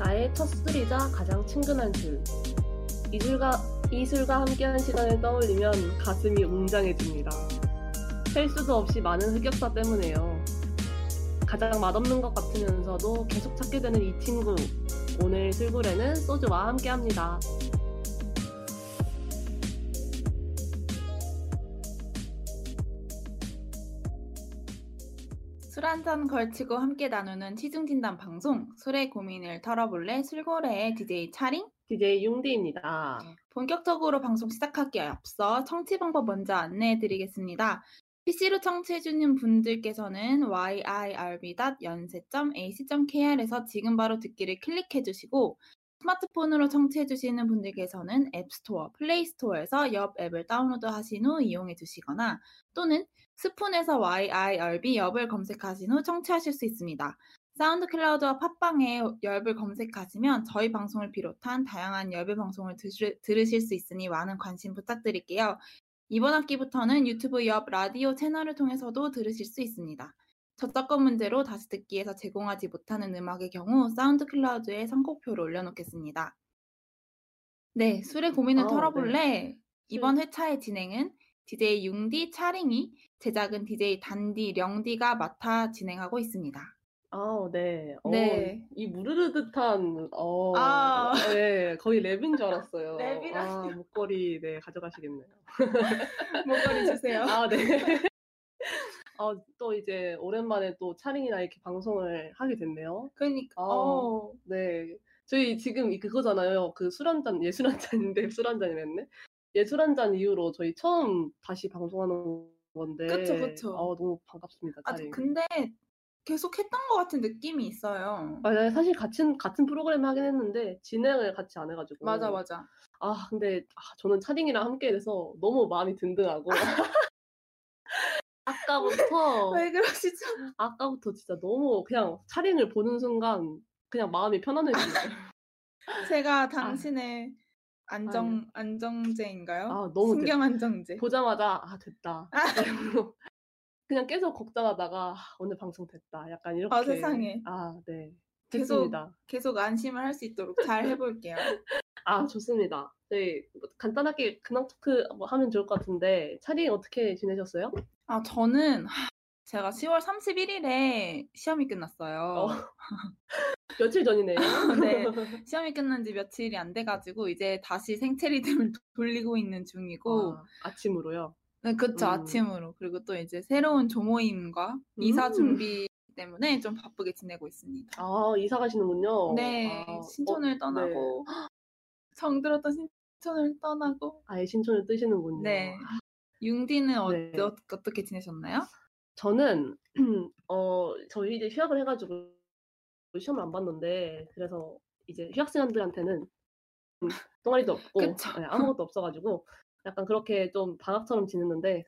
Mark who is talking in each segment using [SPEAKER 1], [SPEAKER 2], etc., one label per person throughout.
[SPEAKER 1] 나의 첫 술이자 가장 친근한 술. 이 술과, 이 술과 함께한 시간을 떠올리면 가슴이 웅장해집니다. 셀 수도 없이 많은 흑역사 때문에요. 가장 맛없는 것 같으면서도 계속 찾게 되는 이 친구. 오늘 술굴에는 소주와 함께합니다.
[SPEAKER 2] 한 잔 걸치고 함께 나누는 치중진단 방송 술의 고민을 털어볼래 술고래의 DJ 차링
[SPEAKER 1] DJ 융디입니다.
[SPEAKER 2] 본격적으로 방송 시작하기에 앞서 청취 방법 먼저 안내해 드리겠습니다. PC로 청취해주는 분들께서는 yirb.연세.ac.kr에서 지금 바로 듣기를 클릭해 주시고 스마트폰으로 청취해 주시는 분들께서는 앱스토어, 플레이스토어에서 옆 앱을 다운로드 하신 후 이용해 주시거나 또는 스푼에서 YIRB 엽을 검색하신 후 청취하실 수 있습니다. 사운드 클라우드와 팟빵에 엽을 검색하시면 저희 방송을 비롯한 다양한 엽의 방송을 드시, 들으실 수 있으니 많은 관심 부탁드릴게요. 이번 학기부터는 유튜브 엽 라디오 채널을 통해서도 들으실 수 있습니다. 저작권 문제로 다시 듣기에서 제공하지 못하는 음악의 경우 사운드 클라우드에 선곡표를 올려놓겠습니다. 네, 술의 고민을
[SPEAKER 1] 아,
[SPEAKER 2] 털어볼래? 이번 회차의 진행은 DJ 융디 차링이, 제작은 DJ 단디 령디가 맡아 진행하고 있습니다.
[SPEAKER 1] 아, 네. 어,
[SPEAKER 2] 네.
[SPEAKER 1] 이 무르르 듯한, 어,
[SPEAKER 2] 아.
[SPEAKER 1] 네, 거의 랩인 줄 알았어요.
[SPEAKER 2] 랩이라니.
[SPEAKER 1] 아, 목걸이, 네, 가져가시겠네요.
[SPEAKER 2] 목걸이 주세요.
[SPEAKER 1] 아, 네. 아, 또 이제 오랜만에 또 차링이나 이렇게 방송을 하게 됐네요.
[SPEAKER 2] 그러니까,
[SPEAKER 1] 아.
[SPEAKER 2] 어,
[SPEAKER 1] 네. 저희 지금 이 그거잖아요. 그 술 한 잔, 예술 한 잔인데 술 한 잔이랬네. 예술 한 잔 이후로 저희 처음 다시 방송하는 건데.
[SPEAKER 2] 그쵸, 그쵸.
[SPEAKER 1] 아, 너무 반갑습니다,
[SPEAKER 2] 아. 근데 계속 했던 것 같은 느낌이 있어요.
[SPEAKER 1] 맞아요. 사실 같은, 같은 프로그램 하긴 했는데, 진행을 같이 안 해가지고.
[SPEAKER 2] 맞아, 맞아.
[SPEAKER 1] 아, 근데, 아, 저는 차링이랑 함께 돼서 너무 마음이 든든하고. 아까부터,
[SPEAKER 2] 왜 그러시죠?
[SPEAKER 1] 아까부터 진짜 너무 그냥 차링을 보는 순간, 그냥 마음이 편안해지네요.
[SPEAKER 2] 제가 당신의 안정, 안정제인가요?
[SPEAKER 1] 아, 너무
[SPEAKER 2] 신경 안정제.
[SPEAKER 1] 보자마자, 아, 됐다. 이러고 그냥 계속 걱정하다가, 아, 오늘 방송 됐다. 약간 이렇게.
[SPEAKER 2] 아, 세상에.
[SPEAKER 1] 아, 네.
[SPEAKER 2] 계속
[SPEAKER 1] 됐습니다.
[SPEAKER 2] 계속 안심을 할 수 있도록 잘 해볼게요.
[SPEAKER 1] 아, 좋습니다. 네, 뭐 간단하게 근황 토크 뭐 하면 좋을 것 같은데, 차링 어떻게 지내셨어요?
[SPEAKER 2] 아, 저는 하, 제가 10월 31일에 시험이 끝났어요.
[SPEAKER 1] 어. 며칠 전이네요.
[SPEAKER 2] 네. 시험이 끝난 지 며칠이 안 돼가지고 이제 다시 생체 리듬을 돌리고 있는 중이고,
[SPEAKER 1] 아, 아침으로요.
[SPEAKER 2] 네, 그쵸,
[SPEAKER 1] 음.
[SPEAKER 2] 아침으로. 그리고 또 이제 새로운 조모임과 이사
[SPEAKER 1] 음.
[SPEAKER 2] 준비 때문에 좀 바쁘게 지내고 있습니다.
[SPEAKER 1] 아, 이사 가시는군요.
[SPEAKER 2] 네,
[SPEAKER 1] 아,
[SPEAKER 2] 신촌을
[SPEAKER 1] 어,
[SPEAKER 2] 떠나고, 정들었던 신촌을 떠나고,
[SPEAKER 1] 아예 신촌을 뜨시는군요.
[SPEAKER 2] 네. 융디는 어,
[SPEAKER 1] 네.
[SPEAKER 2] 어, 어떻게 지내셨나요?
[SPEAKER 1] 저는, 어, 저희 이제 휴학을 해가지고 시험을 안 봤는데, 그래서 이제 휴학생들한테는 음, 동아리도 없고. 네, 아무것도 없어가지고, 약간 그렇게 좀 방학처럼 지냈는데,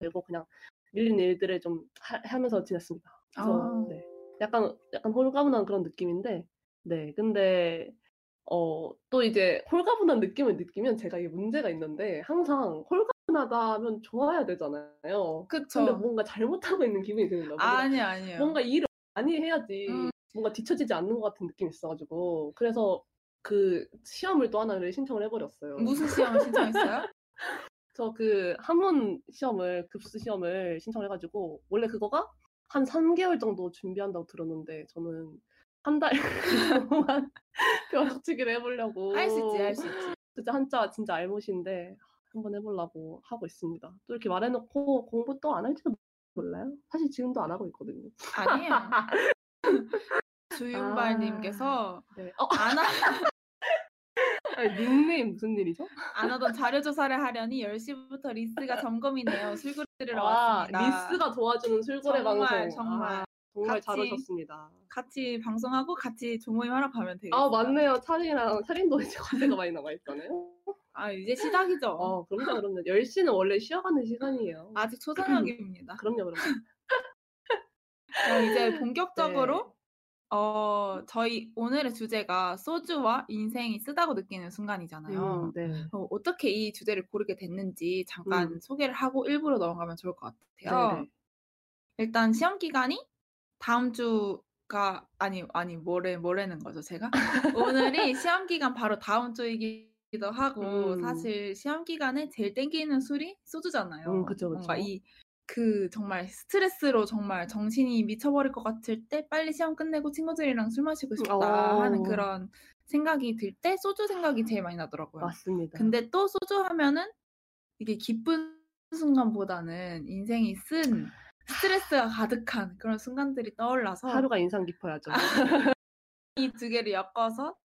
[SPEAKER 1] 그리고 그냥 밀린 일들을 좀 하, 하면서 지냈습니다. 그래서,
[SPEAKER 2] 아.
[SPEAKER 1] 네. 약간, 약간 홀가분한 그런 느낌인데, 네. 근데, 어, 또 이제 홀가분한 느낌을 느끼면 제가 이게 문제가 있는데, 항상 홀가분 하다 하면 좋아야 되잖아요.
[SPEAKER 2] 그쵸.
[SPEAKER 1] 근데 뭔가 잘못하고 있는 기분이 드는 거예요. 뭔가,
[SPEAKER 2] 아니, 아니에요.
[SPEAKER 1] 뭔가 일을 많이 해야지
[SPEAKER 2] 음.
[SPEAKER 1] 뭔가 뒤처지지 않는 것 같은 느낌이 있어가지고 그래서 그 시험을 또 하나를 신청을 해버렸어요.
[SPEAKER 2] 무슨 시험을 신청했어요?
[SPEAKER 1] 저 그 한문 시험을 급수 시험을 신청을 해가지고 원래 그거가 한 3개월 정도 준비한다고 들었는데 저는 한 달 동안 벼락치기를 해보려고
[SPEAKER 2] 할 수 있지, 할 수 있지.
[SPEAKER 1] 진짜 한자 진짜 알못인데 한번 해보려고 하고 있습니다. 또 이렇게 말해놓고 공부 또 안 할지도 몰라요. 사실 지금도 안 하고 있거든요.
[SPEAKER 2] 아니에요. 주윤발님께서
[SPEAKER 1] 네. 어,
[SPEAKER 2] 안, 하,
[SPEAKER 1] 아니, 닉네임 무슨 일이죠?
[SPEAKER 2] 안 하던 자료조사를 하려니 10시부터 리스가 점검이네요. 술구를 들으러
[SPEAKER 1] 아,
[SPEAKER 2] 왔습니다.
[SPEAKER 1] 리스가 도와주는 술고래
[SPEAKER 2] 정말,
[SPEAKER 1] 방송.
[SPEAKER 2] 정말.
[SPEAKER 1] 아, 정말
[SPEAKER 2] 같이-
[SPEAKER 1] 잘하셨습니다.
[SPEAKER 2] 같이 방송하고 같이 조모임 하러 가면 되겠어요.
[SPEAKER 1] 아, 맞네요. 차링이랑, 차링도 이제 과제가 많이 남아있잖아요.
[SPEAKER 2] 아, 이제 시작이죠.
[SPEAKER 1] 어, 그럼요, 그럼요. 10시는 원래 쉬어가는 시간이에요.
[SPEAKER 2] 아직 초저녁입니다.
[SPEAKER 1] 그럼요, 그럼요.
[SPEAKER 2] 그럼 이제 본격적으로 어, 저희 오늘의 주제가 소주와 인생이 쓰다고 느끼는 순간이잖아요.
[SPEAKER 1] 음, 네.
[SPEAKER 2] 어, 어떻게 이 주제를 고르게 됐는지 잠깐
[SPEAKER 1] 음.
[SPEAKER 2] 소개를 하고 일부로 넘어가면 좋을 것 같아요.
[SPEAKER 1] 네네.
[SPEAKER 2] 일단 시험 기간이 다음 주가 가 아니 아니 뭐래 뭐라는 거죠 제가 오늘이 시험 기간 바로 다음 주이기 도 하고
[SPEAKER 1] 음.
[SPEAKER 2] 사실 시험 기간에 제일 땡기는 술이 소주잖아요.
[SPEAKER 1] 음, 그쵸,
[SPEAKER 2] 뭔가
[SPEAKER 1] 그쵸.
[SPEAKER 2] 이그 정말 스트레스로 정말 정신이 미쳐버릴 것 같을 때 빨리 시험 끝내고 친구들이랑 술 마시고 싶다 하는
[SPEAKER 1] 어.
[SPEAKER 2] 그런 생각이 들 때 소주 생각이 제일 많이 나더라고요.
[SPEAKER 1] 맞습니다.
[SPEAKER 2] 근데 또 소주 하면은 이게 기쁜 순간보다는 인생이 쓴 스트레스가 가득한 그런 순간들이 떠올라서
[SPEAKER 1] 하루가 인상 깊어야죠.
[SPEAKER 2] 이 두 개를 엮어서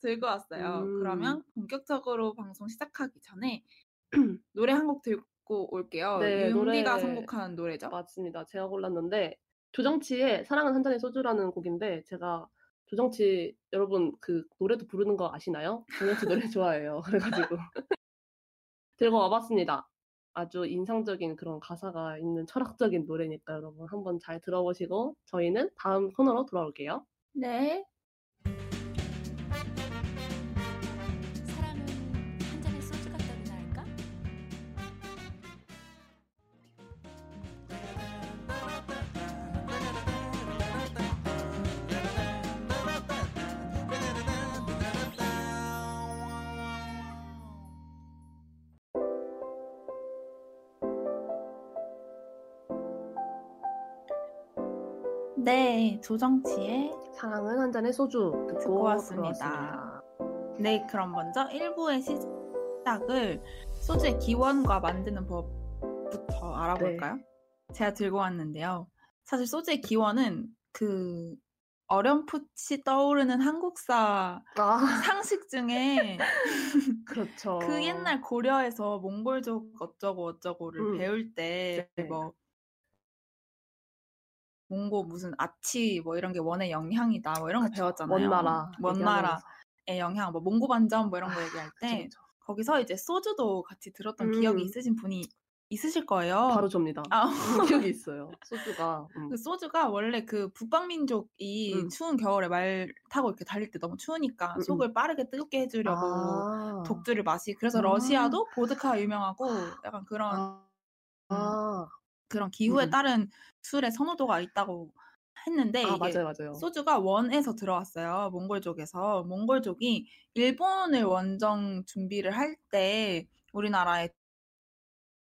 [SPEAKER 2] 들고 왔어요.
[SPEAKER 1] 음.
[SPEAKER 2] 그러면 본격적으로 방송 시작하기 전에 노래 한 곡 듣고 올게요.
[SPEAKER 1] 네, 노래
[SPEAKER 2] 선곡한 노래죠?
[SPEAKER 1] 맞습니다. 제가 골랐는데 조정치의 사랑은 한 잔의 소주라는 곡인데 제가 조정치 여러분 그 노래도 부르는 거 아시나요? 조정치 노래 좋아해요. 그래가지고 들고 와봤습니다. 아주 인상적인 그런 가사가 있는 철학적인 노래니까 여러분 한번 잘 들어보시고 저희는 다음 코너로 돌아올게요.
[SPEAKER 2] 네. 네, 조정치의
[SPEAKER 1] 사랑은 한 잔의 소주 듣고,
[SPEAKER 2] 듣고 왔습니다.
[SPEAKER 1] 들어왔습니다.
[SPEAKER 2] 네, 그럼 먼저 1부의 시작을 소주의 기원과 만드는 법부터 알아볼까요? 제가 들고 왔는데요. 사실 소주의 기원은 그 어렴풋이 떠오르는 한국사
[SPEAKER 1] 아
[SPEAKER 2] 상식 중에
[SPEAKER 1] 그렇죠.
[SPEAKER 2] 그 옛날 고려에서 몽골족 어쩌고 어쩌고를
[SPEAKER 1] 음.
[SPEAKER 2] 배울 때
[SPEAKER 1] 네.
[SPEAKER 2] 뭐 몽고 무슨 아치 뭐 이런 게 원의 영향이다 뭐 이런 거
[SPEAKER 1] 그쵸.
[SPEAKER 2] 배웠잖아요.
[SPEAKER 1] 원나라
[SPEAKER 2] 원나라의
[SPEAKER 1] 얘기하면서.
[SPEAKER 2] 영향, 뭐 몽고 반점 뭐 이런 거
[SPEAKER 1] 아,
[SPEAKER 2] 얘기할
[SPEAKER 1] 그쵸,
[SPEAKER 2] 때
[SPEAKER 1] 그쵸.
[SPEAKER 2] 거기서 이제 소주도 같이 들었던 기억이
[SPEAKER 1] 음.
[SPEAKER 2] 있으신 분이 있으실 거예요.
[SPEAKER 1] 바로 접니다.
[SPEAKER 2] 아,
[SPEAKER 1] 기억이 있어요. 소주가. 음.
[SPEAKER 2] 그 소주가 원래 그 북방민족이
[SPEAKER 1] 음.
[SPEAKER 2] 추운 겨울에 말 타고 이렇게 달릴 때 너무 추우니까
[SPEAKER 1] 음,
[SPEAKER 2] 속을 빠르게 뜨겁게 해주려고
[SPEAKER 1] 아.
[SPEAKER 2] 독주를 마시. 그래서
[SPEAKER 1] 아.
[SPEAKER 2] 러시아도 보드카 유명하고 약간 그런
[SPEAKER 1] 아. 아.
[SPEAKER 2] 그런 기후에
[SPEAKER 1] 음.
[SPEAKER 2] 따른 술의 선호도가 있다고 했는데
[SPEAKER 1] 아,
[SPEAKER 2] 이게
[SPEAKER 1] 맞아요, 맞아요.
[SPEAKER 2] 소주가 원에서 들어왔어요. 몽골족에서. 몽골족이 일본을 원정 준비를 할 때 우리나라에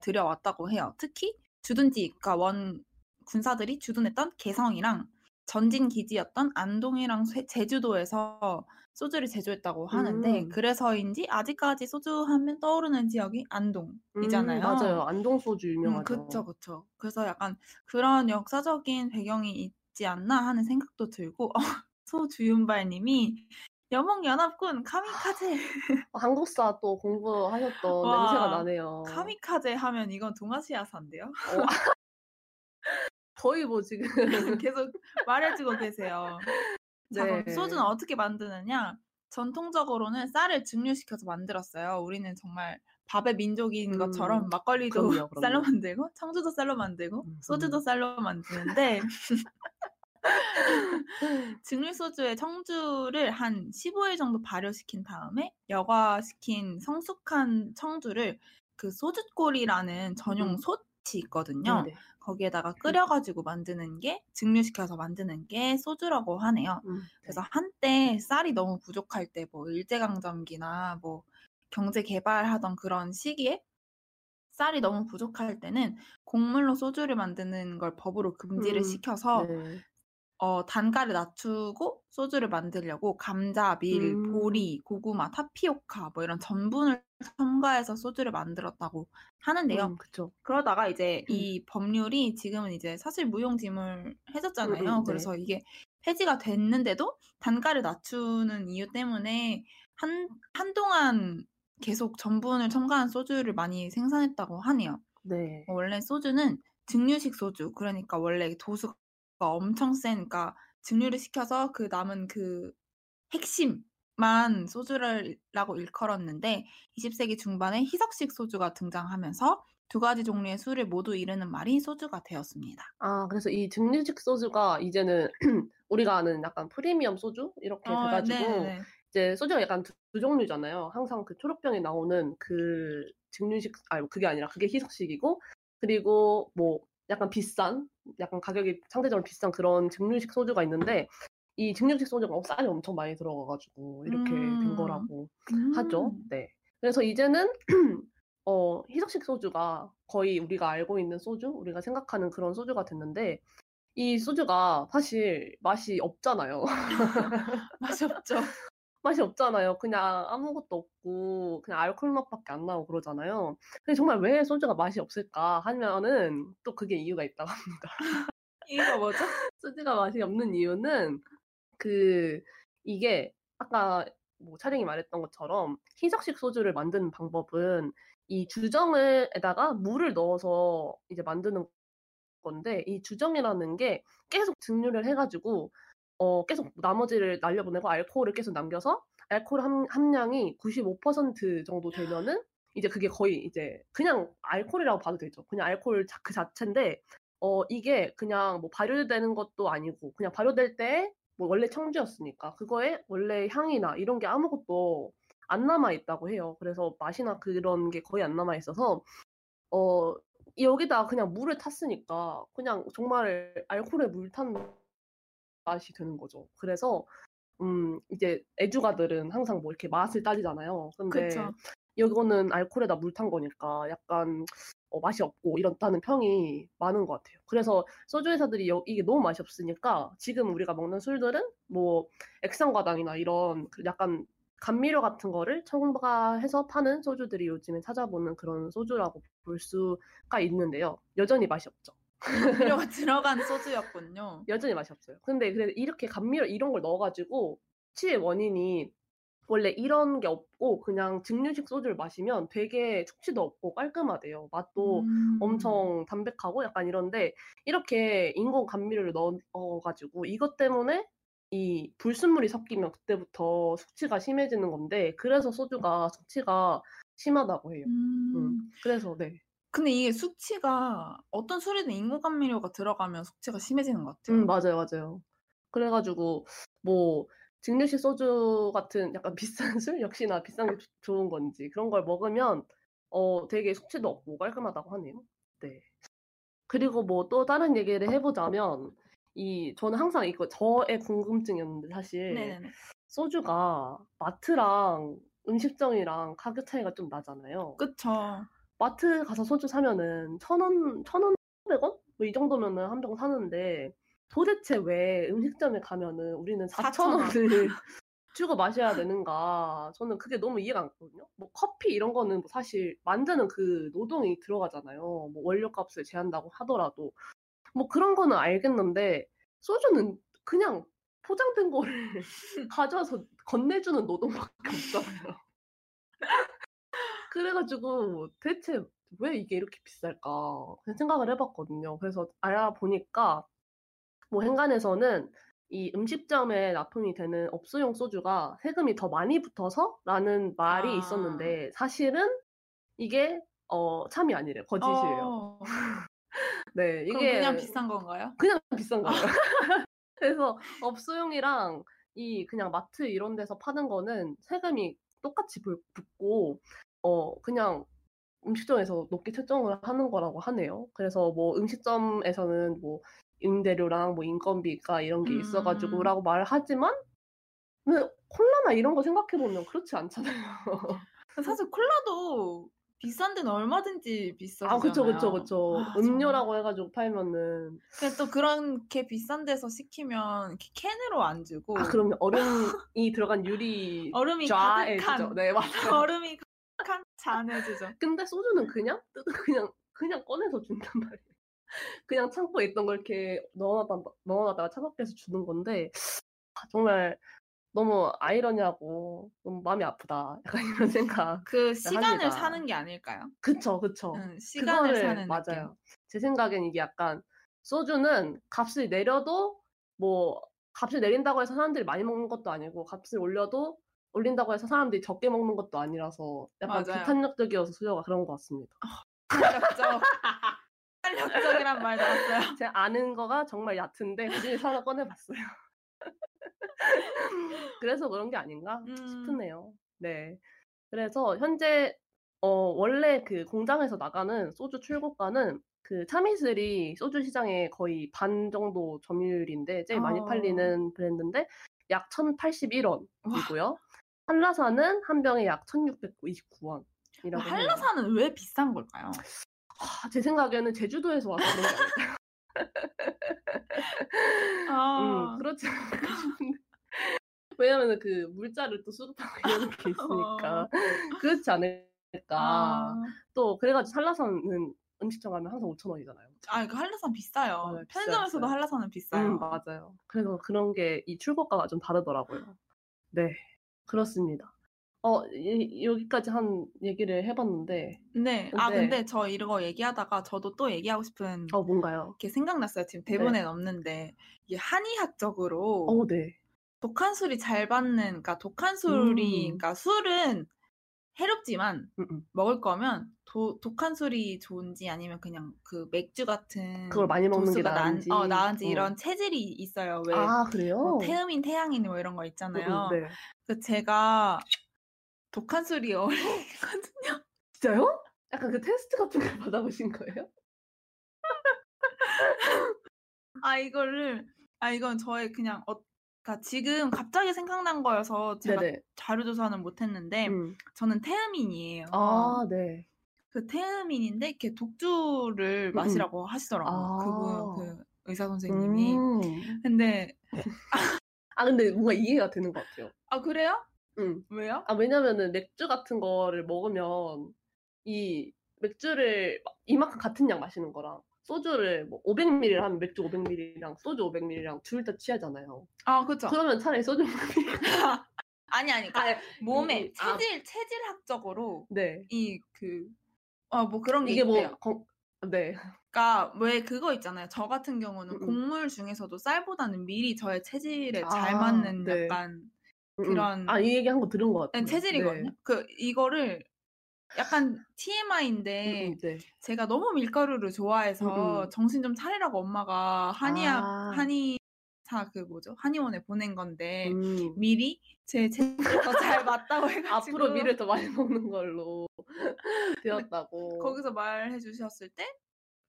[SPEAKER 2] 들여왔다고 해요. 특히 주둔지, 그러니까 원 군사들이 주둔했던 개성이랑 전진 기지였던 안동이랑 쇠- 제주도에서 소주를 제조했다고 하는데
[SPEAKER 1] 음.
[SPEAKER 2] 그래서인지 아직까지 소주 하면 떠오르는 지역이 안동이잖아요.
[SPEAKER 1] 음, 맞아요. 안동 소주
[SPEAKER 2] 음,
[SPEAKER 1] 유명하죠.
[SPEAKER 2] 그쵸, 그쵸. 그래서 약간 그런 역사적인 배경이 있지 않나 하는 생각도 들고, 어, 소주윤발님이 여몽연합군 카미카제.
[SPEAKER 1] 어, 한국사 또 공부하셨던
[SPEAKER 2] 와,
[SPEAKER 1] 냄새가 나네요.
[SPEAKER 2] 카미카제 하면 이건 동아시아사인데요?
[SPEAKER 1] 어. 거의 뭐 지금
[SPEAKER 2] 계속 말해주고 계세요. 자, 그럼
[SPEAKER 1] 네.
[SPEAKER 2] 소주는 어떻게 만드느냐? 전통적으로는 쌀을 증류시켜서 만들었어요. 우리는 정말 밥의 민족인
[SPEAKER 1] 음,
[SPEAKER 2] 것처럼 막걸리도
[SPEAKER 1] 그럼요, 그럼요.
[SPEAKER 2] 쌀로 만들고 청주도 쌀로 만들고
[SPEAKER 1] 음,
[SPEAKER 2] 소주도
[SPEAKER 1] 음.
[SPEAKER 2] 쌀로 만드는데 증류 소주의 청주를 한 15일 정도 발효시킨 다음에 여과시킨 성숙한 청주를 그 소주골이라는 전용
[SPEAKER 1] 음.
[SPEAKER 2] 솥이 있거든요.
[SPEAKER 1] 네 네.
[SPEAKER 2] 거기에다가 끓여가지고 만드는 게 증류시켜서 만드는 게 소주라고 하네요.
[SPEAKER 1] 음,
[SPEAKER 2] 그래서 한때 쌀이 너무 부족할 때 뭐 일제강점기나 뭐 경제 개발하던 그런 시기에 쌀이 너무 부족할 때는 곡물로 소주를 만드는 걸 법으로 금지를
[SPEAKER 1] 음,
[SPEAKER 2] 시켜서
[SPEAKER 1] 네.
[SPEAKER 2] 어, 단가를 낮추고 소주를 만들려고 감자, 밀,
[SPEAKER 1] 음.
[SPEAKER 2] 보리, 고구마, 타피오카 뭐 이런 전분을 첨가해서 소주를 만들었다고 하는데요.
[SPEAKER 1] 음, 그쵸.
[SPEAKER 2] 그러다가 이제
[SPEAKER 1] 음.
[SPEAKER 2] 이 법률이 지금은 이제 사실 무용지물 해졌잖아요.
[SPEAKER 1] 네.
[SPEAKER 2] 그래서 이게 폐지가 됐는데도 단가를 낮추는 이유 때문에 한 한동안 계속 전분을 첨가한 소주를 많이 생산했다고 하네요.
[SPEAKER 1] 네.
[SPEAKER 2] 원래 소주는 증류식 소주, 그러니까 원래 도수가 엄청 세니까 증류를 시켜서 그 남은 그 핵심만 소주라고 일컬었는데 20세기 중반에 희석식 소주가 등장하면서 두 가지 종류의 술을 모두 이르는 말이 소주가 되었습니다.
[SPEAKER 1] 아, 그래서 이 증류식 소주가 이제는 우리가 아는 약간 프리미엄 소주 이렇게
[SPEAKER 2] 어,
[SPEAKER 1] 돼가지고
[SPEAKER 2] 네네네.
[SPEAKER 1] 이제 소주가 약간 두, 두 종류잖아요. 항상 그 초록병에 나오는 그 증류식, 아니 그게 아니라 그게 희석식이고 그리고 뭐 약간 비싼, 약간 가격이 상대적으로 비싼 그런 증류식 소주가 있는데 이 증류식 소주가 쌀이 엄청 많이 들어가가지고 이렇게 된
[SPEAKER 2] 음.
[SPEAKER 1] 거라고
[SPEAKER 2] 음.
[SPEAKER 1] 하죠. 네. 그래서 이제는 어, 희석식 소주가 거의 우리가 알고 있는 소주, 우리가 생각하는 그런 소주가 됐는데 이 소주가 사실 맛이 없잖아요.
[SPEAKER 2] 맛이 없죠.
[SPEAKER 1] 맛이 없잖아요. 그냥 아무것도 없고 그냥 알코올 맛밖에 안 나고 그러잖아요. 근데 정말 왜 소주가 맛이 없을까 하면은 또 그게 이유가 있다고 합니다.
[SPEAKER 2] 이유가 뭐죠?
[SPEAKER 1] 소주가 맛이 없는 이유는 그 이게 아까 뭐 차량이 말했던 것처럼 희석식 소주를 만드는 방법은 이 주정을에다가 물을 넣어서 이제 만드는 건데 이 주정이라는 게 계속 증류를 해가지고 어 계속 나머지를 날려보내고 알코올을 계속 남겨서 알코올 함, 함량이 95% 정도 되면은 이제 그게 거의 이제 그냥 알코올이라고 봐도 되죠. 그냥 알코올 자- 그 자체인데 어 이게 그냥 뭐 발효되는 것도 아니고 그냥 발효될 때 뭐 원래 청주였으니까 그거에 원래 향이나 이런 게 아무것도 안 남아 있다고 해요. 그래서 맛이나 그런 게 거의 안 남아 있어서 어 여기다 그냥 물을 탔으니까 그냥 정말 알코올에 물 탄 맛이 되는 거죠. 그래서 음 이제 애주가들은 항상 뭐 이렇게 맛을 따지잖아요. 근데
[SPEAKER 2] 그쵸.
[SPEAKER 1] 이거는 알코올에다 물 탄 거니까 약간 어, 맛이 없고 이렇다는 평이 많은 것 같아요. 그래서 소주 회사들이 여- 이게 너무 맛이 없으니까 지금 우리가 먹는 술들은 뭐 액상과당이나 이런 그 약간 감미료 같은 거를 첨가해서 파는 소주들이 요즘에 찾아보는 그런 소주라고 볼 수가 있는데요. 여전히 맛이 없죠.
[SPEAKER 2] 감미료가 들어간 소주였군요.
[SPEAKER 1] 여전히 맛이 없어요. 근데 그래 이렇게 감미료 이런 걸 넣어가지고 취의 원인이 원래 이런 게 없고 그냥 증류식 소주를 마시면 되게 숙취도 없고 깔끔하대요. 맛도
[SPEAKER 2] 음.
[SPEAKER 1] 엄청 담백하고 약간 이런데 이렇게 인공 감미료를 넣어가지고 이것 때문에 이 불순물이 섞이면 그때부터 숙취가 심해지는 건데 그래서 소주가 숙취가 심하다고 해요.
[SPEAKER 2] 음.
[SPEAKER 1] 음. 그래서 네.
[SPEAKER 2] 근데 이게 숙취가 어떤 술에는 인공 감미료가 들어가면 숙취가 심해지는 것 같아요.
[SPEAKER 1] 음, 맞아요, 맞아요. 그래가지고, 뭐, 증류식 소주 같은 약간 비싼 술? 역시나 비싼 게 조- 좋은 건지, 그런 걸 먹으면, 어, 되게 숙취도 없고 깔끔하다고 하네요. 네. 그리고 뭐 또 다른 얘기를 해보자면, 이, 저는 항상 이거 저의 궁금증이었는데, 사실,
[SPEAKER 2] 네네네.
[SPEAKER 1] 소주가 마트랑 음식점이랑 가격 차이가 좀 나잖아요.
[SPEAKER 2] 그쵸.
[SPEAKER 1] 마트 가서 소주 사면은 천 원, 천 원, 오백 원? 뭐 이 정도면은 한 병 사는데 도대체 왜 음식점에 가면은 우리는 4천
[SPEAKER 2] 4,000원.
[SPEAKER 1] 원을 주고 마셔야 되는가? 저는 그게 너무 이해가 안 갔거든요. 뭐 커피 이런 거는 뭐 사실 만드는 그 노동이 들어가잖아요. 뭐 원료값을 제한다고 하더라도 뭐 그런 거는 알겠는데 소주는 그냥 포장된 거를 가져와서 건네주는 노동밖에 없잖아요. 그래가지고 대체 왜 이게 이렇게 비쌀까 생각을 해봤거든요. 그래서 알아보니까 뭐 행간에서는 이 음식점에 납품이 되는 업소용 소주가 세금이 더 많이 붙어서라는 말이
[SPEAKER 2] 아.
[SPEAKER 1] 있었는데 사실은 이게 어 참이 아니래요. 거짓이에요.
[SPEAKER 2] 어,
[SPEAKER 1] 네, 이게
[SPEAKER 2] 그냥 비싼 건가요?
[SPEAKER 1] 그냥 비싼 거예요. 그래서 업소용이랑 이 그냥 마트 이런 데서 파는 거는 세금이 똑같이 불- 붙고 어 그냥 음식점에서 높게 책정을 하는 거라고 하네요. 그래서 뭐 음식점에서는 뭐 임대료랑 뭐 인건비가 이런 게
[SPEAKER 2] 음.
[SPEAKER 1] 있어가지고라고 말을 하지만 근데 콜라나 이런 거 생각해 보면 그렇지 않잖아요.
[SPEAKER 2] 사실 콜라도 비싼 데는 얼마든지 비싸잖아요.
[SPEAKER 1] 아 그쵸 그쵸 그쵸.
[SPEAKER 2] 아,
[SPEAKER 1] 음료라고 해가지고 팔면은
[SPEAKER 2] 근데 또 그렇게 비싼 데서 시키면 이렇게 캔으로 안 주고
[SPEAKER 1] 아 그럼 얼음이 들어간 유리
[SPEAKER 2] 얼음이
[SPEAKER 1] 좌에
[SPEAKER 2] 가득한
[SPEAKER 1] 주죠. 네 맞아요.
[SPEAKER 2] 얼음이 잔에 주죠.
[SPEAKER 1] 근데 소주는 그냥 뜯어 그냥 그냥 꺼내서 준단 말이에요. 그냥 창고에 있던 걸 이렇게 넣어놨다 넣어놨다가 차갑게 해서 주는 건데 아, 정말 너무 아이러니하고 너무 마음이 아프다. 약간 이런 생각.
[SPEAKER 2] 그 시간을
[SPEAKER 1] 합니다.
[SPEAKER 2] 사는 게 아닐까요?
[SPEAKER 1] 그쵸 그쵸.
[SPEAKER 2] 응, 시간을
[SPEAKER 1] 그거를
[SPEAKER 2] 사는
[SPEAKER 1] 맞아요.
[SPEAKER 2] 느낌.
[SPEAKER 1] 제 생각엔 이게 약간 소주는 값을 내려도 뭐 값을 내린다고 해서 사람들이 많이 먹는 것도 아니고 값을 올려도 올린다고 해서 사람들이 적게 먹는 것도 아니라서 약간
[SPEAKER 2] 맞아요.
[SPEAKER 1] 비탄력적이어서 수요가 그런 것 같습니다.
[SPEAKER 2] 탄력적. 탄력적이란 말 나왔어요.
[SPEAKER 1] 제가 아는 거가 정말 얕은데 그중에서 하나 꺼내봤어요. 그래서 그런 게 아닌가
[SPEAKER 2] 음.
[SPEAKER 1] 싶으네요. 네. 그래서 현재 어, 원래 그 공장에서 나가는 소주 출고가는 그 참이슬이 소주 시장의 거의 반 정도 점유율인데 제일 많이
[SPEAKER 2] 어.
[SPEAKER 1] 팔리는 브랜드인데 약 1,081원이고요. 한라산은 한 병에 약 1,629원 이라고 해요.
[SPEAKER 2] 한라산은 왜 비싼 걸까요?
[SPEAKER 1] 아, 제 생각에는 제주도에서 와서 그런 게 아닐까요?
[SPEAKER 2] 아,
[SPEAKER 1] 음, 그렇지 않을까 싶은데. 왜냐면 그 물자를 또 수급하고 이런 게 있으니까 그렇지 않을까.
[SPEAKER 2] 어. 아,
[SPEAKER 1] 또 그래가지고 한라산은 음식점 가면 항상 5천 원이잖아요.
[SPEAKER 2] 아, 그 한라산 비싸요.
[SPEAKER 1] 비싸요,
[SPEAKER 2] 편의점에서도
[SPEAKER 1] 비싸요.
[SPEAKER 2] 한라산은 비싸요.
[SPEAKER 1] 음, 맞아요. 그래서 그런 게 이 출고가가 좀 다르더라고요. 네, 그렇습니다. 어, 이- 여기까지 한 얘기를 해봤는데,
[SPEAKER 2] 네. 아,
[SPEAKER 1] 근데-
[SPEAKER 2] 근데 저 이거 얘기하다가 저도 또 얘기하고 싶은
[SPEAKER 1] 어, 뭔가요?
[SPEAKER 2] 게 생각났어요. 지금 대본엔 없는데 이게 한의학적으로
[SPEAKER 1] 어, 네.
[SPEAKER 2] 독한 술이 잘 받는, 그러니까 독한 술이,
[SPEAKER 1] 음.
[SPEAKER 2] 그러니까 술은 해롭지만
[SPEAKER 1] 음, 음.
[SPEAKER 2] 먹을 거면 도, 독한 술이 좋은지 아니면 그냥 그 맥주 같은
[SPEAKER 1] 그걸 많이 먹는 게 나은지.
[SPEAKER 2] 어, 나은지
[SPEAKER 1] 어.
[SPEAKER 2] 이런 체질이 있어요. 왜
[SPEAKER 1] 아, 그래요?
[SPEAKER 2] 뭐 태음인, 태양인 뭐 이런 거
[SPEAKER 1] 음,
[SPEAKER 2] 있잖아요.
[SPEAKER 1] 음, 네.
[SPEAKER 2] 그 제가 독한 술이 어울리거든요.
[SPEAKER 1] 진짜요? 약간 그 테스트 같은 걸 받아보신 거예요?
[SPEAKER 2] 아 이거를 아 이건 저의 그냥 어, 그러니까 지금 갑자기 생각난 거여서 제가
[SPEAKER 1] 네네.
[SPEAKER 2] 자료 조사는 못했는데
[SPEAKER 1] 음.
[SPEAKER 2] 저는 태음인이에요.
[SPEAKER 1] 아, 네.
[SPEAKER 2] 그 태음인인데 이렇게 독주를
[SPEAKER 1] 음, 음.
[SPEAKER 2] 마시라고 하시더라고요.
[SPEAKER 1] 아.
[SPEAKER 2] 그분 그 의사 선생님이.
[SPEAKER 1] 음.
[SPEAKER 2] 근데
[SPEAKER 1] 아, 근데 뭔가 이해가 되는 것 같아요.
[SPEAKER 2] 아 그래요?
[SPEAKER 1] 음.
[SPEAKER 2] 왜요?
[SPEAKER 1] 아, 왜냐면은 맥주 같은 거를 먹으면 이 맥주를 막 이만큼 같은 양 마시는 거랑 소주를 뭐 500ml를 하면 맥주 500ml랑 소주 500ml랑 둘 다 취하잖아요.
[SPEAKER 2] 아 그렇죠.
[SPEAKER 1] 그러면 차라리 소주 먹는 게
[SPEAKER 2] 아니 아니 그러니까 몸에
[SPEAKER 1] 음, 아.
[SPEAKER 2] 체질 체질학적으로
[SPEAKER 1] 네.
[SPEAKER 2] 이그 어 뭐 그런 게
[SPEAKER 1] 이게 뭐
[SPEAKER 2] 있대요.
[SPEAKER 1] 건- 네.
[SPEAKER 2] 그러니까 왜 그거 있잖아요. 저 같은 경우는
[SPEAKER 1] 음, 음.
[SPEAKER 2] 곡물 중에서도 쌀보다는 밀이 저의 체질에 잘
[SPEAKER 1] 아,
[SPEAKER 2] 맞는
[SPEAKER 1] 네.
[SPEAKER 2] 약간
[SPEAKER 1] 음, 음.
[SPEAKER 2] 그런-
[SPEAKER 1] 아, 이 얘기 한 거 들은 것 같아요.
[SPEAKER 2] 체질이거든요.
[SPEAKER 1] 네.
[SPEAKER 2] 그 이거를 약간
[SPEAKER 1] 음,
[SPEAKER 2] TMI인데
[SPEAKER 1] 음, 네.
[SPEAKER 2] 제가 너무 밀가루를 좋아해서
[SPEAKER 1] 음, 음.
[SPEAKER 2] 정신 좀 차리라고 엄마가 한의학
[SPEAKER 1] 아.
[SPEAKER 2] 한의 사그 뭐죠 한의원에 보낸 건데
[SPEAKER 1] 음.
[SPEAKER 2] 밀이 제 체질에 더 잘 맞다고 해가지고
[SPEAKER 1] 앞으로 밀을 더 많이 먹는 걸로 되었다고.
[SPEAKER 2] 거기서 말해 주셨을 때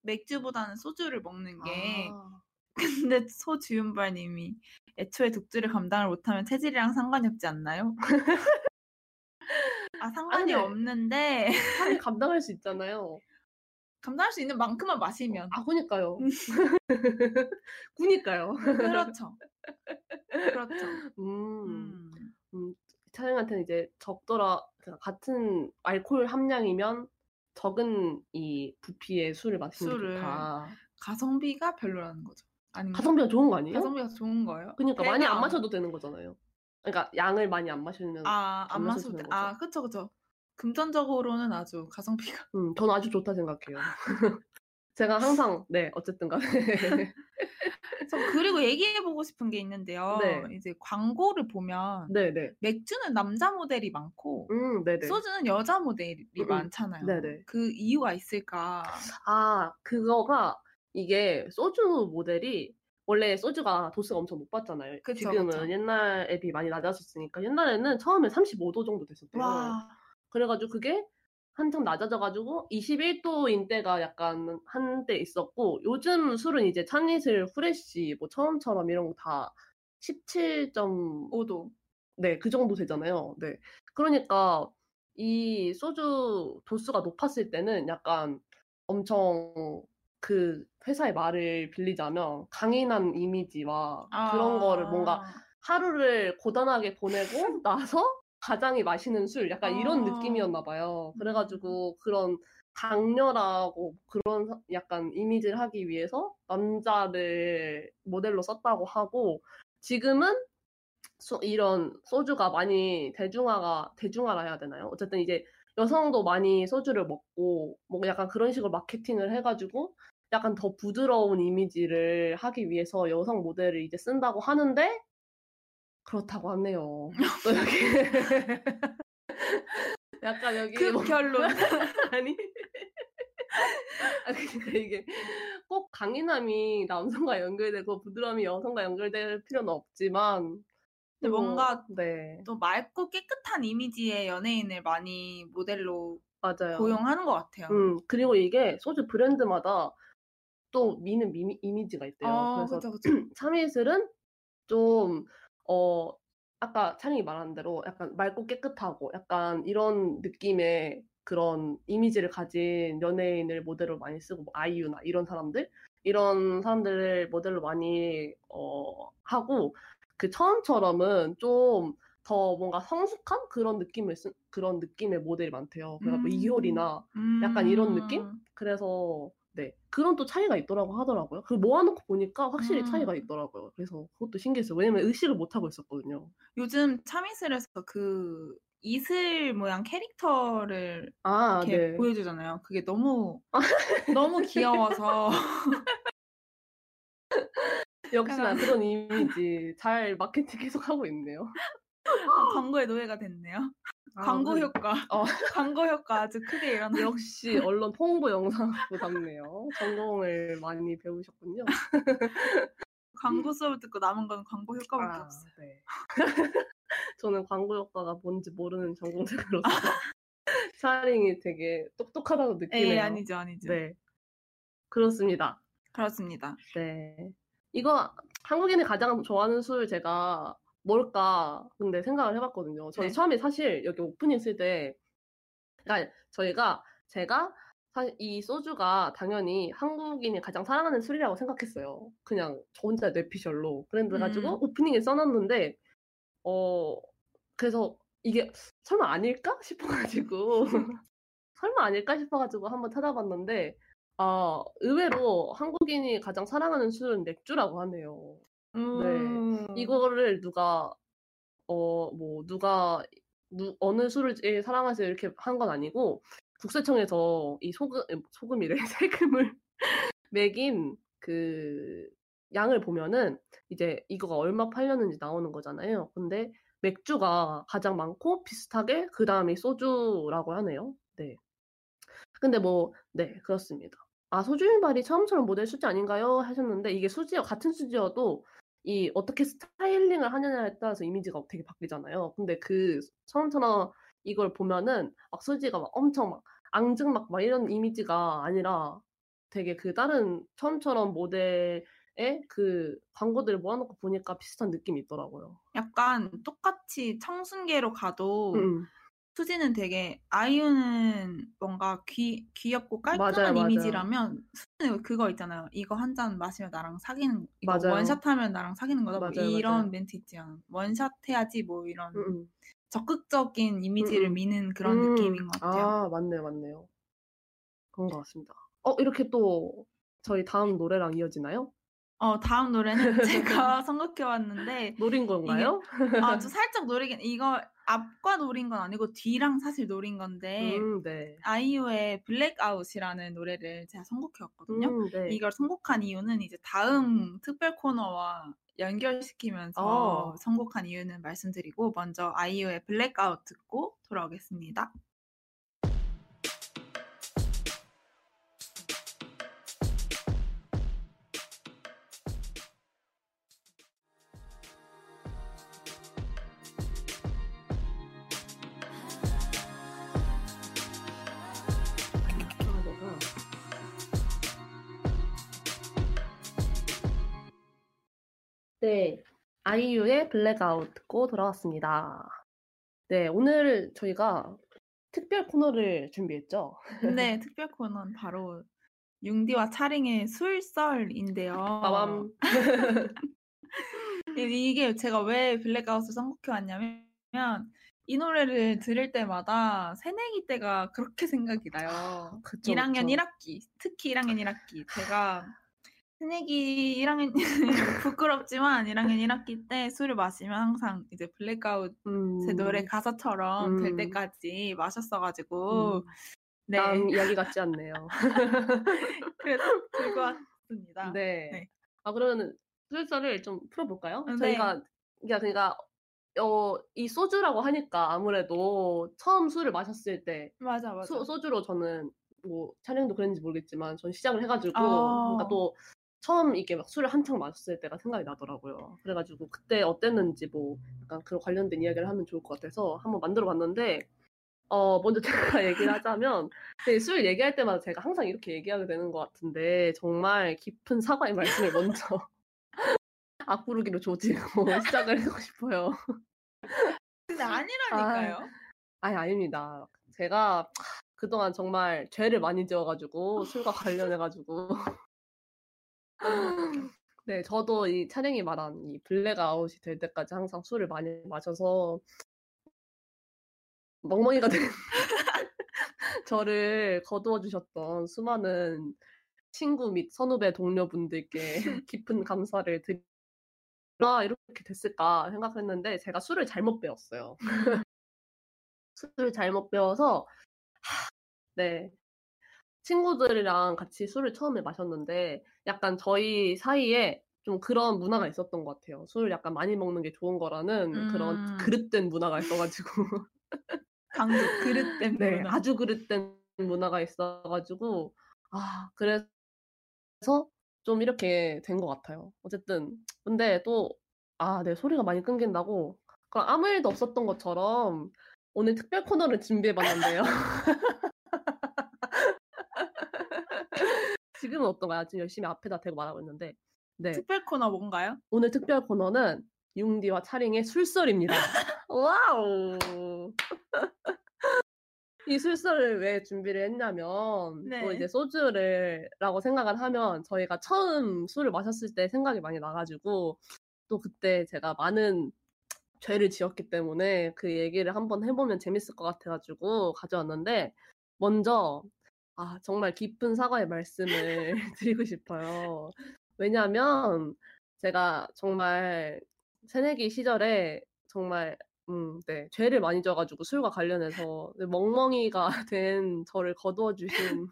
[SPEAKER 2] 맥주보다는 소주를 먹는 게
[SPEAKER 1] 아.
[SPEAKER 2] 근데 소주윤발님이 애초에 독주를 감당을 못하면 체질이랑 상관이 없지 않나요? 아 상관이
[SPEAKER 1] 근데-
[SPEAKER 2] 없는데
[SPEAKER 1] 감당할 수 있잖아요.
[SPEAKER 2] 감당할 수 있는 만큼만 마시면
[SPEAKER 1] 아, 그니까요.
[SPEAKER 2] 음.
[SPEAKER 1] 그니까요.
[SPEAKER 2] 그렇죠. 그렇죠.
[SPEAKER 1] 음.
[SPEAKER 2] 음.
[SPEAKER 1] 차영한테는 이제 적더라 그러니까 같은 알코올 함량이면 적은 이 부피의 술을 마시는 게
[SPEAKER 2] 술을.
[SPEAKER 1] 좋다.
[SPEAKER 2] 가성비가 별로라는 거죠. 아닌가?
[SPEAKER 1] 가성비가 좋은 거 아니에요?
[SPEAKER 2] 가성비가 좋은 거예요?
[SPEAKER 1] 그러니까 많이
[SPEAKER 2] 배가
[SPEAKER 1] 안 마셔도 되는 거잖아요. 그러니까 양을 많이 안 마시면
[SPEAKER 2] 아, 안
[SPEAKER 1] 안
[SPEAKER 2] 마셔도.
[SPEAKER 1] 되는
[SPEAKER 2] 아, 그쵸, 그쵸. 금전적으로는 아주 가성비가.
[SPEAKER 1] 음, 저는 아주 좋다 생각해요. 제가 항상 네 어쨌든 간에
[SPEAKER 2] 저 그리고 얘기해보고 싶은 게 있는데요.
[SPEAKER 1] 네.
[SPEAKER 2] 이제 광고를 보면
[SPEAKER 1] 네네
[SPEAKER 2] 맥주는 남자 모델이 많고
[SPEAKER 1] 음 네네
[SPEAKER 2] 소주는 여자 모델이
[SPEAKER 1] 음, 음.
[SPEAKER 2] 많잖아요.
[SPEAKER 1] 네네.
[SPEAKER 2] 그 이유가 있을까?
[SPEAKER 1] 아 그거가 이게 소주 모델이 원래 소주가 도수가 엄청 높았잖아요.
[SPEAKER 2] 그쵸,
[SPEAKER 1] 지금은
[SPEAKER 2] 그쵸.
[SPEAKER 1] 옛날에 비해 많이 낮아졌으니까 옛날에는 처음에 35도 정도 됐었대요.
[SPEAKER 2] 와,
[SPEAKER 1] 그래가지고 그게 한참 낮아져가지고 21도인 때가 약간 한때 있었고 요즘 술은 이제 찬이슬 후레쉬 뭐 처음처럼 이런 거 다 17점
[SPEAKER 2] 5도.
[SPEAKER 1] 네, 그 정도 되잖아요. 네. 그러니까 이 소주 도수가 높았을 때는 약간 엄청 그 회사의 말을 빌리자면 강인한 이미지와 그런 거를 뭔가
[SPEAKER 2] 아.
[SPEAKER 1] 하루를 고단하게 보내고 나서 가장이 마시는 술 약간 이런
[SPEAKER 2] 아.
[SPEAKER 1] 느낌이었나 봐요. 그래가지고 그런 강렬하고 그런 사- 약간 이미지를 하기 위해서 남자를 모델로 썼다고 하고 지금은 소- 이런 소주가 많이 대중화가 대중화라 해야 되나요? 어쨌든 이제 여성도 많이 소주를 먹고 뭐 약간 그런 식으로 마케팅을 해가지고 약간 더 부드러운 이미지를 하기 위해서 여성 모델을 이제 쓴다고 하는데 그렇다고 하네요. 또 약간 여기
[SPEAKER 2] 그
[SPEAKER 1] 뭐-
[SPEAKER 2] 결론.
[SPEAKER 1] 아니 아 그러니까 이게 꼭 강인함이 남성과 연결되고 부드러움이 여성과 연결될 필요는 없지만
[SPEAKER 2] 근데
[SPEAKER 1] 또
[SPEAKER 2] 뭔가
[SPEAKER 1] 네
[SPEAKER 2] 또 맑고 깨끗한 이미지의 연예인을 많이 모델로
[SPEAKER 1] 맞아요.
[SPEAKER 2] 고용하는 것 같아요.
[SPEAKER 1] 음, 그리고 이게 소주 브랜드마다 또 미는 미미, 이미지가 있대요.
[SPEAKER 2] 어,
[SPEAKER 1] 그래서. 참이슬은 좀, 어, 아까 찬이 말한 대로 약간 맑고 깨끗하고 약간 이런 느낌의 그런 이미지를 가진 연예인을 모델로 많이 쓰고, 뭐 아이유나 이런 사람들? 이런 사람들을 모델로 많이, 어, 하고, 그 처음처럼은 좀 더 뭔가 성숙한 그런 느낌을 쓴, 그런 느낌의 모델이 많대요. 그래서 뭐
[SPEAKER 2] 음.
[SPEAKER 1] 이효리나 약간 이런 느낌?
[SPEAKER 2] 음.
[SPEAKER 1] 그래서 네 그런 또 차이가 있더라고 하더라고요. 그 모아놓고 보니까 확실히 차이가
[SPEAKER 2] 음.
[SPEAKER 1] 있더라고요. 그래서 그것도 신기했어요. 왜냐면 의식을 못 하고 있었거든요.
[SPEAKER 2] 요즘 참이슬에서 그 이슬 모양 캐릭터를
[SPEAKER 1] 아,
[SPEAKER 2] 이렇게
[SPEAKER 1] 네.
[SPEAKER 2] 보여주잖아요. 그게 너무 너무 귀여워서
[SPEAKER 1] 역시나 그런 이미지 잘 마케팅 계속 하고 있네요.
[SPEAKER 2] 광고의 노예가 됐네요.
[SPEAKER 1] 아,
[SPEAKER 2] 광고
[SPEAKER 1] 그-
[SPEAKER 2] 효과,
[SPEAKER 1] 어.
[SPEAKER 2] 광고 효과 아주 크게 일어나.
[SPEAKER 1] 역시 언론 홍보 영상도 담네요. 전공을 많이 배우셨군요.
[SPEAKER 2] 광고 수업을 듣고 남은 건 광고 효과밖에
[SPEAKER 1] 아,
[SPEAKER 2] 없어요.
[SPEAKER 1] 네. 저는 광고 효과가 뭔지 모르는 전공생으로서 샤링이 되게 똑똑하다고 느끼네요.
[SPEAKER 2] 에 아니죠, 아니죠.
[SPEAKER 1] 네. 그렇습니다.
[SPEAKER 2] 그렇습니다.
[SPEAKER 1] 네. 이거 한국인이 가장 좋아하는 술 제가 뭘까 근데 생각을 해봤거든요. 저는
[SPEAKER 2] 네.
[SPEAKER 1] 처음에 사실 여기 오프닝 쓸 때, 그러니까 저희가 제가 사실 이 소주가 당연히 한국인이 가장 사랑하는 술이라고 생각했어요. 그냥 저 혼자 뇌피셜로. 그래가지고
[SPEAKER 2] 음.
[SPEAKER 1] 오프닝에 써놨는데, 어, 그래서 이게 설마 아닐까 싶어가지고, 설마 아닐까 싶어가지고 한번 찾아봤는데, 아, 의외로 한국인이 가장 사랑하는 술은 맥주라고 하네요.
[SPEAKER 2] 음.
[SPEAKER 1] 이거를 누가, 어, 뭐, 누가, 누, 어느 술을 제일 사랑하세요 이렇게 한 건 아니고, 국세청에서 이 소금, 소금이래, 세금을 매긴 그 양을 보면은 이제 이거가 얼마 팔렸는지 나오는 거잖아요. 근데 맥주가 가장 많고 비슷하게 그 다음이 소주라고 하네요. 네. 근데 뭐, 네, 그렇습니다. 아, 소주인발이 처음처럼 모델 수지 아닌가요? 하셨는데 이게 수지와 같은 수지여도 이 어떻게 스타일링을 하느냐에 따라서 이미지가 되게 바뀌잖아요. 근데 그 처음처럼 이걸 보면은 막 수지가 막 엄청 막 앙증막 막 이런 이미지가 아니라 되게 그 다른 처음처럼 모델의 그 광고들을 모아놓고 보니까 비슷한 느낌이 있더라고요.
[SPEAKER 2] 약간 똑같이 청순계로 가도
[SPEAKER 1] 음,
[SPEAKER 2] 수지는 되게 아이유는 뭔가 귀 귀엽고 깔끔한
[SPEAKER 1] 맞아요, 맞아요.
[SPEAKER 2] 이미지라면 수지는 그거 있잖아요. 이거 한 잔 마시면 나랑 사귀는 이거
[SPEAKER 1] 맞아요.
[SPEAKER 2] 원샷 하면 나랑 사귀는 거다. 뭐
[SPEAKER 1] 맞아요,
[SPEAKER 2] 이런
[SPEAKER 1] 맞아요.
[SPEAKER 2] 멘트 있잖아. 원샷 해야지 뭐 이런
[SPEAKER 1] 음, 음.
[SPEAKER 2] 적극적인 이미지를
[SPEAKER 1] 음, 음.
[SPEAKER 2] 미는 그런
[SPEAKER 1] 음,
[SPEAKER 2] 느낌인 것 같아요.
[SPEAKER 1] 아, 맞네요, 맞네요. 그런 것 같습니다. 어, 이렇게 또 저희 다음 노래랑 이어지나요?
[SPEAKER 2] 어 다음 노래는 제가 선곡해 왔는데
[SPEAKER 1] 노린 건가요?
[SPEAKER 2] 아주 살짝 노리긴 이거 앞과 노린 건 아니고 뒤랑 사실 노린 건데
[SPEAKER 1] 음, 네.
[SPEAKER 2] 아이유의 블랙아웃이라는 노래를 제가 선곡해왔거든요.
[SPEAKER 1] 음, 네.
[SPEAKER 2] 이걸 선곡한 이유는 이제 다음 특별 코너와 연결시키면서
[SPEAKER 1] 어.
[SPEAKER 2] 선곡한 이유는 말씀드리고 먼저 아이유의 블랙아웃 듣고 돌아오겠습니다.
[SPEAKER 1] 아이유의 블랙아웃 듣고 돌아왔습니다. 네, 오늘 저희가 특별 코너를 준비했죠.
[SPEAKER 2] 근데 특별 코너는 바로 융디와 차링의 술썰인데요.
[SPEAKER 1] 빠밤.
[SPEAKER 2] 이- 이게 제가 왜 블랙아웃을 선곡해 왔냐면 이 노래를 들을 때마다 새내기 때가 그렇게 생각이 나요.
[SPEAKER 1] 그쵸,
[SPEAKER 2] 1학년
[SPEAKER 1] 그쵸.
[SPEAKER 2] 1학기, 특히 1학년 1학기. 제가 새내기 1학년 부끄럽지만 1학년 1학기 때 술을 마시면 항상 이제 블랙아웃
[SPEAKER 1] 음,
[SPEAKER 2] 제 노래 가사처럼 될
[SPEAKER 1] 음.
[SPEAKER 2] 때까지 마셨어가지고
[SPEAKER 1] 음,
[SPEAKER 2] 네,
[SPEAKER 1] 남 이야기 같지 않네요.
[SPEAKER 2] 그래서 들고 왔습니다.
[SPEAKER 1] 네.
[SPEAKER 2] 네.
[SPEAKER 1] 아, 그러면 술썰을 좀 풀어볼까요?
[SPEAKER 2] 네.
[SPEAKER 1] 저희가, 그러니까, 그러니까, 어, 이 소주라고 하니까 아무래도 처음 술을 마셨을 때,
[SPEAKER 2] 맞아 맞아.
[SPEAKER 1] 소, 소주로 저는 뭐 촬영도 그랬는지 모르겠지만 전 시작을 해가지고
[SPEAKER 2] 아.
[SPEAKER 1] 그러니까 또 처음 이게 막 술을 한창 마셨을 때가 생각이 나더라고요. 그래가지고 그때 어땠는지 뭐 약간 그 관련된 이야기를 하면 좋을 것 같아서 한번 만들어 봤는데 어 먼저 제가 얘기를 하자면 네술 얘기할 때마다 제가 항상 이렇게 얘기하게 되는 것 같은데 정말 깊은 사과의 말씀을 먼저 앞구르기로 조지고 시작을 하고 싶어요.
[SPEAKER 2] 근데 아니라니까요.
[SPEAKER 1] 아니 아닙니다. 제가 그동안 정말 죄를 많이 지어 가지고 술과 관련해 가지고 네 저도 이 찬영이 말한 이 블랙아웃이 될 때까지 항상 술을 많이 마셔서 멍멍이가 된 저를 거두어 주셨던 수많은 친구 및 선후배 동료분들께 깊은 감사를 드리 아 이렇게 됐을까 생각했는데 제가 술을 잘못 배웠어요. 술을 잘못 배워서 네. 친구들이랑 같이 술을 처음에 마셨는데 약간 저희 사이에 좀 그런 문화가 있었던 것 같아요. 술을 약간 많이 먹는 게 좋은 거라는 그런
[SPEAKER 2] 음.
[SPEAKER 1] 그릇된 문화가 있어 가지고
[SPEAKER 2] 강조 그릇된
[SPEAKER 1] 네.
[SPEAKER 2] 문화.
[SPEAKER 1] 아주 그릇된 문화가 있어 가지고 아 그래서 좀 이렇게 된 것 같아요. 어쨌든 근데 또아네 소리가 많이 끊긴다고 그럼 아무 일도 없었던 것처럼 오늘 특별 코너를 준비해 봤는데요. 지금은 어떤가요? 지금 열심히 앞에다 대고 말하고 있는데. 네.
[SPEAKER 2] 특별 코너 뭔가요?
[SPEAKER 1] 오늘 특별 코너는 융디와 차링의 술설입니다. wow. 이 술설을 왜 준비를 했냐면 또
[SPEAKER 2] 네.
[SPEAKER 1] 이제 소주를라고 생각을 하면 저희가 처음 술을 마셨을 때 생각이 많이 나가지고 또 그때 제가 많은 죄를 지었기 때문에 그 얘기를 한번 해보면 재밌을 것 같아가지고 가져왔는데 먼저 아 정말 깊은 사과의 말씀을 드리고 싶어요. 왜냐하면 제가 정말 새내기 시절에 정말 음, 네, 죄를 많이 져가지고 술과 관련해서 네, 멍멍이가 된 저를 거두어 주신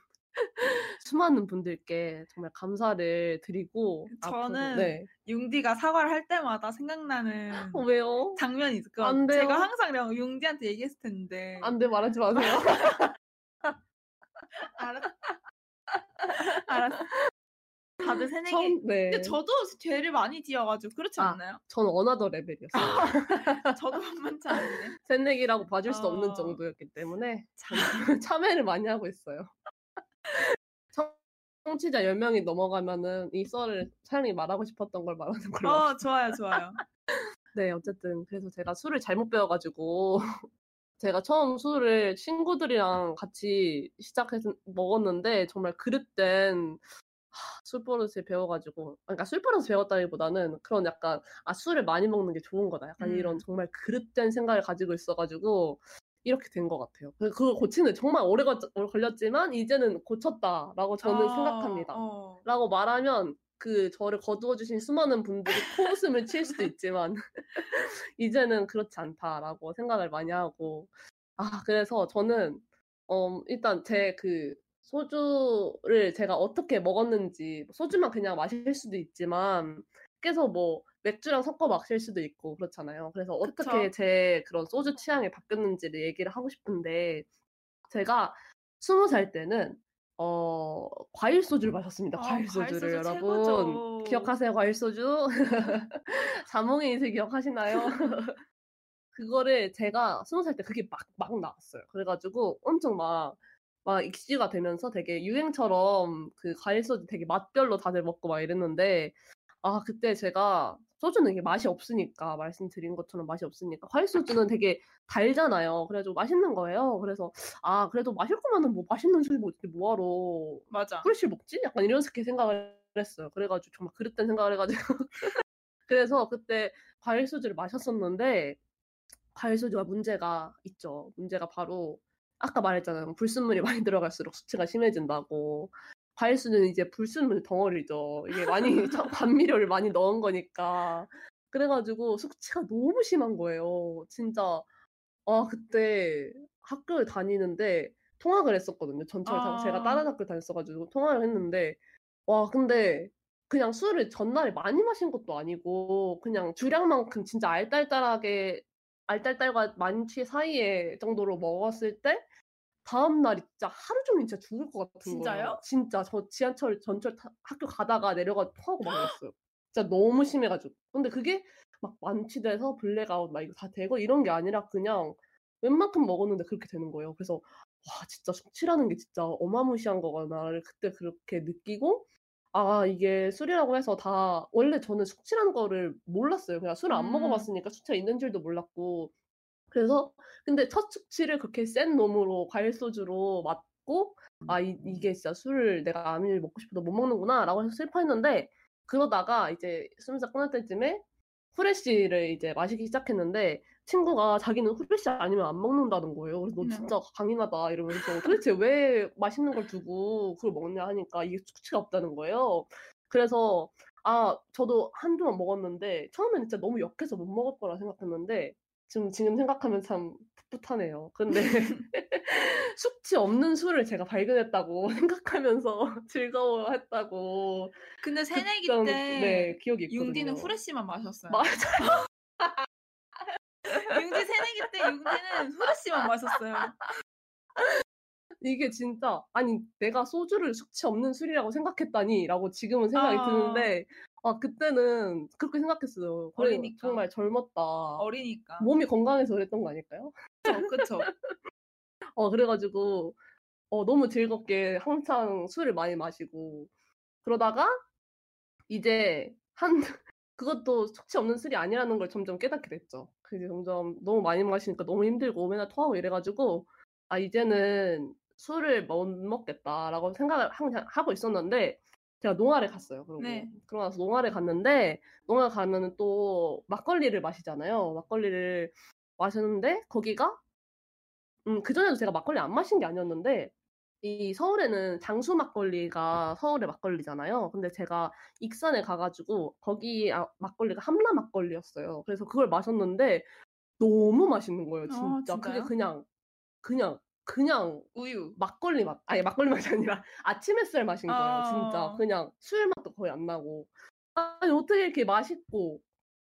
[SPEAKER 1] 수많은 분들께 정말 감사를 드리고 앞으로
[SPEAKER 2] 저는
[SPEAKER 1] 네.
[SPEAKER 2] 융디가 사과를 할 때마다 생각나는
[SPEAKER 1] 어, 왜요?
[SPEAKER 2] 장면이 있을
[SPEAKER 1] 것안
[SPEAKER 2] 같아요. 제가. 항상 그냥 융디한테 얘기했을 텐데.
[SPEAKER 1] 안 돼 말하지 마세요.
[SPEAKER 2] 알았. 알았어. 다들 새내기.
[SPEAKER 1] 처음 네.
[SPEAKER 2] 근데 저도 죄를 많이 지어가지고 그렇지
[SPEAKER 1] 아.
[SPEAKER 2] 않나요?
[SPEAKER 1] 저는 another level이었어요.
[SPEAKER 2] 저도 만만치 않은데.
[SPEAKER 1] 새내기라고 봐줄 수 없는
[SPEAKER 2] 어.
[SPEAKER 1] 정도였기 때문에
[SPEAKER 2] 참.
[SPEAKER 1] 참여를 많이 하고 있어요. 청- 청취자 10명이 넘어가면은 이 썰을 사연이 말하고 싶었던 걸 말하는 걸로.
[SPEAKER 2] 어 좋아요 좋아요.
[SPEAKER 1] 네, 어쨌든 그래서 제가 술을 잘못 배워가지고 제가 처음 술을 친구들이랑 같이 시작해서 먹었는데 정말 그릇된 하, 술버릇을 배워가지고 그러니까 술버릇을 배웠다기보다는 그런 약간 아 술을 많이 먹는 게 좋은 거다 약간
[SPEAKER 2] 음.
[SPEAKER 1] 이런 정말 그릇된 생각을 가지고 있어가지고 이렇게 된 것 같아요. 그- 고치는 정말 오래 걸- 걸렸지만 이제는 고쳤다라고 저는
[SPEAKER 2] 어,
[SPEAKER 1] 생각합니다.
[SPEAKER 2] 어.
[SPEAKER 1] 라고 말하면 그 저를 거두어 주신 수많은 분들이 코웃음을 칠 수도 있지만 이제는 그렇지 않다라고 생각을 많이 하고 아 그래서 저는 어 일단 제 그 소주를 제가 어떻게 먹었는지 소주만 그냥 마실 수도 있지만 계속 뭐 맥주랑 섞어 마실 수도 있고 그렇잖아요. 그래서 어떻게
[SPEAKER 2] 그쵸.
[SPEAKER 1] 제 그런 소주 취향이 바뀌었는지를 얘기를 하고 싶은데 제가 스무 살 때는 어 과일 소주를 마셨습니다.
[SPEAKER 2] 아,
[SPEAKER 1] 과일
[SPEAKER 2] 과일
[SPEAKER 1] 소주를
[SPEAKER 2] 소주
[SPEAKER 1] 여러분
[SPEAKER 2] 최고죠.
[SPEAKER 1] 기억하세요? 과일 소주 자몽의 이슬 기억하시나요? 그거를 제가 스무 살 때 그게 막 막 나왔어요. 그래가지고 엄청 막 막 익시가 되면서 되게 유행처럼 그 과일 소주 되게 맛별로 다들 먹고 막 이랬는데 아 그때 제가 소주는 이게 맛이 없으니까 말씀드린 것처럼 맛이 없으니까 과일 소주는 되게 달잖아요. 그래가지고 맛있는 거예요. 그래서 아 그래도 마실 거면은 뭐 맛있는 술 뭐, 뭐하러
[SPEAKER 2] 맞아.
[SPEAKER 1] 후레쉬 먹지? 약간 이렇게 생각을 했어요. 그래가지고 정말 그릇된 생각을 해가지고 그래서 그때 과일 소주를 마셨었는데 과일 소주가 문제가 있죠. 문제가 바로 아까 말했잖아요. 불순물이 많이 들어갈수록 수치가 심해진다고. 과일 소주는 이제 불순물 덩어리죠. 이게 많이 참 감미료를 많이 넣은 거니까. 그래가지고 숙취가 너무 심한 거예요. 진짜 아 그때 학교를 다니는데 통학을 했었거든요. 전철 타고 제가
[SPEAKER 2] 아.
[SPEAKER 1] 다른 학교 다녔어가지고 통학을 했는데 와 근데 그냥 술을 전날에 많이 마신 것도 아니고 그냥 주량만큼 진짜 알딸딸하게 알딸딸과 만취 사이에 정도로 먹었을 때 다음 날이 진짜 하루 종일 진짜 죽을 것 같은
[SPEAKER 2] 진짜요?
[SPEAKER 1] 거예요. 진짜 저 지하철 전철 타, 학교 가다가 내려가 토하고 막 이랬어요. 진짜 너무 심해가지고. 근데 그게 막 만취돼서 블랙아웃 막 이거 다 되고 이런 게 아니라 그냥 웬만큼 먹었는데 그렇게 되는 거예요. 그래서 와 진짜 숙취라는 게 진짜 어마무시한 거구나를 그때 그렇게 느끼고 아 이게 술이라고 해서 다 원래 저는 숙취라는 거를 몰랐어요. 그냥 술을 안
[SPEAKER 2] 음.
[SPEAKER 1] 먹어봤으니까 숙취가 있는 줄도 몰랐고 그래서 근데 첫 숙취를 그렇게 센 놈으로 과일 소주로 맞고 아 이, 이게 진짜 술을 내가 아무리 먹고 싶어도 못 먹는구나라고 해서 슬퍼했는데 그러다가 이제 스무 살 끝날 때쯤에 후레쉬를 이제 마시기 시작했는데 친구가 자기는 후레쉬 아니면 안 먹는다는 거예요. 그래서 너
[SPEAKER 2] 네.
[SPEAKER 1] 진짜 강인하다 이러면서 도대체 왜 맛있는 걸 두고 그걸 먹냐 하니까 이게 숙취가 없다는 거예요. 그래서 아 저도 한두번 먹었는데 처음에는 진짜 너무 역해서 못 먹을 거라 생각했는데 지금 지금 생각하면 참 풋풋하네요. 근데 숙취 없는 술을 제가 발견했다고 생각하면서 즐거워했다고
[SPEAKER 2] 근데 새내기 때
[SPEAKER 1] 네 기억이 있거든요.
[SPEAKER 2] 융디는 후레쉬만 마셨어요.
[SPEAKER 1] 맞아요.
[SPEAKER 2] 융디 새내기 때 융디는 후레쉬만 마셨어요.
[SPEAKER 1] 이게 진짜 아니 내가 소주를 숙취 없는 술이라고 생각했다니라고 지금은 생각이
[SPEAKER 2] 아.
[SPEAKER 1] 드는데 아 그때는 그렇게 생각했어요. 그래,
[SPEAKER 2] 어리니까.
[SPEAKER 1] 정말 젊었다.
[SPEAKER 2] 어리니까.
[SPEAKER 1] 몸이 건강해서 그랬던 거 아닐까요?
[SPEAKER 2] 그쵸, 그쵸.
[SPEAKER 1] 어 그래가지고 어 너무 즐겁게 한창 술을 많이 마시고 그러다가 이제 한 그것도 숙취 없는 술이 아니라는 걸 점점 깨닫게 됐죠. 그게 점점 너무 많이 마시니까 너무 힘들고 맨날 토하고 이래가지고 아 이제는 술을 못 먹겠다라고 생각을 항상 하고 있었는데 제가 농아를 갔어요. 그러고
[SPEAKER 2] 네.
[SPEAKER 1] 그러고 나서 농아를 갔는데 농아 가면은 또 막걸리를 마시잖아요. 막걸리를 마셨는데 거기가 음, 그 전에도 제가 막걸리 안 마신 게 아니었는데, 이 서울에는 장수 막걸리가 서울의 막걸리잖아요. 근데 제가 익산에 가가지고, 거기 아, 막걸리가 함라 막걸리였어요. 그래서 그걸 마셨는데, 너무 맛있는 거예요,
[SPEAKER 2] 아,
[SPEAKER 1] 진짜. 그게
[SPEAKER 2] 진짜요?
[SPEAKER 1] 그냥, 그냥, 그냥
[SPEAKER 2] 우유.
[SPEAKER 1] 막걸리 맛, 아니, 막걸리 맛이 아니라 아침 햇살 맛인 거예요, 진짜.
[SPEAKER 2] 아.
[SPEAKER 1] 그냥 술 맛도 거의 안 나고. 아니, 어떻게 이렇게 맛있고,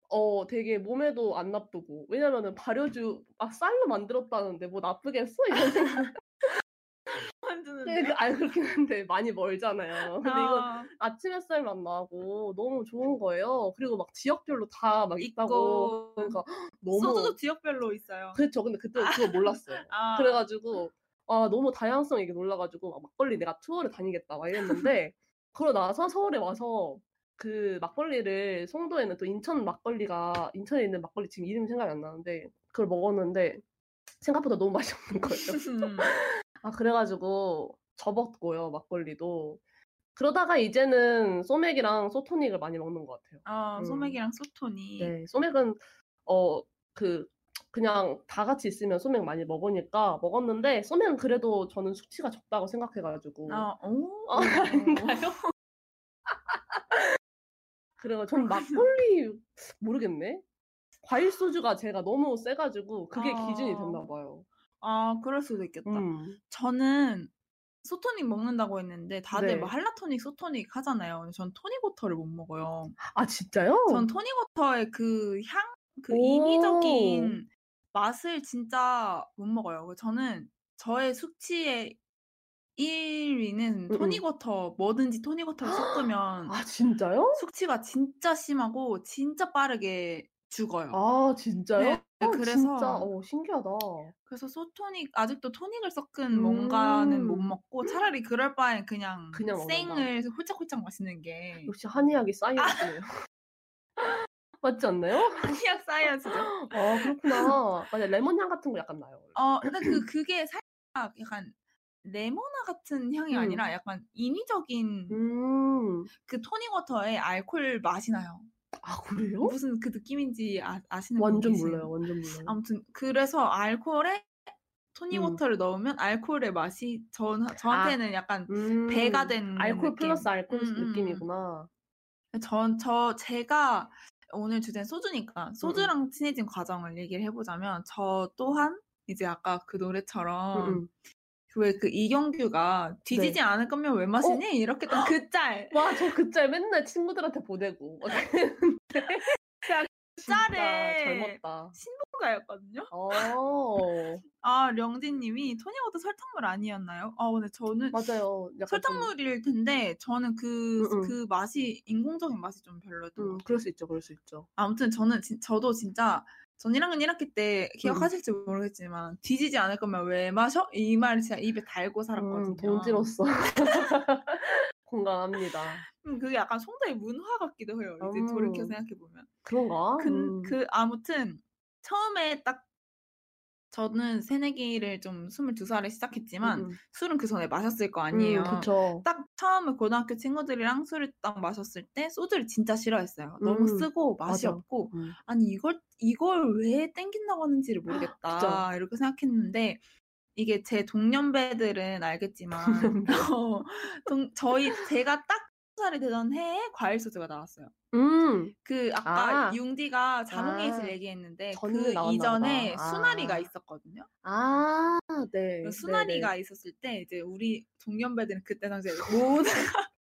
[SPEAKER 1] 어, 되게 몸에도 안 나쁘고. 왜냐면은 발효주, 아, 쌀로 만들었다는데 뭐 나쁘겠어? 이런 생각.
[SPEAKER 2] 만드는데.
[SPEAKER 1] 그- 아니, 그렇긴 한데 많이 멀잖아요. 근데 이건
[SPEAKER 2] 아,
[SPEAKER 1] 아침 햇살 맛 나고 너무 좋은 거예요. 그리고 막 지역별로 다 막 있다고. 그러니까 너무.
[SPEAKER 2] 소주도 지역별로 있어요.
[SPEAKER 1] 그렇죠. 근데 그때 그거 몰랐어요.
[SPEAKER 2] 아,
[SPEAKER 1] 그래가지고 아 너무 다양성 이게 놀라가지고 막 막걸리 내가 투어를 다니겠다 막 이랬는데 그러고 나서 서울에 와서 그 막걸리를 송도에는 또 인천 막걸리가 인천에 있는 막걸리 지금 이름 생각이 안 나는데 그걸 먹었는데 생각보다 너무 맛이 없는 거예요.
[SPEAKER 2] 음.
[SPEAKER 1] 아 그래가지고 접었고요 막걸리도 그러다가 이제는 소맥이랑 소토닉을 많이 먹는 것 같아요.
[SPEAKER 2] 어,
[SPEAKER 1] 음.
[SPEAKER 2] 소맥이랑 소톤이.
[SPEAKER 1] 네, 소맥은 어 그 그냥 다 같이 있으면 소맥 많이 먹으니까 먹었는데 소맥은 그래도 저는 수치가 적다고 생각해가지고
[SPEAKER 2] 아, 오.
[SPEAKER 1] 어, 아닌가요? 그래가 전 막걸리 모르겠네. 과일 소주가 제가 너무 세가지고 그게
[SPEAKER 2] 아.
[SPEAKER 1] 기준이 됐나 봐요.
[SPEAKER 2] 아, 그럴 수도 있겠다.
[SPEAKER 1] 음.
[SPEAKER 2] 저는 소토닉 먹는다고 했는데 다들
[SPEAKER 1] 네.
[SPEAKER 2] 뭐 할라토닉, 소토닉 하잖아요. 근데 전 토닉워터를 못 먹어요.
[SPEAKER 1] 아 진짜요?
[SPEAKER 2] 전 토닉워터의 그 향, 그
[SPEAKER 1] 오.
[SPEAKER 2] 인위적인 맛을 진짜 못 먹어요. 저는 저의 숙취의 1위는
[SPEAKER 1] 음.
[SPEAKER 2] 토닉워터, 뭐든지 토닉워터를 섞으면
[SPEAKER 1] 아 진짜요?
[SPEAKER 2] 숙취가 진짜 심하고 진짜 빠르게 죽어요.
[SPEAKER 1] 아 진짜요?
[SPEAKER 2] 네,
[SPEAKER 1] 어,
[SPEAKER 2] 그래서-
[SPEAKER 1] 진짜 어 신기하다.
[SPEAKER 2] 그래서 소토닉 아직도 토닉을 섞은 뭔가는 못
[SPEAKER 1] 음.
[SPEAKER 2] 먹고 차라리 그럴 바엔 그냥,
[SPEAKER 1] 그냥 먹는다.
[SPEAKER 2] 생을 홀짝홀짝 마시는 게
[SPEAKER 1] 역시 한의학이 사이언스네요. 맞지 않나요?
[SPEAKER 2] 한약 사이언스죠.
[SPEAKER 1] 아 그렇구나. 맞아 레몬 향 같은 거 약간 나요.
[SPEAKER 2] 어, 근데 그 그게 살짝 약간 레모나 같은 향이
[SPEAKER 1] 음.
[SPEAKER 2] 아니라 약간 인위적인
[SPEAKER 1] 음.
[SPEAKER 2] 그 토닉워터에 알코올 맛이 나요.
[SPEAKER 1] 아 그래요?
[SPEAKER 2] 무슨 그 느낌인지 아, 아시는 분
[SPEAKER 1] 완전? 몰라요. 완전 몰라요.
[SPEAKER 2] 아무튼 그래서 알코올에
[SPEAKER 1] 음.
[SPEAKER 2] 토닉워터를 넣으면 알코올의 맛이 저, 저한테는 약간
[SPEAKER 1] 음,
[SPEAKER 2] 배가 된
[SPEAKER 1] 알코올
[SPEAKER 2] 느낌.
[SPEAKER 1] 플러스 알코올
[SPEAKER 2] 음, 음, 음.
[SPEAKER 1] 느낌이구나.
[SPEAKER 2] 전, 저, 제가 오늘 주제는 소주니까 소주랑 친해진 과정을 얘기를 해보자면 저 또한 이제 아까 그 노래처럼
[SPEAKER 1] 음, 음.
[SPEAKER 2] 왜그 이경규가 뒤지지
[SPEAKER 1] 네.
[SPEAKER 2] 않을 거면 왜 마시니? 이렇게 했던 그 짤.
[SPEAKER 1] 와, 저 그 짤 맨날 친구들한테 보내고. 진짜
[SPEAKER 2] 짤에
[SPEAKER 1] 젊었다.
[SPEAKER 2] 설탕가였거든요.
[SPEAKER 1] 어,
[SPEAKER 2] 아 령진님이 토닉워터 설탕물 아니었나요? 아 근데 저는
[SPEAKER 1] 맞아요.
[SPEAKER 2] 설탕물일 텐데 저는 그 그. 맛이 인공적인 맛이 좀 별로였던 것
[SPEAKER 1] 음,
[SPEAKER 2] 같아요.
[SPEAKER 1] 그럴 수 있죠, 그럴 수 있죠.
[SPEAKER 2] 아무튼 저는 진- 저도 진짜 전 1학년 1학기 때
[SPEAKER 1] 음.
[SPEAKER 2] 기억하실지 모르겠지만 뒤지지 않을 거면 왜 마셔? 이 말을 진짜 입에 달고 살았거든요.
[SPEAKER 1] 음, 동지로서 공감합니다.
[SPEAKER 2] 음, 그게 약간 송도의 문화 같기도 해요. 이제
[SPEAKER 1] 음.
[SPEAKER 2] 돌이켜 생각해 보면.
[SPEAKER 1] 그런가?
[SPEAKER 2] 그,
[SPEAKER 1] 음.
[SPEAKER 2] 그 아무튼 처음에 딱 저는 새내기를 좀 22살에 시작했지만
[SPEAKER 1] 음, 음.
[SPEAKER 2] 술은 그 전에 마셨을 거 아니에요.
[SPEAKER 1] 음.
[SPEAKER 2] 딱 처음에 고등학교 친구들이랑 술을 딱 마셨을 때 소주를 진짜 싫어했어요. 너무
[SPEAKER 1] 음,
[SPEAKER 2] 쓰고 맛이
[SPEAKER 1] 맞아.
[SPEAKER 2] 없고
[SPEAKER 1] 음.
[SPEAKER 2] 아니 이걸 이걸 왜 땡긴다고 하는지를
[SPEAKER 1] 그쵸.
[SPEAKER 2] 모르겠다 이렇게 생각했는데 이게 제 동년배들은 알겠지만 어, 동- 저희 제가 딱 살이 되던 해에 과일 소주가 나왔어요.
[SPEAKER 1] 음,
[SPEAKER 2] 그 아까
[SPEAKER 1] 아.
[SPEAKER 2] 융디가 자몽에이스를
[SPEAKER 1] 아.
[SPEAKER 2] 얘기했는데
[SPEAKER 1] 전에
[SPEAKER 2] 그
[SPEAKER 1] 나왔나
[SPEAKER 2] 이전에
[SPEAKER 1] 보다.
[SPEAKER 2] 수나리가
[SPEAKER 1] 아.
[SPEAKER 2] 있었거든요.
[SPEAKER 1] 아, 네.
[SPEAKER 2] 그 수나리가
[SPEAKER 1] 네네.
[SPEAKER 2] 있었을 때 이제 우리 동년배들은 그때 당시에 모두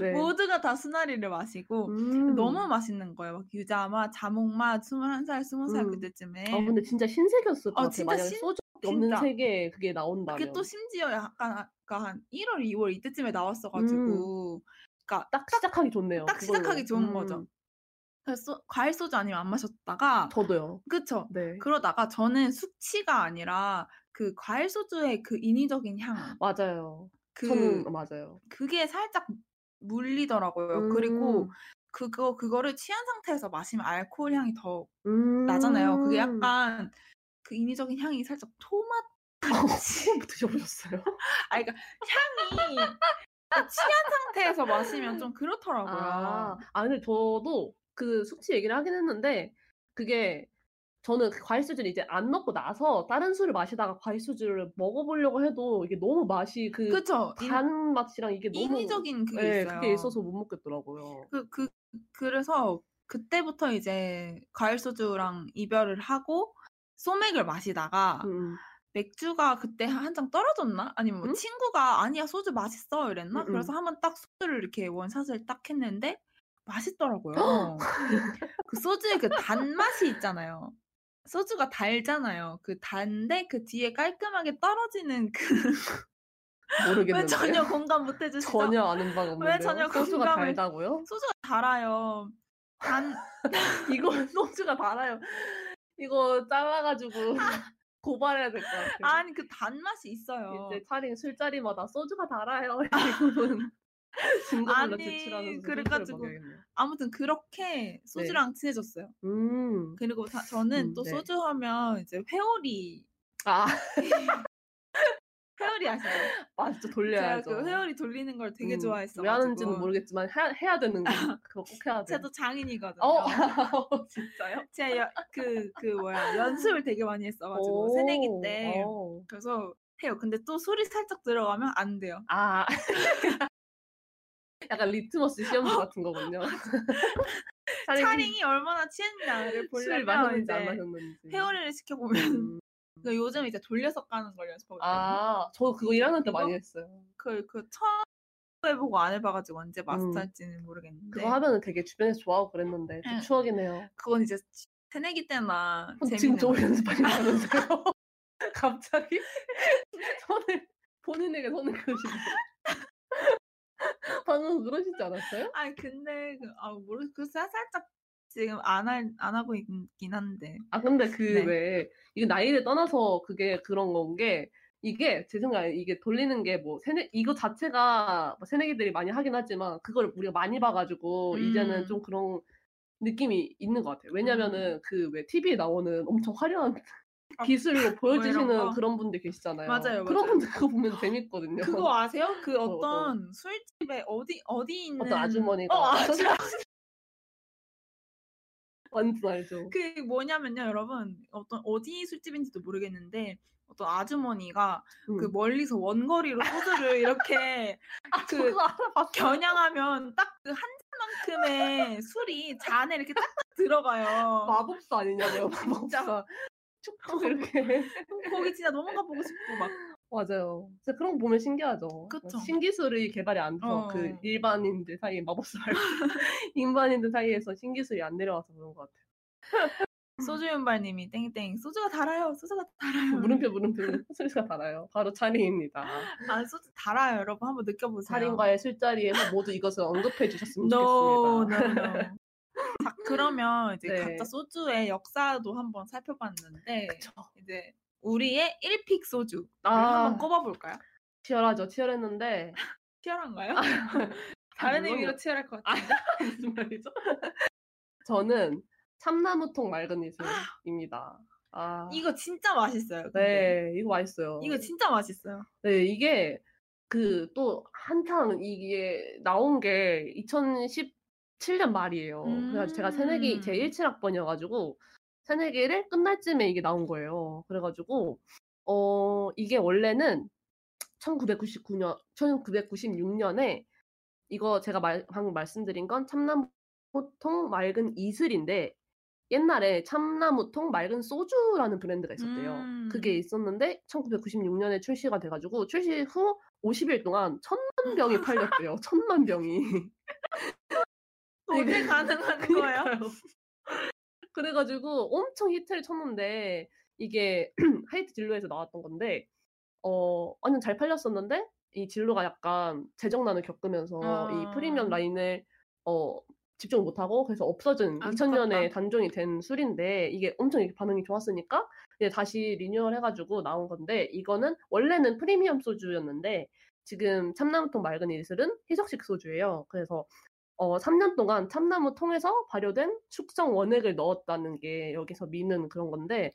[SPEAKER 1] 네.
[SPEAKER 2] 모두가 다 수나리를 마시고
[SPEAKER 1] 음.
[SPEAKER 2] 너무 맛있는 거예요. 막 유자맛, 자몽맛, 21살, 20살
[SPEAKER 1] 음.
[SPEAKER 2] 그때쯤에.
[SPEAKER 1] 아, 근데 진짜 신세계였을 것
[SPEAKER 2] 어,
[SPEAKER 1] 같아요.
[SPEAKER 2] 진짜
[SPEAKER 1] 만약에
[SPEAKER 2] 신-
[SPEAKER 1] 소주 없는
[SPEAKER 2] 진짜.
[SPEAKER 1] 세계에 그게 나온다면.
[SPEAKER 2] 그게 또 심지어 약간 아까 한 1월, 2월 이때쯤에
[SPEAKER 1] 음.
[SPEAKER 2] 나왔어가지고 그러니까
[SPEAKER 1] 딱 시작하기 좋네요.
[SPEAKER 2] 딱
[SPEAKER 1] 그걸로.
[SPEAKER 2] 시작하기 좋은
[SPEAKER 1] 음,
[SPEAKER 2] 거죠. 그래서 소- 과일 소주 아니면 안 마셨다가
[SPEAKER 1] 저도요.
[SPEAKER 2] 그쵸?
[SPEAKER 1] 네.
[SPEAKER 2] 그러다가 저는 숙취가 아니라 그 과일 소주의 그 인위적인 향,
[SPEAKER 1] 맞아요.
[SPEAKER 2] 그
[SPEAKER 1] 저는 맞아요.
[SPEAKER 2] 그게 살짝 물리더라고요. 그리고
[SPEAKER 1] 음,
[SPEAKER 2] 그거 그거를 취한 상태에서 마시면 알코올 향이 더
[SPEAKER 1] 음.
[SPEAKER 2] 나잖아요. 그게 약간 그 인위적인 향이 살짝 토마토.
[SPEAKER 1] 처음 드셔보셨어요?
[SPEAKER 2] 아, 그러니까 향이 그 취한 상태에서 마시면 좀 그렇더라고요.
[SPEAKER 1] 아, 아, 근데 저도 그 숙취 얘기를 하긴 했는데, 그게 저는 그 과일 소주를 이제 안 먹고 나서 다른 술을 마시다가 과일 소주를 먹어보려고 해도 이게 너무 맛이 그
[SPEAKER 2] 그쵸? 인,
[SPEAKER 1] 단 맛이랑 이게 너무
[SPEAKER 2] 인위적인 그게
[SPEAKER 1] 네,
[SPEAKER 2] 있어요.
[SPEAKER 1] 그게 있어서 못 먹겠더라고요.
[SPEAKER 2] 그, 그, 그래서 그때부터 이제 과일 소주랑 이별을 하고 소맥을 마시다가
[SPEAKER 1] 음,
[SPEAKER 2] 맥주가 그때 한장 떨어졌나? 아니면 뭐
[SPEAKER 1] 응?
[SPEAKER 2] 친구가 아니야 소주 맛있어 이랬나?
[SPEAKER 1] 응, 응.
[SPEAKER 2] 그래서 한번 딱 소주를 이렇게 원샷을 딱 했는데 맛있더라고요. 그 소주의 그 단맛이 있잖아요. 소주가 달잖아요. 그 단데 그 뒤에 깔끔하게 떨어지는 그 왜
[SPEAKER 1] 모르겠는데.
[SPEAKER 2] 전혀 공감 못 해주시죠?
[SPEAKER 1] 전혀 아는 바가 없는데요.
[SPEAKER 2] 전혀
[SPEAKER 1] 소주가
[SPEAKER 2] 공감을-
[SPEAKER 1] 달다고요?
[SPEAKER 2] 소주가 달아요. 단
[SPEAKER 1] 이거 소주가 달아요. 이거 잘라가지고 고발해야 될 것 같아요.
[SPEAKER 2] 아니 그 단맛이 있어요.
[SPEAKER 1] 이제 차린 술자리마다 소주가 달아요. 이거는 증거물로
[SPEAKER 2] 아니,
[SPEAKER 1] 제출하면서
[SPEAKER 2] 그래가지고. 아무튼 그렇게 소주랑 친해졌어요.
[SPEAKER 1] 음.
[SPEAKER 2] 그리고 다- 저는
[SPEAKER 1] 음,
[SPEAKER 2] 또
[SPEAKER 1] 네.
[SPEAKER 2] 소주 하면 이제 회오리
[SPEAKER 1] 아,
[SPEAKER 2] 회오리 아시죠? 제가
[SPEAKER 1] 돌려야죠.
[SPEAKER 2] 그 회오리 돌리는 걸 되게
[SPEAKER 1] 음,
[SPEAKER 2] 좋아했어.
[SPEAKER 1] 왜 하는지는 모르겠지만 해야, 해야 되는 거 그거 꼭 해야 돼.
[SPEAKER 2] 제가 또 장인이거든요.
[SPEAKER 1] 어, 진짜요?
[SPEAKER 2] 제가 그, 그 뭐야 연습을 되게 많이 했어가지고 새내기
[SPEAKER 1] 오,
[SPEAKER 2] 때
[SPEAKER 1] 어.
[SPEAKER 2] 그래서 해요. 근데 또 술이 살짝 들어가면 안 돼요.
[SPEAKER 1] 아. 약간 리트머스 시험지 같은 거군요. 차링이
[SPEAKER 2] 차링이 얼마나 취했냐를
[SPEAKER 1] 술
[SPEAKER 2] 보려면
[SPEAKER 1] 마셨는지 안 마셨는지.
[SPEAKER 2] 회오리를 시켜보면
[SPEAKER 1] 음.
[SPEAKER 2] 그 요즘 이제 돌려서 까는 걸 연습하고 있거든요.
[SPEAKER 1] 아, 저 그거 1학년 때? 많이 했어요.
[SPEAKER 2] 그, 그 처음 해보고 안 해봐가지고 언제
[SPEAKER 1] 음.
[SPEAKER 2] 마스터할지는 모르겠는데
[SPEAKER 1] 그거 하면은 되게 주변에서 좋아하고 그랬는데 좀
[SPEAKER 2] 응.
[SPEAKER 1] 추억이네요.
[SPEAKER 2] 그건 이제 새내기 때나
[SPEAKER 1] 어, 지금
[SPEAKER 2] 거예요.
[SPEAKER 1] 연습하신다면서요? 갑자기 손을 본인에게 손을 그으시고 방금 그러시지 않았어요?
[SPEAKER 2] 아니 근데 그, 아 모르 그 살짝 지금 안 할 안 하고 있긴 한데
[SPEAKER 1] 아 근데 그
[SPEAKER 2] 네.
[SPEAKER 1] 왜 이게 나이를 떠나서 그게 그런 건 게 이게 제 생각에 이게 돌리는 게 뭐 새내 이거 자체가 뭐 새내기들이 많이 하긴 하지만 그걸 우리가 많이 봐가지고 이제는
[SPEAKER 2] 음.
[SPEAKER 1] 좀 그런 느낌이 있는 것 같아요. 왜냐면은 그 왜 TV에 나오는 엄청 화려한
[SPEAKER 2] 아,
[SPEAKER 1] 기술로 보여주시는
[SPEAKER 2] 거?
[SPEAKER 1] 그런 분들 계시잖아요.
[SPEAKER 2] 맞아요,
[SPEAKER 1] 그런
[SPEAKER 2] 맞아요.
[SPEAKER 1] 분들 그거 보면 재밌거든요.
[SPEAKER 2] 그거 아세요? 그
[SPEAKER 1] 어,
[SPEAKER 2] 어떤 술집에 어디 어디 있는
[SPEAKER 1] 어떤 아주머니가
[SPEAKER 2] 어, 아주
[SPEAKER 1] 완전 알죠.
[SPEAKER 2] 그 뭐냐면요, 여러분 어떤 어디 술집인지도 모르겠는데 어떤 아주머니가
[SPEAKER 1] 음.
[SPEAKER 2] 그 멀리서 원거리로 소주를 이렇게
[SPEAKER 1] 아,
[SPEAKER 2] 그. 겨냥하면 딱 그 한 잔만큼의 술이 잔에 이렇게 딱딱 들어가요.
[SPEAKER 1] 마법사 아니냐고요, 마법사. 축축 이렇게.
[SPEAKER 2] 거기 진짜 너무 가보고 싶고 막
[SPEAKER 1] 맞아요. 진짜 그런 거 보면 신기하죠.
[SPEAKER 2] 그쵸.
[SPEAKER 1] 신기술이 개발이 안 돼서
[SPEAKER 2] 어.
[SPEAKER 1] 그 일반인들 사이에 마법사 말고 일반인들 사이에서 신기술이 안 내려와서 그런 것 같아요.
[SPEAKER 2] 소주윤발님이 땡땡 소주가 달아요. 소주가 달아요.
[SPEAKER 1] 물음표 물음표 소리가 달아요. 바로 차림입니다.
[SPEAKER 2] 아 소주 달아요. 여러분 한번 느껴보세요.
[SPEAKER 1] 차림과의 술자리에서 모두 이것을 언급해 주셨으면
[SPEAKER 2] No,
[SPEAKER 1] 좋겠습니다.
[SPEAKER 2] no, no. 자, 그러면 이제
[SPEAKER 1] 네.
[SPEAKER 2] 각자 소주의 역사도 한번 살펴봤는데
[SPEAKER 1] 그쵸.
[SPEAKER 2] 이제 우리의 1픽 소주
[SPEAKER 1] 아.
[SPEAKER 2] 한번 꼽아볼까요?
[SPEAKER 1] 치열하죠. 치열했는데
[SPEAKER 2] 치열한가요? 다른
[SPEAKER 1] 물론이요.
[SPEAKER 2] 의미로 치열할 것
[SPEAKER 1] 아,
[SPEAKER 2] 같아요.
[SPEAKER 1] 무슨 말이죠? 저는 참나무통 맑은 이슬입니다. 아,
[SPEAKER 2] 이거 진짜 맛있어요. 근데.
[SPEAKER 1] 네, 이거 맛있어요.
[SPEAKER 2] 이거 진짜 맛있어요.
[SPEAKER 1] 네, 이게 그 또 한창 이게 나온 게 2017년 말이에요. 그래가지고 제가 새내기 제
[SPEAKER 2] 음.
[SPEAKER 1] 17학번이어가지고 새내기를 끝날 쯤에 이게 나온 거예요. 그래가지고 어 이게 원래는 1999년 1996년에 이거 제가 말, 방금 말씀드린 건 참나무통 맑은 이슬인데 옛날에 참나무통 맑은 소주라는 브랜드가 있었대요.
[SPEAKER 2] 음.
[SPEAKER 1] 그게 있었는데 1996년에 출시가 돼가지고 출시 후 50일 동안 천만 병이 팔렸대요. 천만 병이.
[SPEAKER 2] 어떻게 가능한 거예요?
[SPEAKER 1] 그래가지고 엄청 히트를 쳤는데 이게 하이트 진로에서 나왔던 건데 어 완전 잘 팔렸었는데 이 진로가 약간 재정난을 겪으면서 이
[SPEAKER 2] 아.
[SPEAKER 1] 프리미엄 라인을 어 집중을 못하고 그래서 없어진 2000년에
[SPEAKER 2] 안타깝다.
[SPEAKER 1] 단종이 된 술인데 이게 엄청 이렇게 반응이 좋았으니까 이제 다시 리뉴얼 해가지고 나온 건데 이거는 원래는 프리미엄 소주였는데 지금 참나무통 맑은 이슬은 희석식 소주예요. 그래서 어, 3년 동안 참나무 통에서 발효된 숙성 원액을 넣었다는 게 여기서 미는 그런 건데,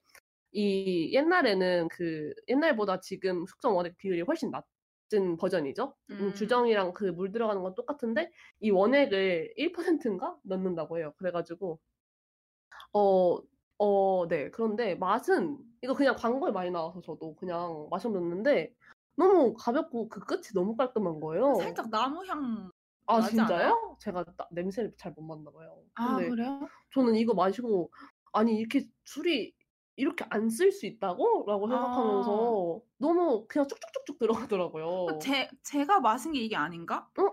[SPEAKER 1] 이 옛날에는 그, 옛날보다 지금 숙성 원액 비율이 훨씬 낮은 버전이죠. 음,
[SPEAKER 2] 음.
[SPEAKER 1] 주정이랑 그 물 들어가는 건 똑같은데, 이 원액을 1%인가 넣는다고 해요. 그래가지고, 어, 어, 네. 그런데 맛은, 이거 그냥 광고에 많이 나와서 저도 그냥 마셔봤는데, 너무 가볍고 그 끝이 너무 깔끔한 거예요.
[SPEAKER 2] 살짝 나무 향
[SPEAKER 1] 아
[SPEAKER 2] 나지
[SPEAKER 1] 진짜요?
[SPEAKER 2] 않아요?
[SPEAKER 1] 제가 나- 냄새를 잘 못 맡나 봐요.
[SPEAKER 2] 아
[SPEAKER 1] 근데
[SPEAKER 2] 그래요?
[SPEAKER 1] 저는 이거 마시고 아니 이렇게 술이 이렇게 안 쓸 수 있다고? 라고 생각하면서 너무 그냥 쭉쭉쭉쭉 들어가더라고요.
[SPEAKER 2] 제, 제가 마신 게 이게 아닌가?
[SPEAKER 1] 어?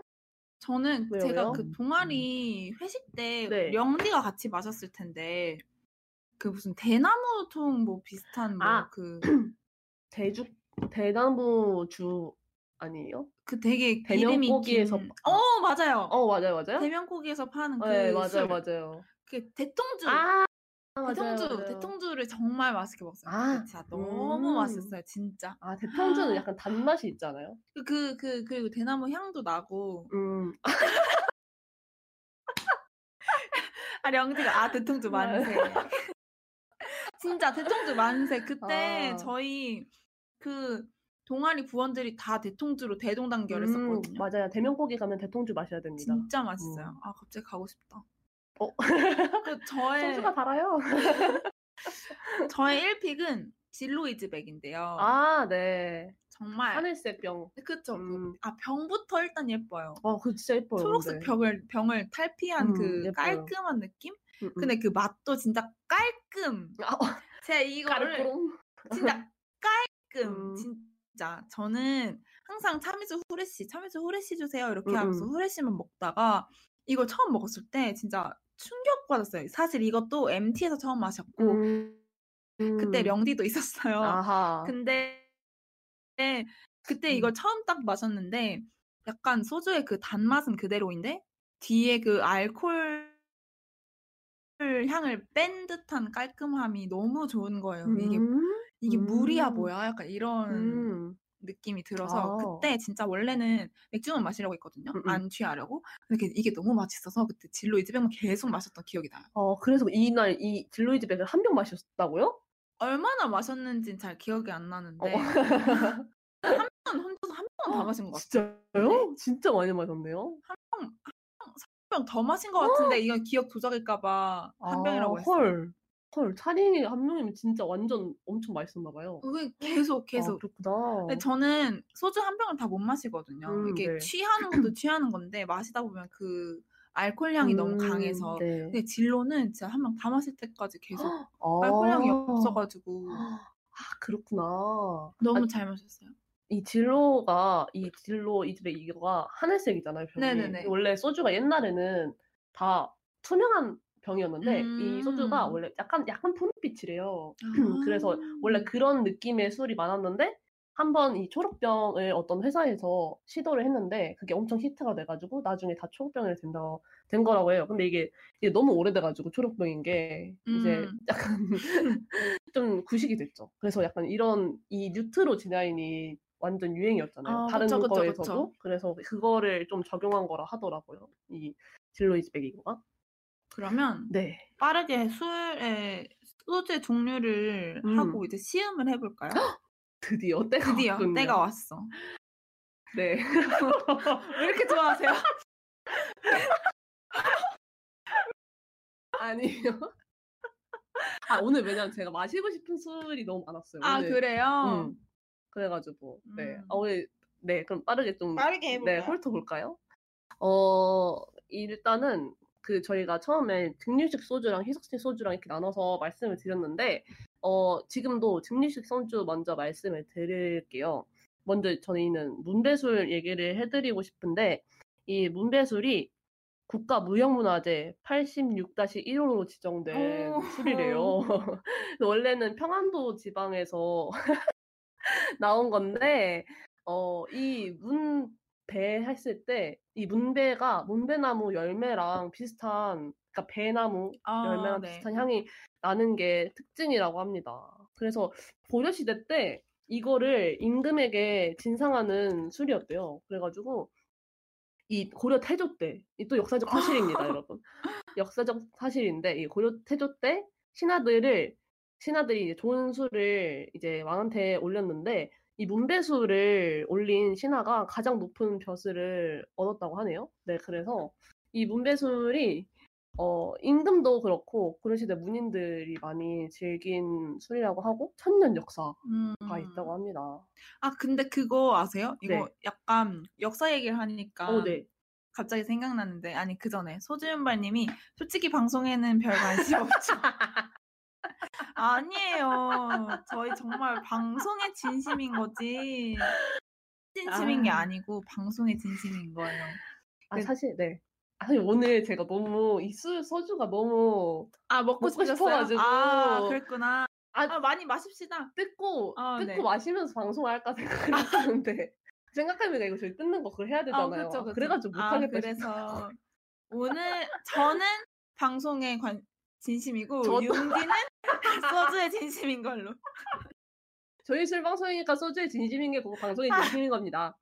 [SPEAKER 2] 저는
[SPEAKER 1] 왜요,
[SPEAKER 2] 제가
[SPEAKER 1] 왜요?
[SPEAKER 2] 그 동아리 회식 때
[SPEAKER 1] 네.
[SPEAKER 2] 령디가 같이 마셨을 텐데 그 무슨 대나무통 뭐 비슷한 뭐
[SPEAKER 1] 아.
[SPEAKER 2] 그그
[SPEAKER 1] 대죽 대나무 주 아니에요?
[SPEAKER 2] 되게 이름이
[SPEAKER 1] 대명고기에서
[SPEAKER 2] 긴... 어 맞아요.
[SPEAKER 1] 어 맞아요 맞아요.
[SPEAKER 2] 대명고기에서 파는 그
[SPEAKER 1] 네 맞아요
[SPEAKER 2] 술.
[SPEAKER 1] 맞아요.
[SPEAKER 2] 그 대통주.
[SPEAKER 1] 아 맞아요,
[SPEAKER 2] 대통주,
[SPEAKER 1] 맞아요.
[SPEAKER 2] 대통주를 정말 맛있게 먹었어요.
[SPEAKER 1] 아.
[SPEAKER 2] 진짜 너무
[SPEAKER 1] 음.
[SPEAKER 2] 맛있었어요, 진짜.
[SPEAKER 1] 아 대통주는 약간 단맛이 있잖아요.
[SPEAKER 2] 그, 그, 그, 그 리고 대나무 향도 나고.
[SPEAKER 1] 음
[SPEAKER 2] 아, 령디가, 아, 대통주 만세.
[SPEAKER 1] 네.
[SPEAKER 2] 진짜, 대통주 만세. 그때
[SPEAKER 1] 아.
[SPEAKER 2] 저희 그 동아리 부원들이 다 대통주로 대동단결
[SPEAKER 1] 음,
[SPEAKER 2] 했었거든요.
[SPEAKER 1] 맞아요. 대명고기 가면 대통주 마셔야 됩니다.
[SPEAKER 2] 진짜 맛있어요.
[SPEAKER 1] 음.
[SPEAKER 2] 아, 갑자기 가고 싶다.
[SPEAKER 1] 어.
[SPEAKER 2] 그 저의,
[SPEAKER 1] 소주가 달아요.
[SPEAKER 2] 저의 1픽은 진로이즈 백인데요.
[SPEAKER 1] 아, 네.
[SPEAKER 2] 정말.
[SPEAKER 1] 하늘색 병.
[SPEAKER 2] 그쵸.
[SPEAKER 1] 음.
[SPEAKER 2] 그, 아, 병부터 일단 예뻐요.
[SPEAKER 1] 아, 그거 진짜 예뻐요.
[SPEAKER 2] 초록색
[SPEAKER 1] 근데.
[SPEAKER 2] 병을, 병을 탈피한
[SPEAKER 1] 음,
[SPEAKER 2] 그
[SPEAKER 1] 예뻐요.
[SPEAKER 2] 깔끔한 느낌?
[SPEAKER 1] 음, 음.
[SPEAKER 2] 근데 그 맛도 진짜 깔끔.
[SPEAKER 1] 아,
[SPEAKER 2] 제가 이거를
[SPEAKER 1] 가르꾸롱.
[SPEAKER 2] 진짜 깔끔.
[SPEAKER 1] 음.
[SPEAKER 2] 진짜. 저는 항상 참이슬 후레쉬, 참이슬 후레쉬 주세요. 이렇게
[SPEAKER 1] 음,
[SPEAKER 2] 하면서
[SPEAKER 1] 음.
[SPEAKER 2] 후레쉬만 먹다가 이걸 처음 먹었을 때 진짜 충격받았어요. 사실 이것도 MT에서 처음 마셨고
[SPEAKER 1] 음.
[SPEAKER 2] 그때
[SPEAKER 1] 음.
[SPEAKER 2] 령디도 있었어요.
[SPEAKER 1] 아하.
[SPEAKER 2] 근데 그때
[SPEAKER 1] 음.
[SPEAKER 2] 이걸 처음 딱 마셨는데 약간 소주의 그 단맛은 그대로인데 뒤에 그 알코올 향을 뺀 듯한 깔끔함이 너무 좋은 거예요. 이게
[SPEAKER 1] 음.
[SPEAKER 2] 이게 물이야
[SPEAKER 1] 음.
[SPEAKER 2] 뭐야? 약간 이런
[SPEAKER 1] 음.
[SPEAKER 2] 느낌이 들어서
[SPEAKER 1] 아.
[SPEAKER 2] 그때 진짜 원래는 맥주만 마시려고 했거든요.
[SPEAKER 1] 음, 음.
[SPEAKER 2] 안 취하려고. 근데 이게 너무 맛있어서 그때 진로 이즈백만 계속 마셨던 기억이 나요.
[SPEAKER 1] 어, 그래서 이날 이 진로 이즈백을 한 병 마셨다고요?
[SPEAKER 2] 얼마나 마셨는지는 잘 기억이 안 나는데
[SPEAKER 1] 어.
[SPEAKER 2] 한 병은 혼자서 한 병은 다 마신 것 같아요.
[SPEAKER 1] 진짜요? 진짜 많이 마셨네요.
[SPEAKER 2] 한병더 마신 것 같은데 이건 기억 조작일까봐 한 병이라고
[SPEAKER 1] 아,
[SPEAKER 2] 했어요.
[SPEAKER 1] 헐. 헐. 차림이 한 명이면 진짜 완전 엄청 맛있었나 봐요.
[SPEAKER 2] 그게 계속 계속.
[SPEAKER 1] 아, 그렇구나.
[SPEAKER 2] 근데 저는 소주 한 병을 다 못 마시거든요.
[SPEAKER 1] 음,
[SPEAKER 2] 이게
[SPEAKER 1] 네.
[SPEAKER 2] 취하는 것도 취하는 건데 마시다 보면 그 알코올 향이 너무
[SPEAKER 1] 음,
[SPEAKER 2] 강해서
[SPEAKER 1] 네.
[SPEAKER 2] 근데 진로는 진짜 한 병 다 마실 때까지 계속
[SPEAKER 1] 아.
[SPEAKER 2] 알코올 향이 없어가지고
[SPEAKER 1] 아, 그렇구나.
[SPEAKER 2] 너무
[SPEAKER 1] 아,
[SPEAKER 2] 잘 마셨어요.
[SPEAKER 1] 이 진로가 이 진로 이 집에 이거가 하늘색이잖아요. 병이.
[SPEAKER 2] 네네네.
[SPEAKER 1] 원래 소주가 옛날에는 다 투명한 병이었는데 이 소주가
[SPEAKER 2] 음.
[SPEAKER 1] 원래 약간 약간 푸른빛이래요.
[SPEAKER 2] 아.
[SPEAKER 1] 그래서 원래 그런 느낌의 술이 많았는데 한번 이 초록병을 어떤 회사에서 시도를 했는데 그게 엄청 히트가 돼가지고 나중에 다 초록병이 된다 된 거라고 해요. 근데 이게, 이게 너무 오래돼가지고 초록병인 게 이제
[SPEAKER 2] 음.
[SPEAKER 1] 약간 좀 구식이 됐죠. 그래서 약간 이런 이 뉴트로 디자인이 완전 유행이었잖아요.
[SPEAKER 2] 아,
[SPEAKER 1] 다른
[SPEAKER 2] 그쵸, 그쵸,
[SPEAKER 1] 거에서도.
[SPEAKER 2] 그쵸.
[SPEAKER 1] 그래서 그거를 좀 적용한 거라 하더라고요. 이 딜로이즈백 이거가.
[SPEAKER 2] 그러면
[SPEAKER 1] 네.
[SPEAKER 2] 빠르게 술의 소주의 종류를
[SPEAKER 1] 음.
[SPEAKER 2] 하고 이제 시음을 해볼까요?
[SPEAKER 1] 드디어 때가
[SPEAKER 2] 드디어
[SPEAKER 1] 왔군요.
[SPEAKER 2] 때가 왔어.
[SPEAKER 1] 네.
[SPEAKER 2] 왜 이렇게 좋아하세요?
[SPEAKER 1] 아니요. 아, 오늘 왜냐면 제가 마시고 싶은 술이 너무 많았어요.
[SPEAKER 2] 아
[SPEAKER 1] 오늘.
[SPEAKER 2] 그래요?
[SPEAKER 1] 음. 그래가지고, 네.
[SPEAKER 2] 음.
[SPEAKER 1] 아, 오늘, 네. 그럼 빠르게 좀,
[SPEAKER 2] 빠르게
[SPEAKER 1] 네,
[SPEAKER 2] 해볼까요?
[SPEAKER 1] 훑어볼까요? 어, 일단은, 그, 저희가 처음에 증류식 소주랑 희석식 소주랑 이렇게 나눠서 말씀을 드렸는데, 어, 지금도 증류식 소주 먼저 말씀을 드릴게요. 먼저 저희는 문배술 얘기를 해드리고 싶은데, 이 문배술이 국가 무형문화재 86-1호로 지정된
[SPEAKER 2] 오.
[SPEAKER 1] 술이래요. 원래는 평안도 지방에서 나온 건데, 어, 이 문 배 했을 때, 이 문배가 문배나무 열매랑 비슷한, 그러니까 배나무
[SPEAKER 2] 아,
[SPEAKER 1] 열매랑
[SPEAKER 2] 네.
[SPEAKER 1] 비슷한 향이 나는 게 특징이라고 합니다. 그래서 고려 시대 때 이거를 임금에게 진상하는 술이었대요. 그래가지고 이 고려 태조 때, 이 또 역사적 사실입니다, 여러분. 역사적 사실인데 이 고려 태조 때 신하들을 신하들이 이제 좋은 술을 이제 왕한테 올렸는데 이 문배술을 올린 신하가 가장 높은 벼슬을 얻었다고 하네요. 네, 그래서 이 문배술이 어, 임금도 그렇고 고려시대 문인들이 많이 즐긴 술이라고 하고 천년 역사가
[SPEAKER 2] 음.
[SPEAKER 1] 있다고 합니다.
[SPEAKER 2] 아 근데 그거 아세요? 이거
[SPEAKER 1] 네.
[SPEAKER 2] 약간 역사 얘기를 하니까
[SPEAKER 1] 어, 네.
[SPEAKER 2] 갑자기 생각났는데 아니 그 전에 소주윤발님이 솔직히 방송에는 별 관심 없죠. 아니에요. 저희 정말 방송에 진심인 거지. 진심인 게
[SPEAKER 1] 아.
[SPEAKER 2] 아니고 방송에 진심인 거예요.
[SPEAKER 1] 아,
[SPEAKER 2] 그-
[SPEAKER 1] 사실, 네. 아니, 오늘 제가 너무, 이 술, 소주가 너무,
[SPEAKER 2] 아 먹고,
[SPEAKER 1] 먹고? 싶어가지고.
[SPEAKER 2] 아 그랬구나.
[SPEAKER 1] 아,
[SPEAKER 2] 아 많이 마십시다.
[SPEAKER 1] 뜯고,
[SPEAKER 2] 아,
[SPEAKER 1] 뜯고
[SPEAKER 2] 네.
[SPEAKER 1] 마시면서 방송을 할까 생각을 했었는데, 생각해보니까 이거 저희 뜯는 거 그걸 해야
[SPEAKER 2] 아
[SPEAKER 1] 되잖아요.
[SPEAKER 2] 그쵸 그쵸.
[SPEAKER 1] 그래가지고
[SPEAKER 2] 아,
[SPEAKER 1] 못하겠다.
[SPEAKER 2] 그래서 오늘 저는 방송에 관 진심이고
[SPEAKER 1] 저도.
[SPEAKER 2] 윤기는 소주에 진심인 걸로.
[SPEAKER 1] 저희 술 방송이니까 소주의 진심인 게 그거 방송의 진심인 겁니다.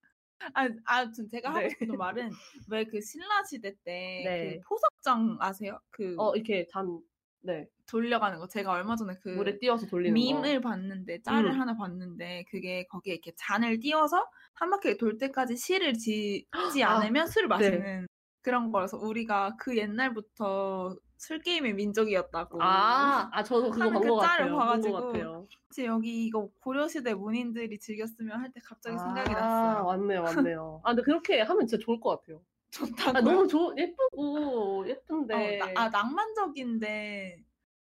[SPEAKER 2] 아, 아, 전 제가 하고
[SPEAKER 1] 네.
[SPEAKER 2] 싶은 말은 왜 그 신라 시대 때
[SPEAKER 1] 네.
[SPEAKER 2] 그 포석정 아세요? 그
[SPEAKER 1] 어, 이렇게 단, 네.
[SPEAKER 2] 돌려가는 거. 제가 얼마 전에 그
[SPEAKER 1] 물에 띄워서 돌리는
[SPEAKER 2] 밈을
[SPEAKER 1] 거.
[SPEAKER 2] 봤는데 짤을
[SPEAKER 1] 음.
[SPEAKER 2] 하나 봤는데 그게 거기에 이렇게 잔을 띄워서 한 바퀴 돌 때까지 실을 지지
[SPEAKER 1] 아,
[SPEAKER 2] 않으면 술을 마시는 그런 거라서 우리가 그 옛날부터 술 게임의 민족이었다고.
[SPEAKER 1] 아, 아, 저도 그거
[SPEAKER 2] 하는
[SPEAKER 1] 본그것 같아요.
[SPEAKER 2] 봐가지고
[SPEAKER 1] 본것.
[SPEAKER 2] 혹시 여기 이거 고려시대 문인들이 즐겼으면 할 때 갑자기 생각이
[SPEAKER 1] 아,
[SPEAKER 2] 났어요.
[SPEAKER 1] 맞네요, 맞네요. 아, 근데 그렇게 하면 진짜 좋을 것 같아요.
[SPEAKER 2] 좋다고.
[SPEAKER 1] 아, 너무 좋, 예쁘고, 예쁜데.
[SPEAKER 2] 어, 나- 아 낭만적인데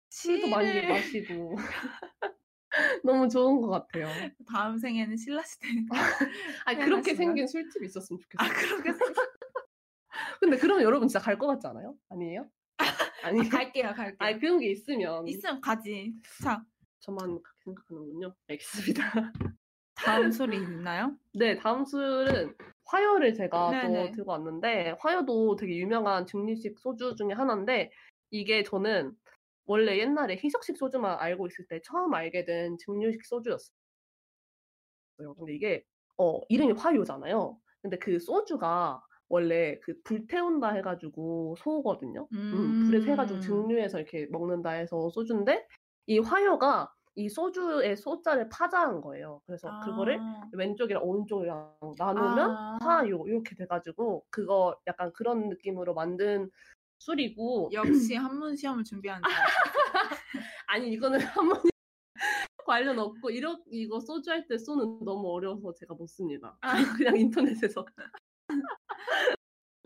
[SPEAKER 1] 술도 많이 마시고. 너무 좋은 것 같아요.
[SPEAKER 2] 다음 생에는 신라 시대.
[SPEAKER 1] 아
[SPEAKER 2] 네,
[SPEAKER 1] 그렇게. 생긴 술집 있었으면 좋겠어요.
[SPEAKER 2] 아 그렇게.
[SPEAKER 1] 근데 그러면 여러분 진짜 갈 것 같지 않아요? 아니에요? 아니,
[SPEAKER 2] 갈게요, 갈게요.
[SPEAKER 1] 아니 그런 게 있으면
[SPEAKER 2] 있으면 가지. 자
[SPEAKER 1] 저만 그렇게 생각하는군요. 알겠습니다.
[SPEAKER 2] 다음 술이 있나요?
[SPEAKER 1] 네, 다음 술은 화요를 제가
[SPEAKER 2] 네네.
[SPEAKER 1] 또 들고 왔는데 화요도 되게 유명한 증류식 소주 중에 하나인데 이게 저는 원래 옛날에 희석식 소주만 알고 있을 때 처음 알게 된 증류식 소주였어요. 근데 이게 어 이름이 화요잖아요. 근데 그 소주가 원래 그 불태운다 해가지고 소거든요. 음, 불에 해가지고
[SPEAKER 2] 음.
[SPEAKER 1] 증류해서 이렇게 먹는다 해서 소주인데 이 화요가 이 소주의 소자를 파자한 거예요. 그래서 그거를
[SPEAKER 2] 아.
[SPEAKER 1] 왼쪽이랑 오른쪽이랑 나누면
[SPEAKER 2] 아.
[SPEAKER 1] 화요 이렇게 돼가지고 그거 약간 그런 느낌으로 만든 술이고
[SPEAKER 2] 역시 한문 시험을 사람.
[SPEAKER 1] 아니 이거는 한번 관련 없고 이러 이거 소주 할 때 쏘는 너무 어려워서 제가 못 씁니다.
[SPEAKER 2] 아.
[SPEAKER 1] 그냥 인터넷에서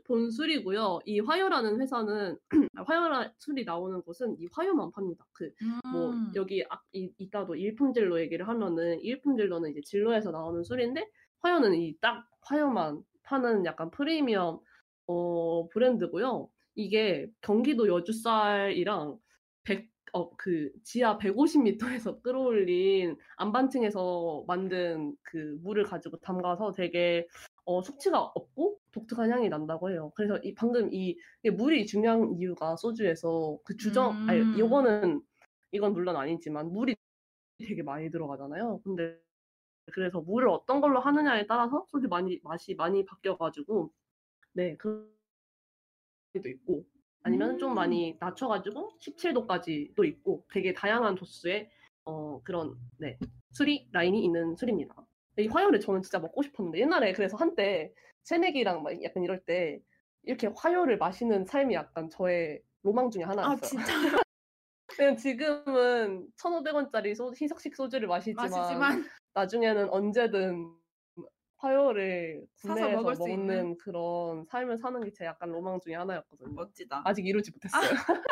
[SPEAKER 1] 본 술이고요. 이 화요라는 회사는 화요라 술이 나오는 곳은 이 화요만 팝니다. 그뭐
[SPEAKER 2] 음.
[SPEAKER 1] 여기 아, 이, 이따도 일품진로 얘기를 하면은 일품진로는 이제 진로에서 나오는 술인데 화요는 이 딱 화요만 파는 약간 프리미엄 어 브랜드고요. 이게 경기도 여주쌀이랑 100, 어, 그 지하 150m에서 끌어올린 안반층에서 만든 그 물을 가지고 담가서 되게 어, 숙취가 없고 독특한 향이 난다고 해요. 그래서 이 방금 이 물이 중요한 이유가 소주에서 그 주정 아니
[SPEAKER 2] 음.
[SPEAKER 1] 이거는 이건 물론 아니지만 물이 되게 많이 들어가잖아요. 근데 그래서 물을 어떤 걸로 하느냐에 따라서 소주 많이 맛이 많이 바뀌어가지고 네 그도 있고 아니면 좀
[SPEAKER 2] 음.
[SPEAKER 1] 많이 낮춰가지고 17도까지도 있고 되게 다양한 도수의 어 그런 네 술이 라인이 있는 술입니다. 이 화요를 저는 진짜 먹고 싶었는데 옛날에 그래서 한때 새내기랑 막 약간 이럴 때 이렇게 화요를 마시는 삶이 약간 저의 로망 중에
[SPEAKER 2] 아
[SPEAKER 1] 하나였어요.
[SPEAKER 2] 진짜
[SPEAKER 1] 왜냐면 지금은 1,500원짜리 소, 희석식 소주를 마시지만,
[SPEAKER 2] 맛있지만
[SPEAKER 1] 나중에는 언제든 화요를
[SPEAKER 2] 사서
[SPEAKER 1] 구매해서
[SPEAKER 2] 먹을 수
[SPEAKER 1] 먹는
[SPEAKER 2] 있는?
[SPEAKER 1] 그런 삶을 사는 게 제 약간 로망 중에 하나였거든요.
[SPEAKER 2] 멋지다.
[SPEAKER 1] 아직 이루지 못했어요.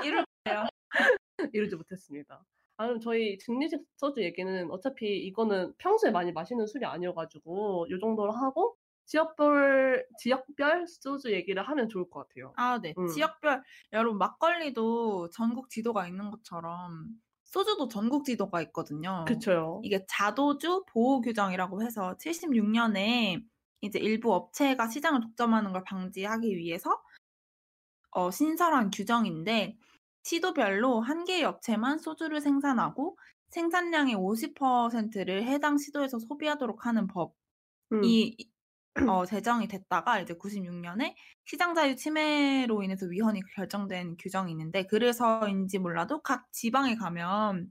[SPEAKER 2] 이럴 거예요.
[SPEAKER 1] 이루지 못했습니다. 아, 그럼 저희 증리식 소주 얘기는 어차피 이거는 평소에 많이 마시는 술이 아니어가지고 이 정도로 하고 지역별 지역별 소주 얘기를 하면 좋을 것 같아요.
[SPEAKER 2] 아, 네.
[SPEAKER 1] 음.
[SPEAKER 2] 지역별 여러분 막걸리도 전국 지도가 있는 것처럼 소주도 전국 지도가 있거든요.
[SPEAKER 1] 그쵸?
[SPEAKER 2] 이게 자도주 보호 규정이라고 해서 76년에 이제 일부 업체가 시장을 독점하는 걸 방지하기 위해서 어, 신설한 규정인데 시도별로 한 개의 업체만 소주를 생산하고 생산량의 50%를 해당 시도에서 소비하도록 하는 법이
[SPEAKER 1] 음.
[SPEAKER 2] 어, 제정이 됐다가 이제 96년에 시장 자유 침해로 인해서 위헌이 결정된 규정이 있는데 그래서인지 몰라도 각 지방에 가면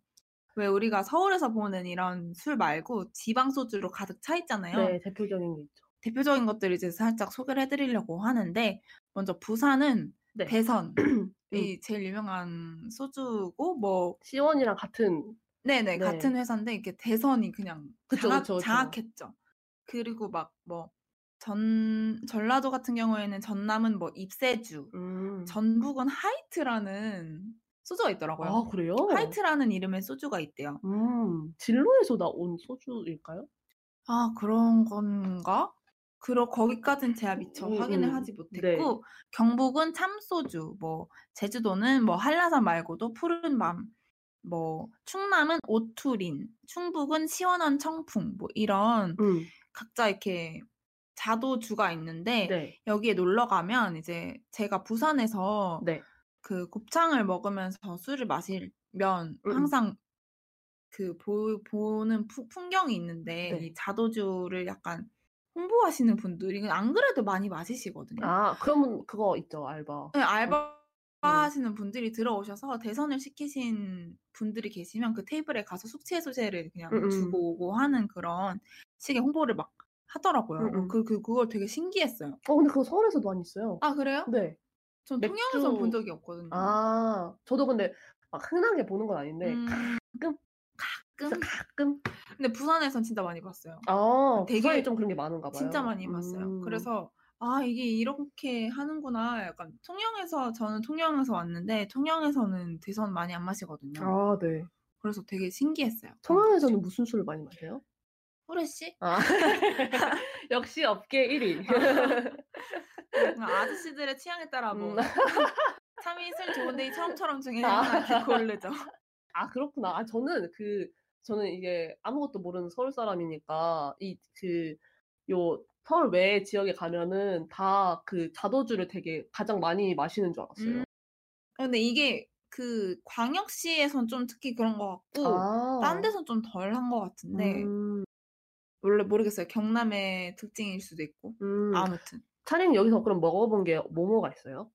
[SPEAKER 2] 왜 우리가 서울에서 보는 이런 술 말고 지방 소주로 가득 차 있잖아요.
[SPEAKER 1] 네, 대표적인 게 있죠.
[SPEAKER 2] 대표적인 것들을 이제 살짝 소개를 해드리려고 하는데 먼저 부산은
[SPEAKER 1] 네.
[SPEAKER 2] 대선이 제일 유명한 소주고 뭐
[SPEAKER 1] 시원이랑 같은
[SPEAKER 2] 네네
[SPEAKER 1] 네.
[SPEAKER 2] 같은 회사인데 이게 대선이 그냥
[SPEAKER 1] 그쵸,
[SPEAKER 2] 장악,
[SPEAKER 1] 그쵸, 그쵸.
[SPEAKER 2] 장악했죠. 그리고 막 뭐 전 전라도 같은 경우에는 전남은 뭐 잎새주,
[SPEAKER 1] 음.
[SPEAKER 2] 전북은 하이트라는 소주가 있더라고요.
[SPEAKER 1] 아, 그래요?
[SPEAKER 2] 하이트라는 이름의 소주가 있대요.
[SPEAKER 1] 음, 진로에서 나온 소주일까요?
[SPEAKER 2] 아 그런 건가? 그러 거기까진 제가 미처
[SPEAKER 1] 음,
[SPEAKER 2] 확인을
[SPEAKER 1] 음.
[SPEAKER 2] 하지 못했고
[SPEAKER 1] 네.
[SPEAKER 2] 경북은 참소주, 뭐 제주도는 뭐 한라산 말고도 푸른 밤, 뭐 충남은 오투린, 충북은 시원한 청풍, 뭐 이런
[SPEAKER 1] 음,
[SPEAKER 2] 각자 이렇게 자도주가 있는데
[SPEAKER 1] 네,
[SPEAKER 2] 여기에 놀러 가면 이제 제가 부산에서
[SPEAKER 1] 네.
[SPEAKER 2] 그 곱창을 먹으면서 술을 마시면
[SPEAKER 1] 음.
[SPEAKER 2] 항상 그 보, 보는 푸- 풍경이 있는데
[SPEAKER 1] 네.
[SPEAKER 2] 이 자도주를 약간 홍보하시는 분들이 안 그래도 많이 마시시거든요.
[SPEAKER 1] 아, 그러면 그거 있죠, 알바.
[SPEAKER 2] 네, 알바
[SPEAKER 1] 음.
[SPEAKER 2] 하시는 분들이 들어오셔서 대선을 시키신 분들이 계시면 그 테이블에 가서 숙취 해소제를 그냥
[SPEAKER 1] 음, 음.
[SPEAKER 2] 주고 오고 하는 그런 식의 홍보를 막 하더라고요.
[SPEAKER 1] 음, 음.
[SPEAKER 2] 그, 그, 그걸 되게 신기했어요.
[SPEAKER 1] 어, 근데 그거 서울에서도 많이 있어요.
[SPEAKER 2] 아, 그래요?
[SPEAKER 1] 네.
[SPEAKER 2] 전
[SPEAKER 1] 맥주-
[SPEAKER 2] 통영에서 본 적이 없거든요.
[SPEAKER 1] 아, 저도 근데 막 흔하게 보는 건 아닌데,
[SPEAKER 2] 음,
[SPEAKER 1] 가끔?
[SPEAKER 2] 가끔?
[SPEAKER 1] 가끔?
[SPEAKER 2] 근데 부산에선 진짜 많이 봤어요.
[SPEAKER 1] 아,
[SPEAKER 2] 되게
[SPEAKER 1] 부산이 좀 그런 게 많은가 봐요.
[SPEAKER 2] 진짜 많이 봤어요.
[SPEAKER 1] 음.
[SPEAKER 2] 그래서 아 이게 이렇게 하는구나. 약간 통영에서 저는 통영에서 왔는데 통영에서는 대선 많이 안 마시거든요.
[SPEAKER 1] 아, 네.
[SPEAKER 2] 그래서 되게 신기했어요.
[SPEAKER 1] 통영에서는 무슨 술을 많이 마세요?
[SPEAKER 2] 후레쉬?
[SPEAKER 1] 아, 역시 업계 1위.
[SPEAKER 2] 아저씨들의 취향에 따라 뭐
[SPEAKER 1] 음.
[SPEAKER 2] 참이 술 좋은데 이 처음처럼 중에
[SPEAKER 1] 아.
[SPEAKER 2] 하나 고르죠.
[SPEAKER 1] 아, 그렇구나. 아, 저는 그, 저는 이게 아무것도 모르는 서울 사람이니까, 이, 그, 요, 서울 외 지역에 가면은 다 그 자도주를 되게 가장 많이 마시는 줄 알았어요.
[SPEAKER 2] 음. 근데 이게 그 광역시에선 좀 특히 그런 것 같고
[SPEAKER 1] 아.
[SPEAKER 2] 딴 데선 좀 덜 한 것 같은데
[SPEAKER 1] 음,
[SPEAKER 2] 원래 모르겠어요. 경남의 특징일 수도 있고
[SPEAKER 1] 음.
[SPEAKER 2] 아무튼
[SPEAKER 1] 차린 여기서 그럼 먹어본 게 뭐뭐가 있어요?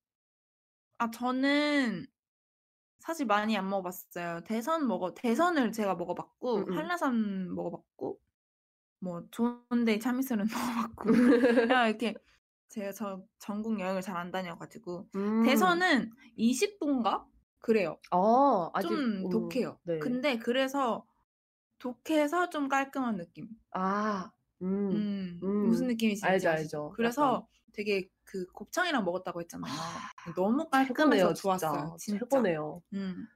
[SPEAKER 2] 아 저는 사실 많이 안 먹어봤어요. 대선 먹어 대선을 제가 먹어봤고
[SPEAKER 1] 음, 음.
[SPEAKER 2] 한라산 먹어봤고 뭐 좋은데 참이슬은 먹어봤고 그냥 이렇게 제가 저 전국 여행을 잘 안 다녀가지고
[SPEAKER 1] 음.
[SPEAKER 2] 대선은 20분가 그래요.
[SPEAKER 1] 아, 아직,
[SPEAKER 2] 좀
[SPEAKER 1] 음,
[SPEAKER 2] 독해요.
[SPEAKER 1] 네.
[SPEAKER 2] 근데 그래서 독해서 좀 깔끔한 느낌.
[SPEAKER 1] 아, 음.
[SPEAKER 2] 음,
[SPEAKER 1] 음.
[SPEAKER 2] 무슨 느낌인지
[SPEAKER 1] 알죠? 알죠.
[SPEAKER 2] 그래서 되게 그 곱창이랑 먹었다고 했잖아요. 너무 깔끔해서
[SPEAKER 1] 최고네요,
[SPEAKER 2] 좋았어요.
[SPEAKER 1] 진짜. 최고네요.
[SPEAKER 2] 음.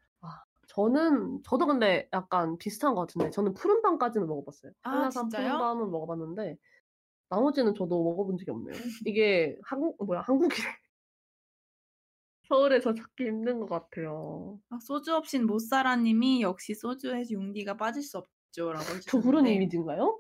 [SPEAKER 1] 저는 저도 근데 약간 비슷한 것 같은데 저는 푸른밤까지는 먹어봤어요.
[SPEAKER 2] 아,
[SPEAKER 1] 한라산? 푸른밤은 먹어봤는데 나머지는 저도 먹어본 적이 없네요. 이게 한국 뭐야 한국이래. 서울에서 찾기 힘든 것 같아요.
[SPEAKER 2] 아, 소주 없인 못 살아님이 역시 소주에 융디가 빠질 수 없죠라고
[SPEAKER 1] 저 그런 이미지인가요?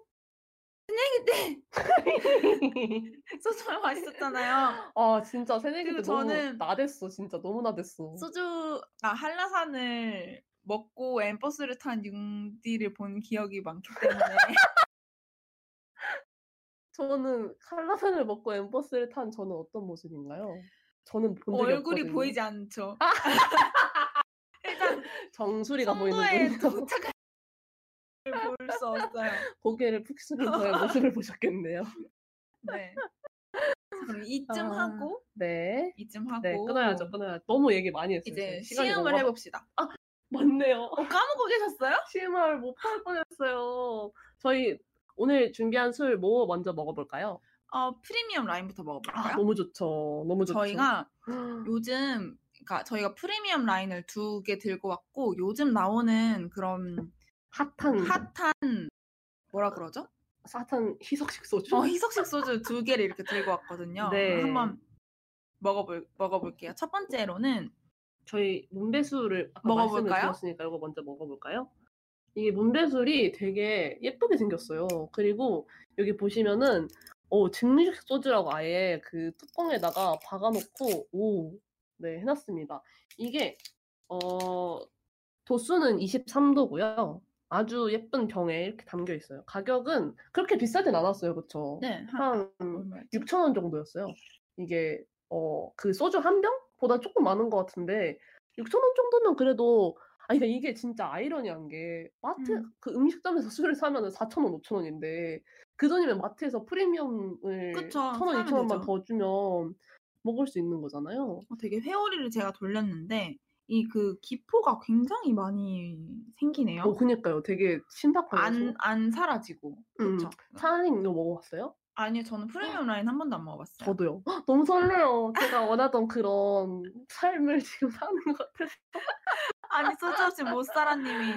[SPEAKER 2] 네 소주가 맛있었잖아요.
[SPEAKER 1] 아 진짜 새내기 때
[SPEAKER 2] 저는
[SPEAKER 1] 나댔어 진짜 너무 나댔어.
[SPEAKER 2] 소주 아 한라산을 먹고 엠버스를 탄 융디를 본 기억이 많기 때문에
[SPEAKER 1] 저는 한라산을 먹고 엠버스를 탄 저는 어떤 모습인가요? 저는 본 적이
[SPEAKER 2] 얼굴이
[SPEAKER 1] 없거든요.
[SPEAKER 2] 보이지 않죠. 일단
[SPEAKER 1] 정수리가
[SPEAKER 2] 송도에
[SPEAKER 1] 보이는 군요.
[SPEAKER 2] 도착할 볼수 없어요.
[SPEAKER 1] 고개를 푹 숙인 저의 모습을 보셨겠네요.
[SPEAKER 2] 네. 그럼 이쯤
[SPEAKER 1] 아,
[SPEAKER 2] 하고
[SPEAKER 1] 네.
[SPEAKER 2] 이쯤 하고
[SPEAKER 1] 네, 끊어야죠, 끊어야죠. 너무 얘기 많이 했어요.
[SPEAKER 2] 이제 시음을
[SPEAKER 1] 너무
[SPEAKER 2] 해봅시다.
[SPEAKER 1] 맞네요.
[SPEAKER 2] 어, 까먹고 계셨어요?
[SPEAKER 1] 시음을 못할 뻔했어요. 저희 오늘 준비한 술 뭐 먼저 먹어볼까요?
[SPEAKER 2] 어 프리미엄 라인부터
[SPEAKER 1] 아,
[SPEAKER 2] 먹어볼까요?
[SPEAKER 1] 너무 좋죠. 너무 좋죠.
[SPEAKER 2] 저희가 요즘 그러니까 저희가 프리미엄 라인을 두 개 들고 왔고 요즘 나오는 그런
[SPEAKER 1] 핫한
[SPEAKER 2] 핫한 뭐라 그러죠?
[SPEAKER 1] 핫한 희석식 소주.
[SPEAKER 2] 어, 희석식 소주 두 개를 이렇게 들고 왔거든요.
[SPEAKER 1] 네.
[SPEAKER 2] 한번 먹어볼 먹어볼게요. 첫 번째로는
[SPEAKER 1] 저희 문배술을
[SPEAKER 2] 먹어볼까요?
[SPEAKER 1] 드렸으니까 이거 먼저 먹어볼까요? 이게 문배술이 되게 예쁘게 생겼어요. 그리고 여기 보시면은 어, 증류식 소주라고 아예 그 뚜껑에다가 박아놓고 오, 네 해놨습니다. 이게 어 도수는 23도고요. 아주 예쁜 병에 이렇게 담겨 있어요. 가격은 그렇게 비싸진 않았어요, 그렇죠?
[SPEAKER 2] 네,
[SPEAKER 1] 한한
[SPEAKER 2] 얼마였지?
[SPEAKER 1] 6,000원 정도였어요. 이게 어 그 소주 한 병보다 조금 많은 것 같은데 6,000원 정도면 그래도 아니 그러니까 이게 진짜 아이러니한 게 마트
[SPEAKER 2] 음.
[SPEAKER 1] 그 음식점에서 술을 사면은 4,000원, 5,000원인데 그 돈이면 마트에서 프리미엄을
[SPEAKER 2] 그쵸,
[SPEAKER 1] 1,000원,
[SPEAKER 2] 사면
[SPEAKER 1] 2,000원만
[SPEAKER 2] 되죠.
[SPEAKER 1] 더 주면 먹을 수 있는 거잖아요.
[SPEAKER 2] 어, 되게 회오리를 제가 돌렸는데 이 그 기포가 굉장히 많이 생기네요.
[SPEAKER 1] 어, 그니까요. 되게 신박하죠.
[SPEAKER 2] 안, 안 사라지고.
[SPEAKER 1] 음.
[SPEAKER 2] 그렇죠.
[SPEAKER 1] 차라리 이거 먹어봤어요?
[SPEAKER 2] 아니요, 저는 프리미엄 라인 한 번도 안 먹어봤어요.
[SPEAKER 1] 저도요. 헉, 너무 설레요. 제가 원하던 그런 삶을 지금 사는 것 같아서.
[SPEAKER 2] 아니 소주 없이 못 살아님이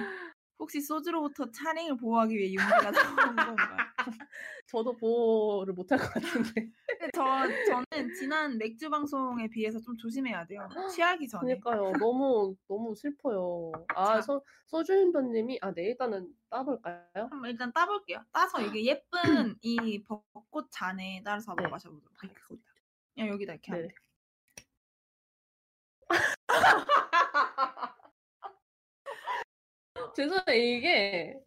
[SPEAKER 2] 혹시 소주로부터 차링을 보호하기 위해 용기가 나오는 건가요?
[SPEAKER 1] 저도 보호를 못할 것 같은데.
[SPEAKER 2] 저 저는 지난 맥주 방송에 비해서 좀 조심해야 돼요. 취하기 전에.
[SPEAKER 1] 그러니까요. 너무 너무 슬퍼요. 아,
[SPEAKER 2] 자.
[SPEAKER 1] 소, 소주인변님이 아, 네 일단은 따볼까요?
[SPEAKER 2] 한번 일단 따볼게요. 따서 이게 예쁜 이 벚꽃 잔에 따라서 한번
[SPEAKER 1] 네.
[SPEAKER 2] 마셔보도록 하겠습니다. 그냥 여기다 이렇게 하면
[SPEAKER 1] 네.
[SPEAKER 2] 돼요.
[SPEAKER 1] 죄송해요. 이게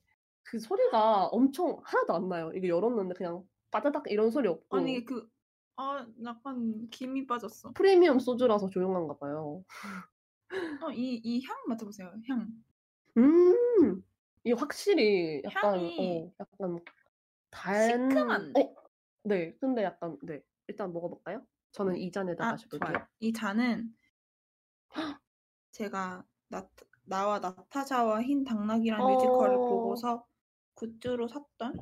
[SPEAKER 1] 그 소리가 엄청 하나도 안 나요. 이게 열었는데 그냥 빠다닥 이런 소리 없고
[SPEAKER 2] 아니 그 아 약간 김이 빠졌어.
[SPEAKER 1] 프리미엄 소주라서 조용한가 봐요.
[SPEAKER 2] 어, 이 이 향 맡아보세요. 향.
[SPEAKER 1] 음, 이 확실히 약간
[SPEAKER 2] 향이
[SPEAKER 1] 어, 약간 단
[SPEAKER 2] 시큼한데?
[SPEAKER 1] 어, 네. 근데 약간 네. 일단 먹어볼까요? 저는 이 잔에다
[SPEAKER 2] 아
[SPEAKER 1] 마셔볼게요.
[SPEAKER 2] 좋아요. 이 잔은 제가 나, 나와 나타샤와 흰 뮤지컬을
[SPEAKER 1] 어.
[SPEAKER 2] 보고서 굿즈로 샀던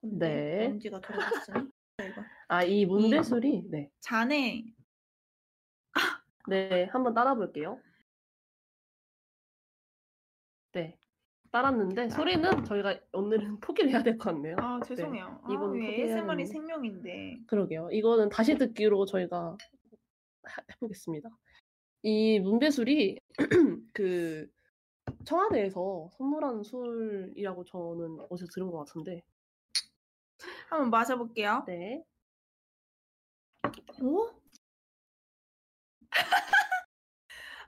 [SPEAKER 2] 건데
[SPEAKER 1] 네.
[SPEAKER 2] 먼지가 들어갔으니 이거
[SPEAKER 1] 아, 이 문배술이 네.
[SPEAKER 2] 잔에
[SPEAKER 1] 네, 한번 따라 볼게요. 네. 따랐는데 소리는 저희가 오늘은 포기를 해야 될 것 같네요.
[SPEAKER 2] 아 죄송해요. 아,
[SPEAKER 1] 이건
[SPEAKER 2] 왜
[SPEAKER 1] 포기해야
[SPEAKER 2] ASMR이. 생명인데
[SPEAKER 1] 그러게요. 이거는 다시 듣기로 저희가 하- 해보겠습니다. 이 문배술이 그 청와대에서 선물한 술이라고 저는 어디서 들은 것 같은데.
[SPEAKER 2] 한번 마셔볼게요.
[SPEAKER 1] 네.
[SPEAKER 2] 오?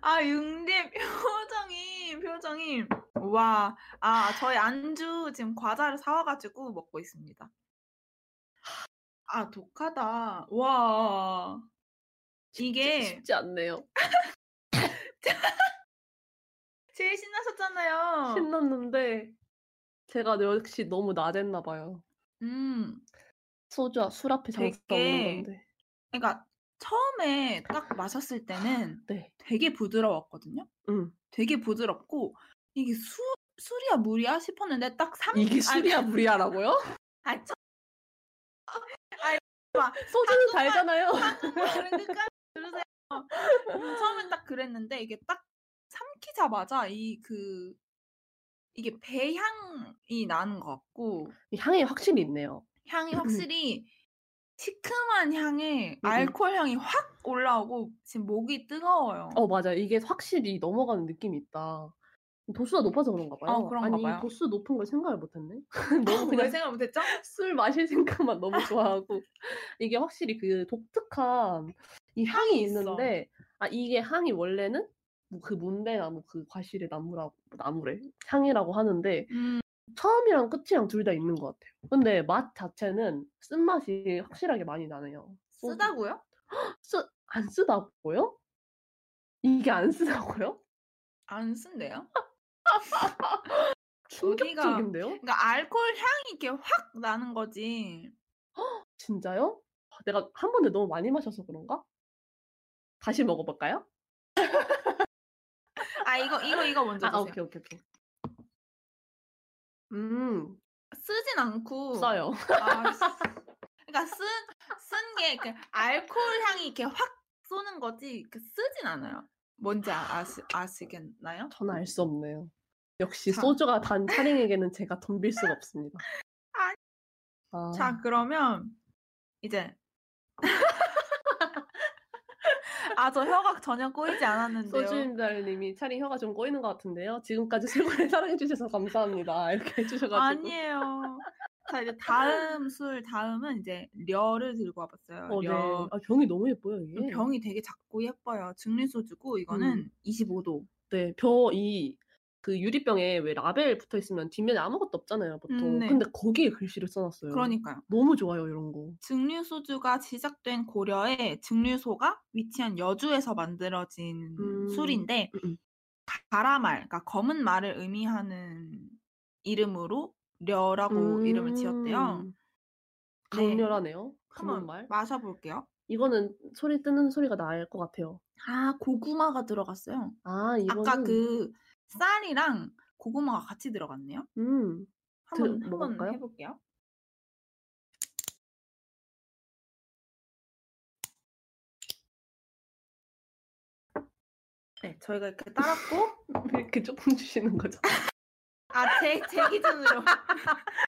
[SPEAKER 2] 아 융님 표정이 표정이 와 아 저희 안주 지금 과자를 사와가지고 먹고 있습니다. 아 독하다. 와 이게
[SPEAKER 1] 쉽지 않네요.
[SPEAKER 2] 제일 신나셨잖아요.
[SPEAKER 1] 신났는데 제가 역시 너무 나댔나 봐요.
[SPEAKER 2] 음
[SPEAKER 1] 소주 술 앞에 장사
[SPEAKER 2] 되게
[SPEAKER 1] 없는 건데.
[SPEAKER 2] 그러니까 처음에 딱 마셨을 때는
[SPEAKER 1] 네.
[SPEAKER 2] 되게 부드러웠거든요.
[SPEAKER 1] 음.
[SPEAKER 2] 되게 부드럽고 이게 수 술이야 물이야 싶었는데 딱 3...
[SPEAKER 1] 이게 술이야 물이야라고요?
[SPEAKER 2] 아, 저...
[SPEAKER 1] 소주는
[SPEAKER 2] 한국말-
[SPEAKER 1] 달잖아요.
[SPEAKER 2] 한국말을 끝까지 들으세요. 음, 처음엔 딱 그랬는데 이게 딱 삼키자마자 이 그 이게 배향이 나는 것 같고
[SPEAKER 1] 향이 확실히 있네요.
[SPEAKER 2] 향이 확실히 시큼한 향에
[SPEAKER 1] 음.
[SPEAKER 2] 알코올 향이 확 올라오고 지금 목이 뜨거워요.
[SPEAKER 1] 어 맞아 이게 확실히 넘어가는 느낌이 있다. 도수가 높아서 그런가 봐요.
[SPEAKER 2] 어, 그런가
[SPEAKER 1] 아니
[SPEAKER 2] 봐요.
[SPEAKER 1] 도수 높은 걸 생각을 못했네. 너무
[SPEAKER 2] 왜
[SPEAKER 1] 그냥
[SPEAKER 2] 생각 못했죠?
[SPEAKER 1] 술 마실 생각만 너무 좋아하고 이게 확실히 그 독특한 이 향이
[SPEAKER 2] 향이.
[SPEAKER 1] 있는데 아 이게 향이 원래는 뭐 그 문배나무 그 과실의 나무라고 나무래 향이라고 하는데
[SPEAKER 2] 음,
[SPEAKER 1] 처음이랑 끝이랑 둘 다 있는 것 같아요. 근데 맛 자체는 쓴 맛이 확실하게 많이 나네요.
[SPEAKER 2] 쓰다고요?
[SPEAKER 1] 쓰, 안 쓰다고요? 이게 안 쓰다고요?
[SPEAKER 2] 안 쓴대요.
[SPEAKER 1] 충격적인데요?
[SPEAKER 2] 그러니까 알코올 향이 이렇게 확 나는 거지.
[SPEAKER 1] 진짜요? 아, 내가 한 번에 너무 많이 마셔서 그런가? 다시 먹어볼까요?
[SPEAKER 2] 아 이거 이거 이거 먼저
[SPEAKER 1] 아,
[SPEAKER 2] 드세요.
[SPEAKER 1] 오케이, 오케이, 오케이. 음,
[SPEAKER 2] 쓰진 않고.
[SPEAKER 1] 써요.
[SPEAKER 2] 아, 쓰- 그러니까 쓴쓴게 그 알코올 향이 이렇게 확 쏘는 거지. 그 쓰진 않아요. 뭔지 아, 아시, 아시겠나요?
[SPEAKER 1] 저는 알 수 없네요. 역시
[SPEAKER 2] 자.
[SPEAKER 1] 소주가 단 차링에게는 제가 덤빌 수가 없습니다.
[SPEAKER 2] 아, 자 그러면 이제 아 저 혀가 전혀 꼬이지 않았는데요.
[SPEAKER 1] 소주임달님이 차링 혀가 좀 꼬이는 것 같은데요. 지금까지 술고래 사랑해주셔서 감사합니다. 이렇게 해주셔가지고.
[SPEAKER 2] 아니에요. 자 이제 다음 술 다음은 이제 려를 들고 와봤어요.
[SPEAKER 1] 어, 네.
[SPEAKER 2] 려.
[SPEAKER 1] 아, 병이 너무 예뻐요, 이게.
[SPEAKER 2] 병이 되게 작고 예뻐요. 증류소주고 이거는
[SPEAKER 1] 음.
[SPEAKER 2] 25도.
[SPEAKER 1] 네, 벼, 이, 그 유리병에 왜 라벨 붙어 있으면 뒷면에 아무것도 없잖아요, 보통.
[SPEAKER 2] 음, 네.
[SPEAKER 1] 근데 거기에 글씨를 써놨어요.
[SPEAKER 2] 그러니까요.
[SPEAKER 1] 너무 좋아요, 이런 거.
[SPEAKER 2] 증류소주가 시작된 고려에 증류소가 위치한 여주에서 만들어진
[SPEAKER 1] 음,
[SPEAKER 2] 술인데
[SPEAKER 1] 음, 음.
[SPEAKER 2] 가라말, 그러니까 검은 말을 의미하는 이름으로 려라고 이름을 지었대요.
[SPEAKER 1] 음,
[SPEAKER 2] 네.
[SPEAKER 1] 강렬하네요. 검은
[SPEAKER 2] 한번
[SPEAKER 1] 말.
[SPEAKER 2] 마셔볼게요.
[SPEAKER 1] 이거는 소리 뜨는 소리가 날 것 같아요.
[SPEAKER 2] 아 고구마가 들어갔어요.
[SPEAKER 1] 아, 이거는.
[SPEAKER 2] 아까 그 쌀이랑 고구마가 같이 들어갔네요.
[SPEAKER 1] 음,
[SPEAKER 2] 한번
[SPEAKER 1] 들-
[SPEAKER 2] 한번? 해볼게요. 네, 저희가 이렇게 따랐고
[SPEAKER 1] 왜 이렇게 조금 주시는 거죠?
[SPEAKER 2] 아, 제, 제 기준으로.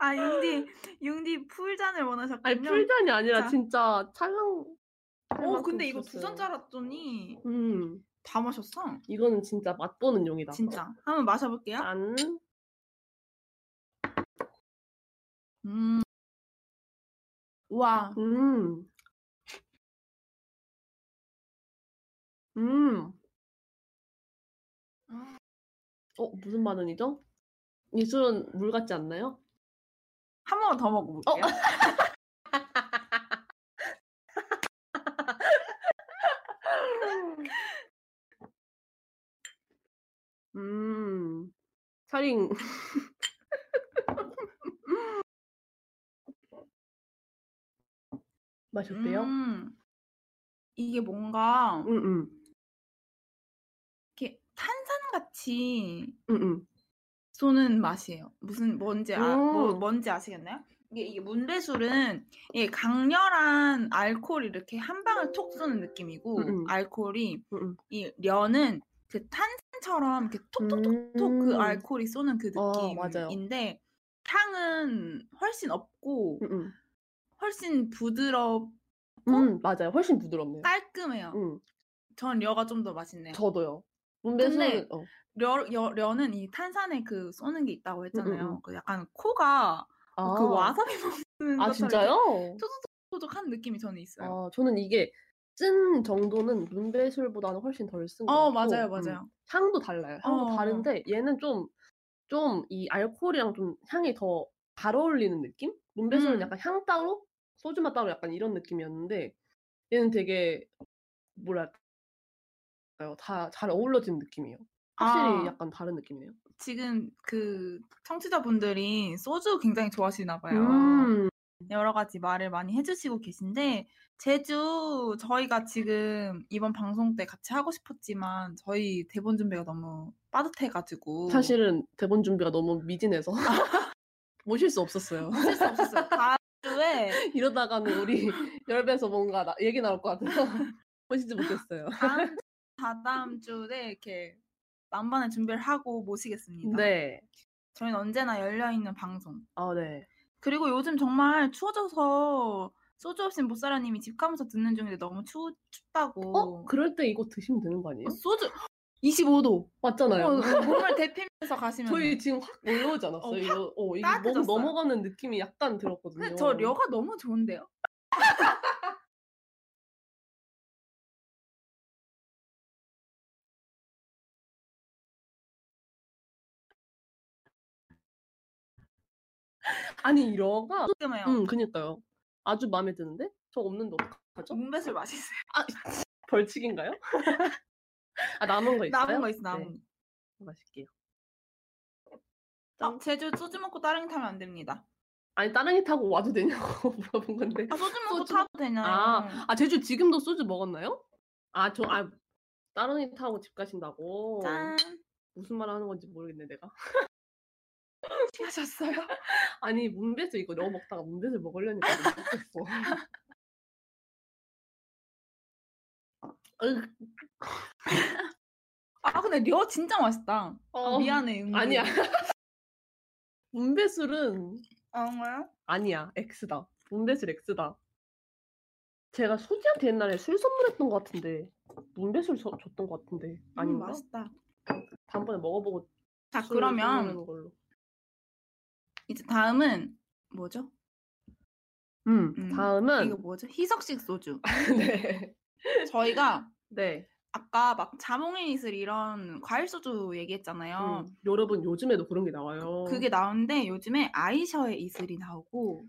[SPEAKER 2] 아, 융디, 융디 풀잔을 원하셨군요.
[SPEAKER 1] 아니, 풀잔이 아니라
[SPEAKER 2] 자.
[SPEAKER 1] 진짜 찰랑.
[SPEAKER 2] 어, 근데 이거 두 잔 짜랐더니
[SPEAKER 1] 음,
[SPEAKER 2] 다 마셨어.
[SPEAKER 1] 이거는 진짜 맛보는 용이다.
[SPEAKER 2] 진짜. 한번 마셔볼게요.
[SPEAKER 1] 짠.
[SPEAKER 2] 음. 와,
[SPEAKER 1] 음. 음. 어, 무슨 반응이죠? 이 술은 물 같지 않나요?
[SPEAKER 2] 한 번 더 먹어볼게요.
[SPEAKER 1] 음. 맛이 어때요?
[SPEAKER 2] 음. 이게 뭔가
[SPEAKER 1] 응, 응.
[SPEAKER 2] 이렇게 탄산같이
[SPEAKER 1] 응, 응.
[SPEAKER 2] 쏘는 맛이에요. 무슨 뭔지 아, 뭐,
[SPEAKER 1] 음.
[SPEAKER 2] 뭔지 아시겠나요? 이게 이게 문배술은 이게 강렬한 알코올 이렇게 한 방울 톡 쏘는 느낌이고
[SPEAKER 1] 음, 음.
[SPEAKER 2] 알코올이
[SPEAKER 1] 응, 응.
[SPEAKER 2] 이 려는 그 탄산처럼 이렇게 톡톡톡톡 그
[SPEAKER 1] 음.
[SPEAKER 2] 알코올이 쏘는 그
[SPEAKER 1] 어, 맞아요.
[SPEAKER 2] 느낌인데 향은 훨씬 없고
[SPEAKER 1] 응, 응.
[SPEAKER 2] 훨씬 부드럽
[SPEAKER 1] 음, 맞아요. 훨씬 부드럽네요.
[SPEAKER 2] 깔끔해요.
[SPEAKER 1] 응.
[SPEAKER 2] 전 려가 좀 더 맛있네요.
[SPEAKER 1] 저도요. 문배술은
[SPEAKER 2] 근데
[SPEAKER 1] 어.
[SPEAKER 2] 려, 려, 려는 이 탄산에 그 쏘는 게 있다고 했잖아요.
[SPEAKER 1] 음.
[SPEAKER 2] 그 약간 코가
[SPEAKER 1] 아.
[SPEAKER 2] 그 와사비 먹는
[SPEAKER 1] 아,
[SPEAKER 2] 것처럼
[SPEAKER 1] 진짜요?
[SPEAKER 2] 뾰족뾰족한 느낌이 저는 있어요.
[SPEAKER 1] 아, 저는 이게 쓴 정도는 문배술보다는 훨씬 덜쓴것
[SPEAKER 2] 어,
[SPEAKER 1] 같고
[SPEAKER 2] 맞아요,
[SPEAKER 1] 음,
[SPEAKER 2] 맞아요.
[SPEAKER 1] 향도 달라요. 향도
[SPEAKER 2] 어.
[SPEAKER 1] 다른데 얘는 좀 좀 이 알코올이랑 좀 향이 더 잘 어울리는 느낌? 문배술은
[SPEAKER 2] 음.
[SPEAKER 1] 약간 향 따로 소주 맛 따로 약간 이런 느낌이었는데 얘는 되게 뭐랄까요? 다 잘 어우러지는 느낌이에요. 확실히
[SPEAKER 2] 아.
[SPEAKER 1] 약간 다른 느낌이네요.
[SPEAKER 2] 지금 그 청취자분들이 소주 굉장히 좋아하시나 봐요.
[SPEAKER 1] 음.
[SPEAKER 2] 여러 가지 말을 많이 해주시고 계신데 제주 저희가 지금 이번 방송 때 같이 하고 싶었지만 저희 대본 준비가 너무 빠듯해가지고
[SPEAKER 1] 사실은 대본 준비가 너무 미진해서 모실 수 없었어요.
[SPEAKER 2] 모실 수 없었어요. 다음 주에
[SPEAKER 1] 이러다가는 우리 열배에서 뭔가 나- 얘기 나올 것 같아서 모시지 못했어요.
[SPEAKER 2] 다음 다다음 주에 이렇게 만반의 준비를 하고 모시겠습니다.
[SPEAKER 1] 네.
[SPEAKER 2] 저희는 언제나 열려 있는 방송.
[SPEAKER 1] 아, 네.
[SPEAKER 2] 그리고 요즘 정말 추워져서 소주 없인 못 살아 님이 집 가면서 듣는 중인데 너무 추, 춥다고.
[SPEAKER 1] 어? 그럴 때 이거 드시면 되는 거 아니에요?
[SPEAKER 2] 어, 소주 25도.
[SPEAKER 1] 맞잖아요.
[SPEAKER 2] 어, 어, 몸을 데피면서 가시면.
[SPEAKER 1] 저희 지금 확 올라오지 않았어요?
[SPEAKER 2] 어, 확
[SPEAKER 1] 이거, 어, 이게 몸
[SPEAKER 2] 따뜻해졌어요.
[SPEAKER 1] 넘어가는 느낌이 약간 들었거든요.
[SPEAKER 2] 근데 저 려가 너무 좋은데요?
[SPEAKER 1] 아니 이러가
[SPEAKER 2] 깔끔해요.
[SPEAKER 1] 응 그니까요 아주 마음에 드는데 저 없는데 어떡하죠?
[SPEAKER 2] 문뱃을 맛있어요.
[SPEAKER 1] 벌칙인가요? 아 남은 거 있어요?
[SPEAKER 2] 남은 거 있어, 남은
[SPEAKER 1] 네, 마실게요
[SPEAKER 2] 거. 아, 제주 소주 먹고 따릉이 타면 안 됩니다.
[SPEAKER 1] 아니 따릉이 타고 와도 되냐고 물어본 건데
[SPEAKER 2] 아, 소주 먹고
[SPEAKER 1] 소주-
[SPEAKER 2] 타도 되나요?
[SPEAKER 1] 아, 아 제주 지금도 소주 먹었나요? 아 저 아 따릉이 타고 집 가신다고
[SPEAKER 2] 짠.
[SPEAKER 1] 무슨 말 하는 건지 모르겠네 내가
[SPEAKER 2] 취 하셨어요?
[SPEAKER 1] 아니 문배수 이거 넣어 먹다가 문배수 먹으려니까 못했어 으,
[SPEAKER 2] 아, 근데 려 진짜 맛있다. 아,
[SPEAKER 1] 어,
[SPEAKER 2] 미안해. 은근히.
[SPEAKER 1] 아니야 문배술은
[SPEAKER 2] 아, 정말요?
[SPEAKER 1] 아니야 X다 문배술 X다 제가 소지한테 옛날에 술 선물했던 것 같은데 문배술 저- 줬던 것 같은데
[SPEAKER 2] 음,
[SPEAKER 1] 아닌가?
[SPEAKER 2] 맛있다.
[SPEAKER 1] 다음번에 먹어보고
[SPEAKER 2] 자,
[SPEAKER 1] 술
[SPEAKER 2] 그러면
[SPEAKER 1] 선물하는 걸로.
[SPEAKER 2] 이제 다음은 뭐죠?
[SPEAKER 1] 음,
[SPEAKER 2] 음,
[SPEAKER 1] 다음은
[SPEAKER 2] 이거 뭐죠? 희석식 소주.
[SPEAKER 1] 네.
[SPEAKER 2] 저희가
[SPEAKER 1] 네.
[SPEAKER 2] 아까 막 자몽의 이슬 이런 과일 소주 얘기했잖아요.
[SPEAKER 1] 음, 여러분 요즘에도 그런 게 나와요.
[SPEAKER 2] 그게 나오는데 요즘에 아이셔의 이슬이 나오고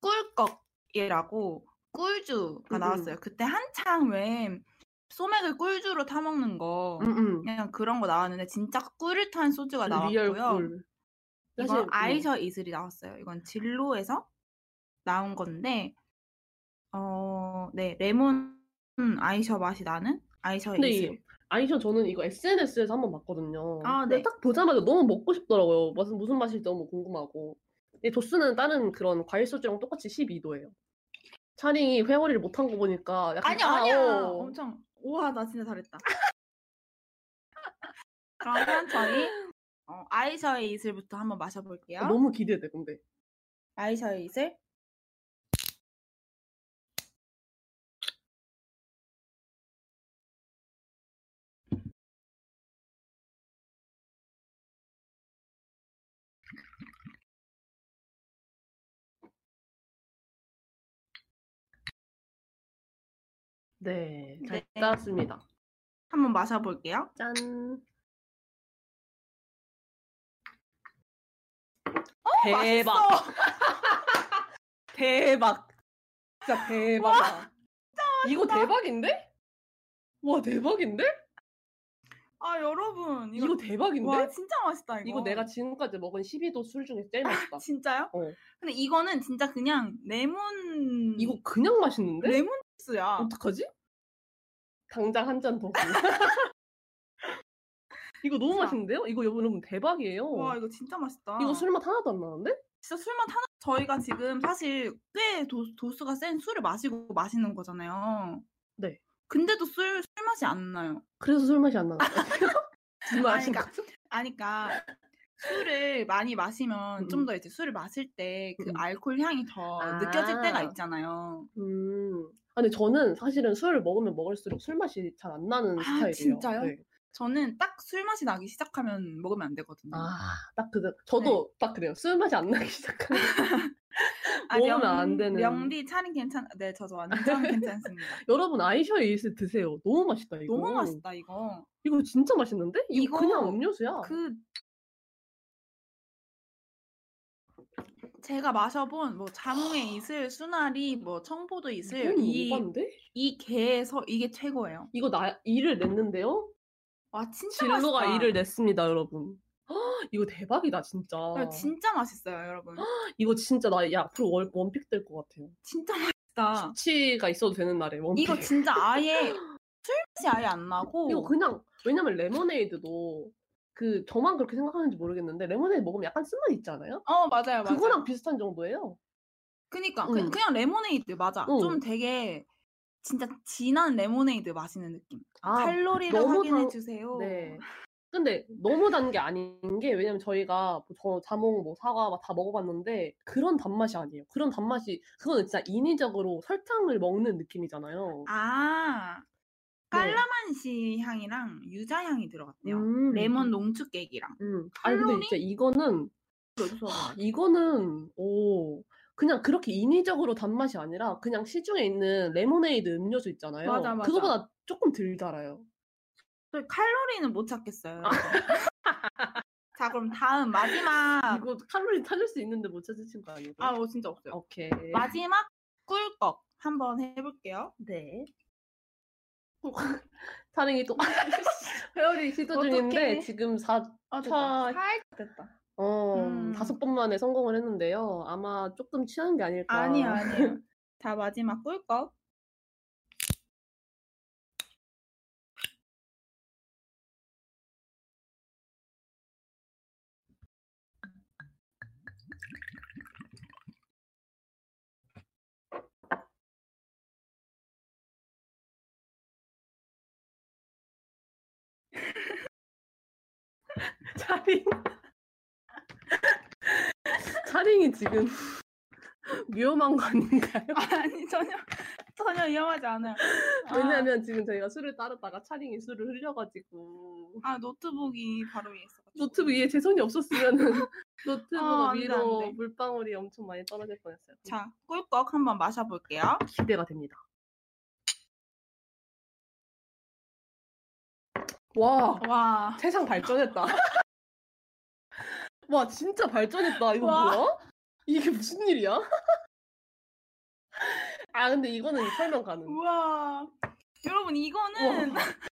[SPEAKER 2] 꿀꺽이라고 꿀주가
[SPEAKER 1] 음,
[SPEAKER 2] 나왔어요. 그때 한창 왜 소맥을 꿀주로 타 먹는 거
[SPEAKER 1] 음, 음.
[SPEAKER 2] 그냥 그런 거 나왔는데 진짜 꿀을 탄 소주가
[SPEAKER 1] real
[SPEAKER 2] 나왔고요.
[SPEAKER 1] 꿀.
[SPEAKER 2] 이건
[SPEAKER 1] 음,
[SPEAKER 2] 아이셔 이슬이 나왔어요. 이건 진로에서 나온 건데 어, 네, 레몬 아이셔 맛이 나는 아이셔
[SPEAKER 1] 근데
[SPEAKER 2] 이슬.
[SPEAKER 1] 이 아이셔 저는 이거 SNS에서 한번 봤거든요.
[SPEAKER 2] 아,
[SPEAKER 1] 근데
[SPEAKER 2] 네.
[SPEAKER 1] 딱 보자마자 너무 먹고 싶더라고요. 무슨 무슨 맛일지 너무 궁금하고. 이 도수는 다른 그런 과일 소주랑 똑같이 12도예요. 차링이 회오리를 못한 거 보니까 약간
[SPEAKER 2] 아니야,
[SPEAKER 1] 아,
[SPEAKER 2] 아니야.
[SPEAKER 1] 어.
[SPEAKER 2] 엄청 우와, 나 진짜 잘했다. 그러면 저희 어, 아이셔의 이슬부터 한번 마셔볼게요.
[SPEAKER 1] 아, 너무 기대돼 근데.
[SPEAKER 2] 아이셔의 이슬.
[SPEAKER 1] 네, 잘
[SPEAKER 2] 네.
[SPEAKER 1] 따랐습니다.
[SPEAKER 2] 한번 마셔볼게요.
[SPEAKER 1] 짠. 대박.
[SPEAKER 2] 어, 맛있어.
[SPEAKER 1] 대박. 진짜 대박이다. 이거 대박인데? 와 대박인데?
[SPEAKER 2] 아 여러분
[SPEAKER 1] 이거,
[SPEAKER 2] 이거,
[SPEAKER 1] 대박인데?
[SPEAKER 2] 와 진짜 맛있다 이거.
[SPEAKER 1] 이거 내가 지금까지 먹은 12도 술 중에 제일 맛있다.
[SPEAKER 2] 진짜요?
[SPEAKER 1] 어.
[SPEAKER 2] 근데 이거는 진짜 그냥 레몬
[SPEAKER 1] 이거 그냥 맛있는데?
[SPEAKER 2] 레몬 주스야.
[SPEAKER 1] 어떡하지? 당장 한 잔 더. 이거 너무
[SPEAKER 2] 자.
[SPEAKER 1] 맛있는데요? 이거 여러분 대박이에요.
[SPEAKER 2] 와 이거 진짜 맛있다.
[SPEAKER 1] 이거 술맛 하나도 안 나는데?
[SPEAKER 2] 진짜 술맛 하나 저희가 지금 사실 꽤 도, 도수가 센 술을 마시고 마시는 거잖아요.
[SPEAKER 1] 네.
[SPEAKER 2] 근데도 술, 술 맛이 안 나요.
[SPEAKER 1] 그래서 술 맛이 안 나는 거예요. 술 맛이
[SPEAKER 2] 그러니까 아니까 술을 많이 마시면
[SPEAKER 1] 음,
[SPEAKER 2] 좀
[SPEAKER 1] 음.
[SPEAKER 2] 더 이제 술을 마실 때그
[SPEAKER 1] 음.
[SPEAKER 2] 알코올 향이 더
[SPEAKER 1] 아.
[SPEAKER 2] 느껴질 때가 있잖아요.
[SPEAKER 1] 음. 아, 근데 저는 사실은 술을 먹으면 먹을수록 술 맛이 잘 안 나는
[SPEAKER 2] 아,
[SPEAKER 1] 스타일이에요.
[SPEAKER 2] 진짜요?
[SPEAKER 1] 네.
[SPEAKER 2] 저는 딱 술 맛이 나기 시작하면 먹으면 안 되거든요.
[SPEAKER 1] 아, 딱 그, 저도 딱 그래요. 술 맛이 안 나기 시작하면.
[SPEAKER 2] 아,
[SPEAKER 1] 먹으면
[SPEAKER 2] 명-
[SPEAKER 1] 안 되는.
[SPEAKER 2] 명디 차린 괜찮. 네, 저도 완전 괜찮습니다.
[SPEAKER 1] 여러분, 아이셔의 이슬 드세요. 너무 맛있다, 이거.
[SPEAKER 2] 너무 맛있다 이거.
[SPEAKER 1] 이거 진짜 맛있는데? 이거,
[SPEAKER 2] 이거
[SPEAKER 1] 그냥 음료수야.
[SPEAKER 2] 그 제가 마셔본 뭐 자몽의 이슬, 수나리, 뭐 청포도 이슬
[SPEAKER 1] 이?
[SPEAKER 2] 이 개에서 이게 최고예요.
[SPEAKER 1] 이거 나 이를 냈는데요.
[SPEAKER 2] 와 진짜
[SPEAKER 1] 진로가
[SPEAKER 2] 맛있다.
[SPEAKER 1] 이를 냈습니다, 여러분. 헉, 이거 대박이다, 진짜.
[SPEAKER 2] 야, 진짜 맛있어요, 여러분.
[SPEAKER 1] 이거 진짜 나 야, 앞으로 원, 원픽 될 것 같아요.
[SPEAKER 2] 진짜 맛있다.
[SPEAKER 1] 수치가 있어도 되는 날에 원픽.
[SPEAKER 2] 이거 진짜 아예 술 맛이 아예 안 나고
[SPEAKER 1] 이거 그냥 왜냐면 레모네이드도 그 저만 그렇게 생각하는지 모르겠는데 레모네이드 먹으면 약간 쓴맛 있지 않아요?
[SPEAKER 2] 어 맞아요, 맞아요.
[SPEAKER 1] 그거랑 비슷한 정도예요.
[SPEAKER 2] 그니까
[SPEAKER 1] 응.
[SPEAKER 2] 그, 냥 레모네이드 맞아.
[SPEAKER 1] 응.
[SPEAKER 2] 좀 되게 진짜 진한 레모네이드 마시는 느낌.
[SPEAKER 1] 아,
[SPEAKER 2] 칼로리를
[SPEAKER 1] 너무
[SPEAKER 2] 확인해
[SPEAKER 1] 당-
[SPEAKER 2] 주세요.
[SPEAKER 1] 네. 근데 너무 단 게 아닌 게 왜냐면 저희가 먼저 자몽 뭐 사과 막 다 먹어봤는데 그런 단맛이 아니에요. 그런 단맛이 그거는 진짜 인위적으로 설탕을 먹는 느낌이잖아요.
[SPEAKER 2] 아
[SPEAKER 1] 네.
[SPEAKER 2] 깔라만시 향이랑 유자 향이 들어갔대요.
[SPEAKER 1] 음.
[SPEAKER 2] 레몬 농축 깨기랑.
[SPEAKER 1] 음. 아니 근데
[SPEAKER 2] 칼로리?
[SPEAKER 1] 진짜 이거는 하, 이거는 오 그냥 그렇게 인위적으로 단맛이 아니라 그냥 시중에 있는 레모네이드 음료수 있잖아요.
[SPEAKER 2] 맞아, 맞아.
[SPEAKER 1] 그거보다 조금 덜 달아요.
[SPEAKER 2] 저 칼로리는 못 찾겠어요.
[SPEAKER 1] 아.
[SPEAKER 2] 자 그럼 다음 마지막.
[SPEAKER 1] 이거 칼로리 찾을 수 있는데 못 찾으신 거 아니에요?
[SPEAKER 2] 아, 뭐 진짜 없어요.
[SPEAKER 1] 오케이.
[SPEAKER 2] 마지막 꿀꺽 한번 해볼게요.
[SPEAKER 1] 네. 타릉이 또 회오리 시도 중인데
[SPEAKER 2] 어떡해.
[SPEAKER 1] 지금 4,
[SPEAKER 2] 아,
[SPEAKER 1] 차-
[SPEAKER 2] 살짝 됐다.
[SPEAKER 1] 어,
[SPEAKER 2] 음.
[SPEAKER 1] 다섯 번 만에 성공을 했는데요. 아마 조금 취한 게 아닐까.
[SPEAKER 2] 아니야, 아니야. 자, 마지막 꿀꺽.
[SPEAKER 1] 차링. 차링이 지금 위험한 거 아닌가요?
[SPEAKER 2] 아니, 전혀, 전혀 위험하지 않아요. 아,
[SPEAKER 1] 왜냐면 지금 저희가 술을 따르다가 차링이 술을 흘려가지고
[SPEAKER 2] 아, 노트북이 바로 위에 있어.
[SPEAKER 1] 노트북 위에 제 손이 없었으면은 노트북
[SPEAKER 2] 아, 안 돼,
[SPEAKER 1] 위로
[SPEAKER 2] 안 돼.
[SPEAKER 1] 물방울이 엄청 많이 떨어질 뻔했어요.
[SPEAKER 2] 자, 꿀꺽 한번 마셔볼게요.
[SPEAKER 1] 기대가 됩니다. 와,
[SPEAKER 2] 와,
[SPEAKER 1] 세상 발전했다. 와, 진짜 발전했다. 이거
[SPEAKER 2] 와.
[SPEAKER 1] 뭐야? 이게 무슨 일이야? 아, 근데 이거는 설명 가능.
[SPEAKER 2] 우와. 여러분, 이거는,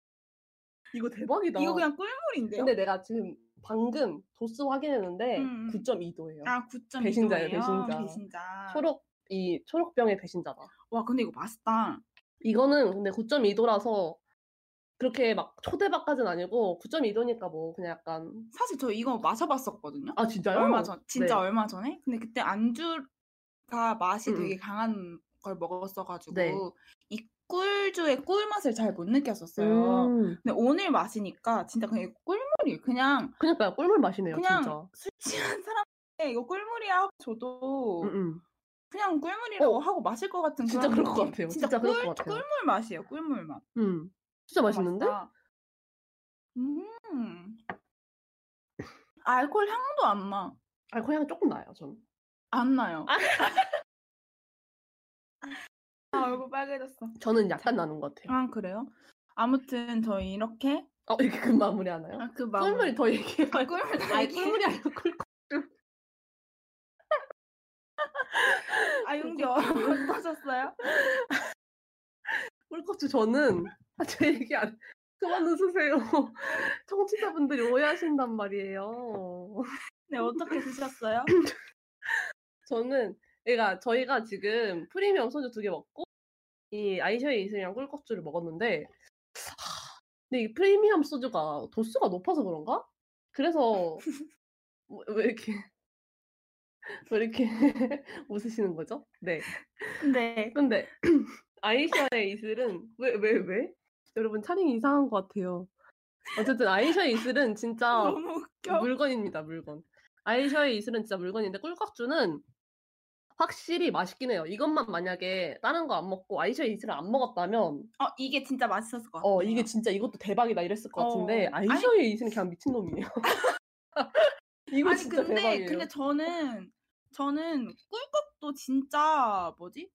[SPEAKER 1] 이거 대박이다.
[SPEAKER 2] 이거 그냥 꿀물인데요?
[SPEAKER 1] 근데 내가 지금 방금 도수 확인했는데
[SPEAKER 2] 음, 음.
[SPEAKER 1] 9.2도예요.
[SPEAKER 2] 아, 9.2도예요.
[SPEAKER 1] 배신자예요, 배신자.
[SPEAKER 2] 배신자.
[SPEAKER 1] 초록 이 초록병의 배신자다.
[SPEAKER 2] 와, 근데 이거 맛있다.
[SPEAKER 1] 이거는 근데 9.2도라서 그렇게 막 초대박까지는 아니고 9.2도니까 뭐 그냥 약간
[SPEAKER 2] 사실 저 이거 마셔봤었거든요.
[SPEAKER 1] 아 진짜요?
[SPEAKER 2] 얼마 전, 진짜
[SPEAKER 1] 네.
[SPEAKER 2] 얼마 전에. 근데 그때 안주가 맛이
[SPEAKER 1] 음,
[SPEAKER 2] 되게 강한 걸 먹었어가지고
[SPEAKER 1] 네.
[SPEAKER 2] 이 꿀주의 꿀 맛을 잘 못 느꼈었어요.
[SPEAKER 1] 음,
[SPEAKER 2] 근데 오늘 마시니까 진짜 그냥 꿀물이 그냥
[SPEAKER 1] 그러니까 꿀물 맛이네요,
[SPEAKER 2] 그냥
[SPEAKER 1] 진짜.
[SPEAKER 2] 술 취한 사람한테 이거 꿀물이야 하고 줘도
[SPEAKER 1] 음, 음.
[SPEAKER 2] 그냥 꿀물이라고
[SPEAKER 1] 어,
[SPEAKER 2] 하고 마실 것 같은
[SPEAKER 1] 진짜
[SPEAKER 2] 그런
[SPEAKER 1] 것? 같아요.
[SPEAKER 2] 진짜,
[SPEAKER 1] 진짜 그럴
[SPEAKER 2] 꿀,
[SPEAKER 1] 것 같아요.
[SPEAKER 2] 꿀물 맛이에요. 꿀물 맛.
[SPEAKER 1] 음. 진짜 맛있는데?
[SPEAKER 2] 맛있다. 음. 알코올 향도 안 나.
[SPEAKER 1] 알코올 향 조금 나요, 전.
[SPEAKER 2] 안 나요. 아, 얼굴 빨개졌어.
[SPEAKER 1] 저는 약간 나는 것 같아요.
[SPEAKER 2] 아, 그래요? 아무튼 저희 이렇게
[SPEAKER 1] 어, 이렇게 금 마무리 하나요?
[SPEAKER 2] 아, 그
[SPEAKER 1] 꿀물이
[SPEAKER 2] 마무리
[SPEAKER 1] 더 얘기해봐요.
[SPEAKER 2] 꿀물 더
[SPEAKER 1] 아니,
[SPEAKER 2] 얘기해.
[SPEAKER 1] 꿀물이 아니고 꿀
[SPEAKER 2] 아, 용기 어떠셨어요?
[SPEAKER 1] 꿀꺽주 저는 아, 제 얘기 안 그만 웃으세요. 청취자분들이 오해하신단 말이에요.
[SPEAKER 2] 네, 어떻게 드셨어요?
[SPEAKER 1] 저는 그러니까 저희가 지금 프리미엄 소주 두 개 먹고 이 아이셔의 이슬이랑 꿀꺽주를 먹었는데 하, 근데 이 프리미엄 소주가 도수가 높아서 그런가? 그래서 뭐- 왜 이렇게 왜 이렇게 웃으시는 거죠? 네.
[SPEAKER 2] 네.
[SPEAKER 1] 근데 아이샤의 이슬은 왜 왜 왜? 여러분 차림이 이상한 것 같아요. 어쨌든 아이샤의 이슬은 진짜. 물건입니다, 물건. 아이샤의 이슬은 진짜 물건인데 꿀꺽주는 확실히 맛있긴 해요. 이것만 만약에 다른 거 안 먹고 아이샤의 이슬을 안 먹었다면
[SPEAKER 2] 어, 이게 진짜 맛있었을 것 같아요.
[SPEAKER 1] 어 이게 진짜 이것도 대박이다 이랬을 것 같은데
[SPEAKER 2] 어. 아니-
[SPEAKER 1] 이슬은 그냥 미친 놈이에요. 이거
[SPEAKER 2] 아니
[SPEAKER 1] 진짜
[SPEAKER 2] 근데
[SPEAKER 1] 대박이에요.
[SPEAKER 2] 근데 저는 저는 꿀꺽도 진짜 뭐지?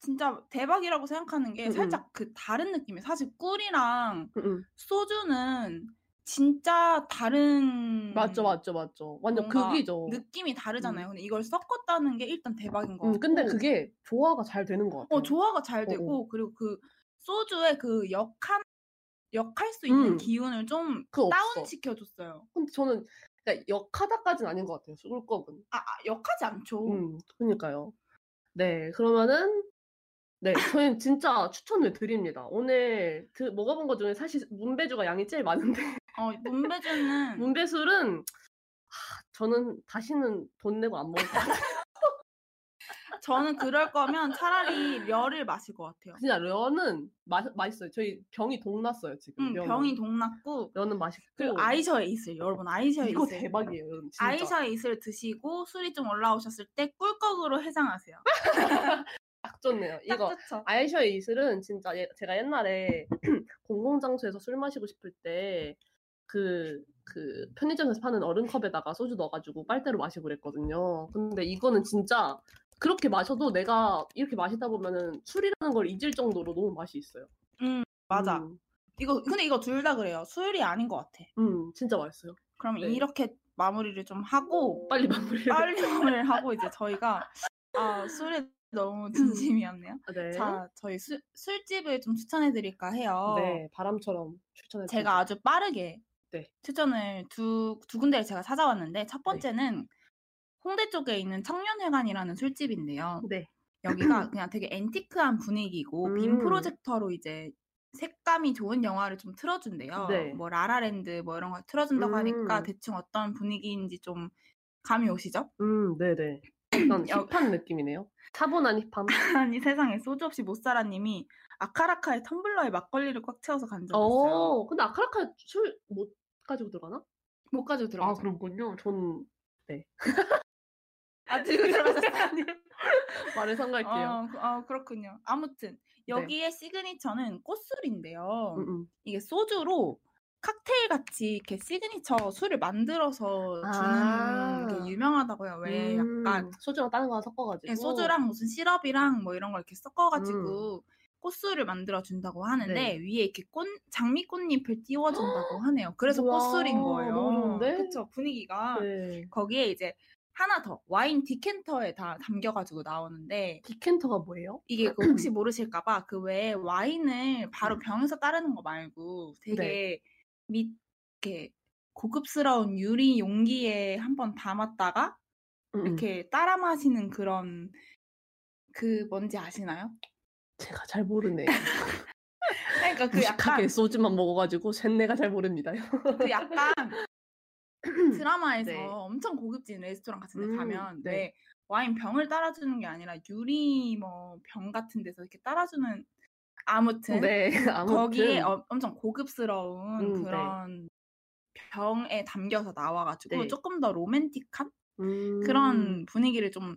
[SPEAKER 2] 진짜 대박이라고 생각하는 게
[SPEAKER 1] 음,
[SPEAKER 2] 살짝 그 다른 느낌이에요. 사실 꿀이랑. 소주는 진짜 다른
[SPEAKER 1] 맞죠, 맞죠, 맞죠. 완전 극이죠.
[SPEAKER 2] 느낌이 다르잖아요. 근데 이걸 섞었다는 게 일단 대박인 것 같고.
[SPEAKER 1] 음, 근데 그게 조화가 잘 되는 것 같아요.
[SPEAKER 2] 어 조화가 잘
[SPEAKER 1] 어,
[SPEAKER 2] 되고 그리고 그 소주의 그 역한 역할 수 있는
[SPEAKER 1] 음.
[SPEAKER 2] 기운을 좀
[SPEAKER 1] 없어.
[SPEAKER 2] 다운 시켜줬어요.
[SPEAKER 1] 근데 저는 그러니까 역하다까지는 아닌 것 같아요. 꿀꺽은.
[SPEAKER 2] 아, 아, 역하지 않죠.
[SPEAKER 1] 음, 그러니까요. 네, 그러면은 네, 저희는 진짜 추천을 드립니다. 오늘 그 먹어본 것 중에 사실 문배주가 양이 제일 많은데
[SPEAKER 2] 어 문배주는
[SPEAKER 1] 문배술은 하, 저는 다시는 돈 내고 안 먹을 것 같아요.
[SPEAKER 2] 저는 그럴 거면 차라리 려를 마실 것 같아요.
[SPEAKER 1] 진짜 려는 마, 맛있어요. 저희 병이 동났어요 지금.
[SPEAKER 2] 음,
[SPEAKER 1] 려는.
[SPEAKER 2] 병이 동났고
[SPEAKER 1] 려는 맛있고.
[SPEAKER 2] 그리고 아이셔의 이슬 여러분 아이셔의
[SPEAKER 1] 이거
[SPEAKER 2] 이슬
[SPEAKER 1] 대박이에요. 여러분, 진짜.
[SPEAKER 2] 아이셔의 이슬 드시고 술이 좀 올라오셨을 때 꿀꺽으로 해장하세요.
[SPEAKER 1] 딱 좋네요.
[SPEAKER 2] 딱
[SPEAKER 1] 이거
[SPEAKER 2] 좋죠.
[SPEAKER 1] 아이셔의 이슬은 진짜 예- 제가 옛날에 공공장소에서 술 마시고 싶을 때 그, 그 편의점에서 파는 얼음컵에다가 소주 넣어가지고 빨대로 마시고 그랬거든요. 근데 이거는 진짜 그렇게 마셔도 내가 이렇게 마시다 보면은 술이라는 걸 잊을 정도로 너무 맛이 있어요.
[SPEAKER 2] 음 맞아.
[SPEAKER 1] 음,
[SPEAKER 2] 이거 근데 이거 둘 다 그래요. 술이 아닌 것 같아.
[SPEAKER 1] 음, 진짜 맛있어요.
[SPEAKER 2] 그럼
[SPEAKER 1] 네.
[SPEAKER 2] 이렇게 마무리를 좀 하고
[SPEAKER 1] 빨리 마무리.
[SPEAKER 2] 빨리 마무리를 하고 이제 저희가 아 술에 너무 진심이었네요.
[SPEAKER 1] 네.
[SPEAKER 2] 자 저희 술 술집을 좀 추천해 드릴까 해요.
[SPEAKER 1] 네, 바람처럼 추천해
[SPEAKER 2] 제가 아주 빠르게
[SPEAKER 1] 네.
[SPEAKER 2] 추천을 두, 두 군데를 제가 찾아왔는데 첫 번째는 홍대 쪽에 있는 청년회관이라는 술집인데요.
[SPEAKER 1] 네.
[SPEAKER 2] 여기가 그냥 되게 앤티크한 분위기고 빔
[SPEAKER 1] 음.
[SPEAKER 2] 프로젝터로 이제 색감이 좋은 영화를 좀 틀어준대요.
[SPEAKER 1] 네.
[SPEAKER 2] 뭐 라라랜드 뭐 이런 걸 틀어준다고 하니까
[SPEAKER 1] 음.
[SPEAKER 2] 대충 어떤 분위기인지 좀 감이 오시죠?
[SPEAKER 1] 음, 네네. 약간
[SPEAKER 2] 여-
[SPEAKER 1] 힙한 느낌이네요. 차분한 힙함.
[SPEAKER 2] 아니 세상에 소주 없이 못 살아님이 아카라카의 텀블러에 막걸리를 꽉 채워서 간 적 있어요.
[SPEAKER 1] 어, 근데 아카라카 술 못 가지고 들어가나?
[SPEAKER 2] 못 가지고
[SPEAKER 1] 아,
[SPEAKER 2] 들어가죠.
[SPEAKER 1] 그렇군요. 전
[SPEAKER 2] 아 들고 들어가셨어요?
[SPEAKER 1] 말을 삼갈게요.
[SPEAKER 2] 어, 그- 어, 그렇군요. 아무튼 여기의 시그니처는 꽃술인데요.
[SPEAKER 1] 음, 음.
[SPEAKER 2] 이게 소주로 칵테일 같이 이렇게 시그니처 술을 만들어서 주는
[SPEAKER 1] 아.
[SPEAKER 2] 게 유명하다고요. 왜 약간
[SPEAKER 1] 음, 소주랑 다른 거 섞어가지고.
[SPEAKER 2] 예, 소주랑 무슨 시럽이랑 뭐 이런 걸 이렇게 섞어가지고 꽃술을 만들어 준다고 하는데
[SPEAKER 1] 음. 네.
[SPEAKER 2] 위에 이렇게 꽃 장미 꽃잎을 띄워준다고 하네요. 그래서
[SPEAKER 1] 우와,
[SPEAKER 2] 꽃술인 거예요. 그쵸 분위기가
[SPEAKER 1] 네.
[SPEAKER 2] 거기에 이제 하나 더 와인 decanter에 다 담겨가지고 나오는데
[SPEAKER 1] decanter가 뭐예요?
[SPEAKER 2] 이게 그 혹시 모르실까봐 그 왜 와인을 바로 병에서 따르는 거 말고 되게 밑 이렇게 고급스러운 유리 용기에 한번 담았다가
[SPEAKER 1] 음, 음.
[SPEAKER 2] 이렇게 따라 마시는 그런 그 뭔지 아시나요?
[SPEAKER 1] 제가 잘 모르네요.
[SPEAKER 2] 그러니까 그 약간
[SPEAKER 1] 소주만 먹어가지고 쇳내가 잘 모릅니다.
[SPEAKER 2] 그 약간 드라마에서
[SPEAKER 1] 네.
[SPEAKER 2] 엄청 고급진 레스토랑 같은 데
[SPEAKER 1] 음,
[SPEAKER 2] 가면
[SPEAKER 1] 네.
[SPEAKER 2] 왜 와인 병을 따라주는 게 아니라 유리 뭐 병 같은 데서 이렇게 따라주는 아무튼
[SPEAKER 1] 네, 아무튼.
[SPEAKER 2] 거기에 어- 엄청 고급스러운
[SPEAKER 1] 음, 네.
[SPEAKER 2] 그런 병에 담겨서 나와가지고
[SPEAKER 1] 네.
[SPEAKER 2] 조금 더 로맨틱한
[SPEAKER 1] 음,
[SPEAKER 2] 그런 분위기를 좀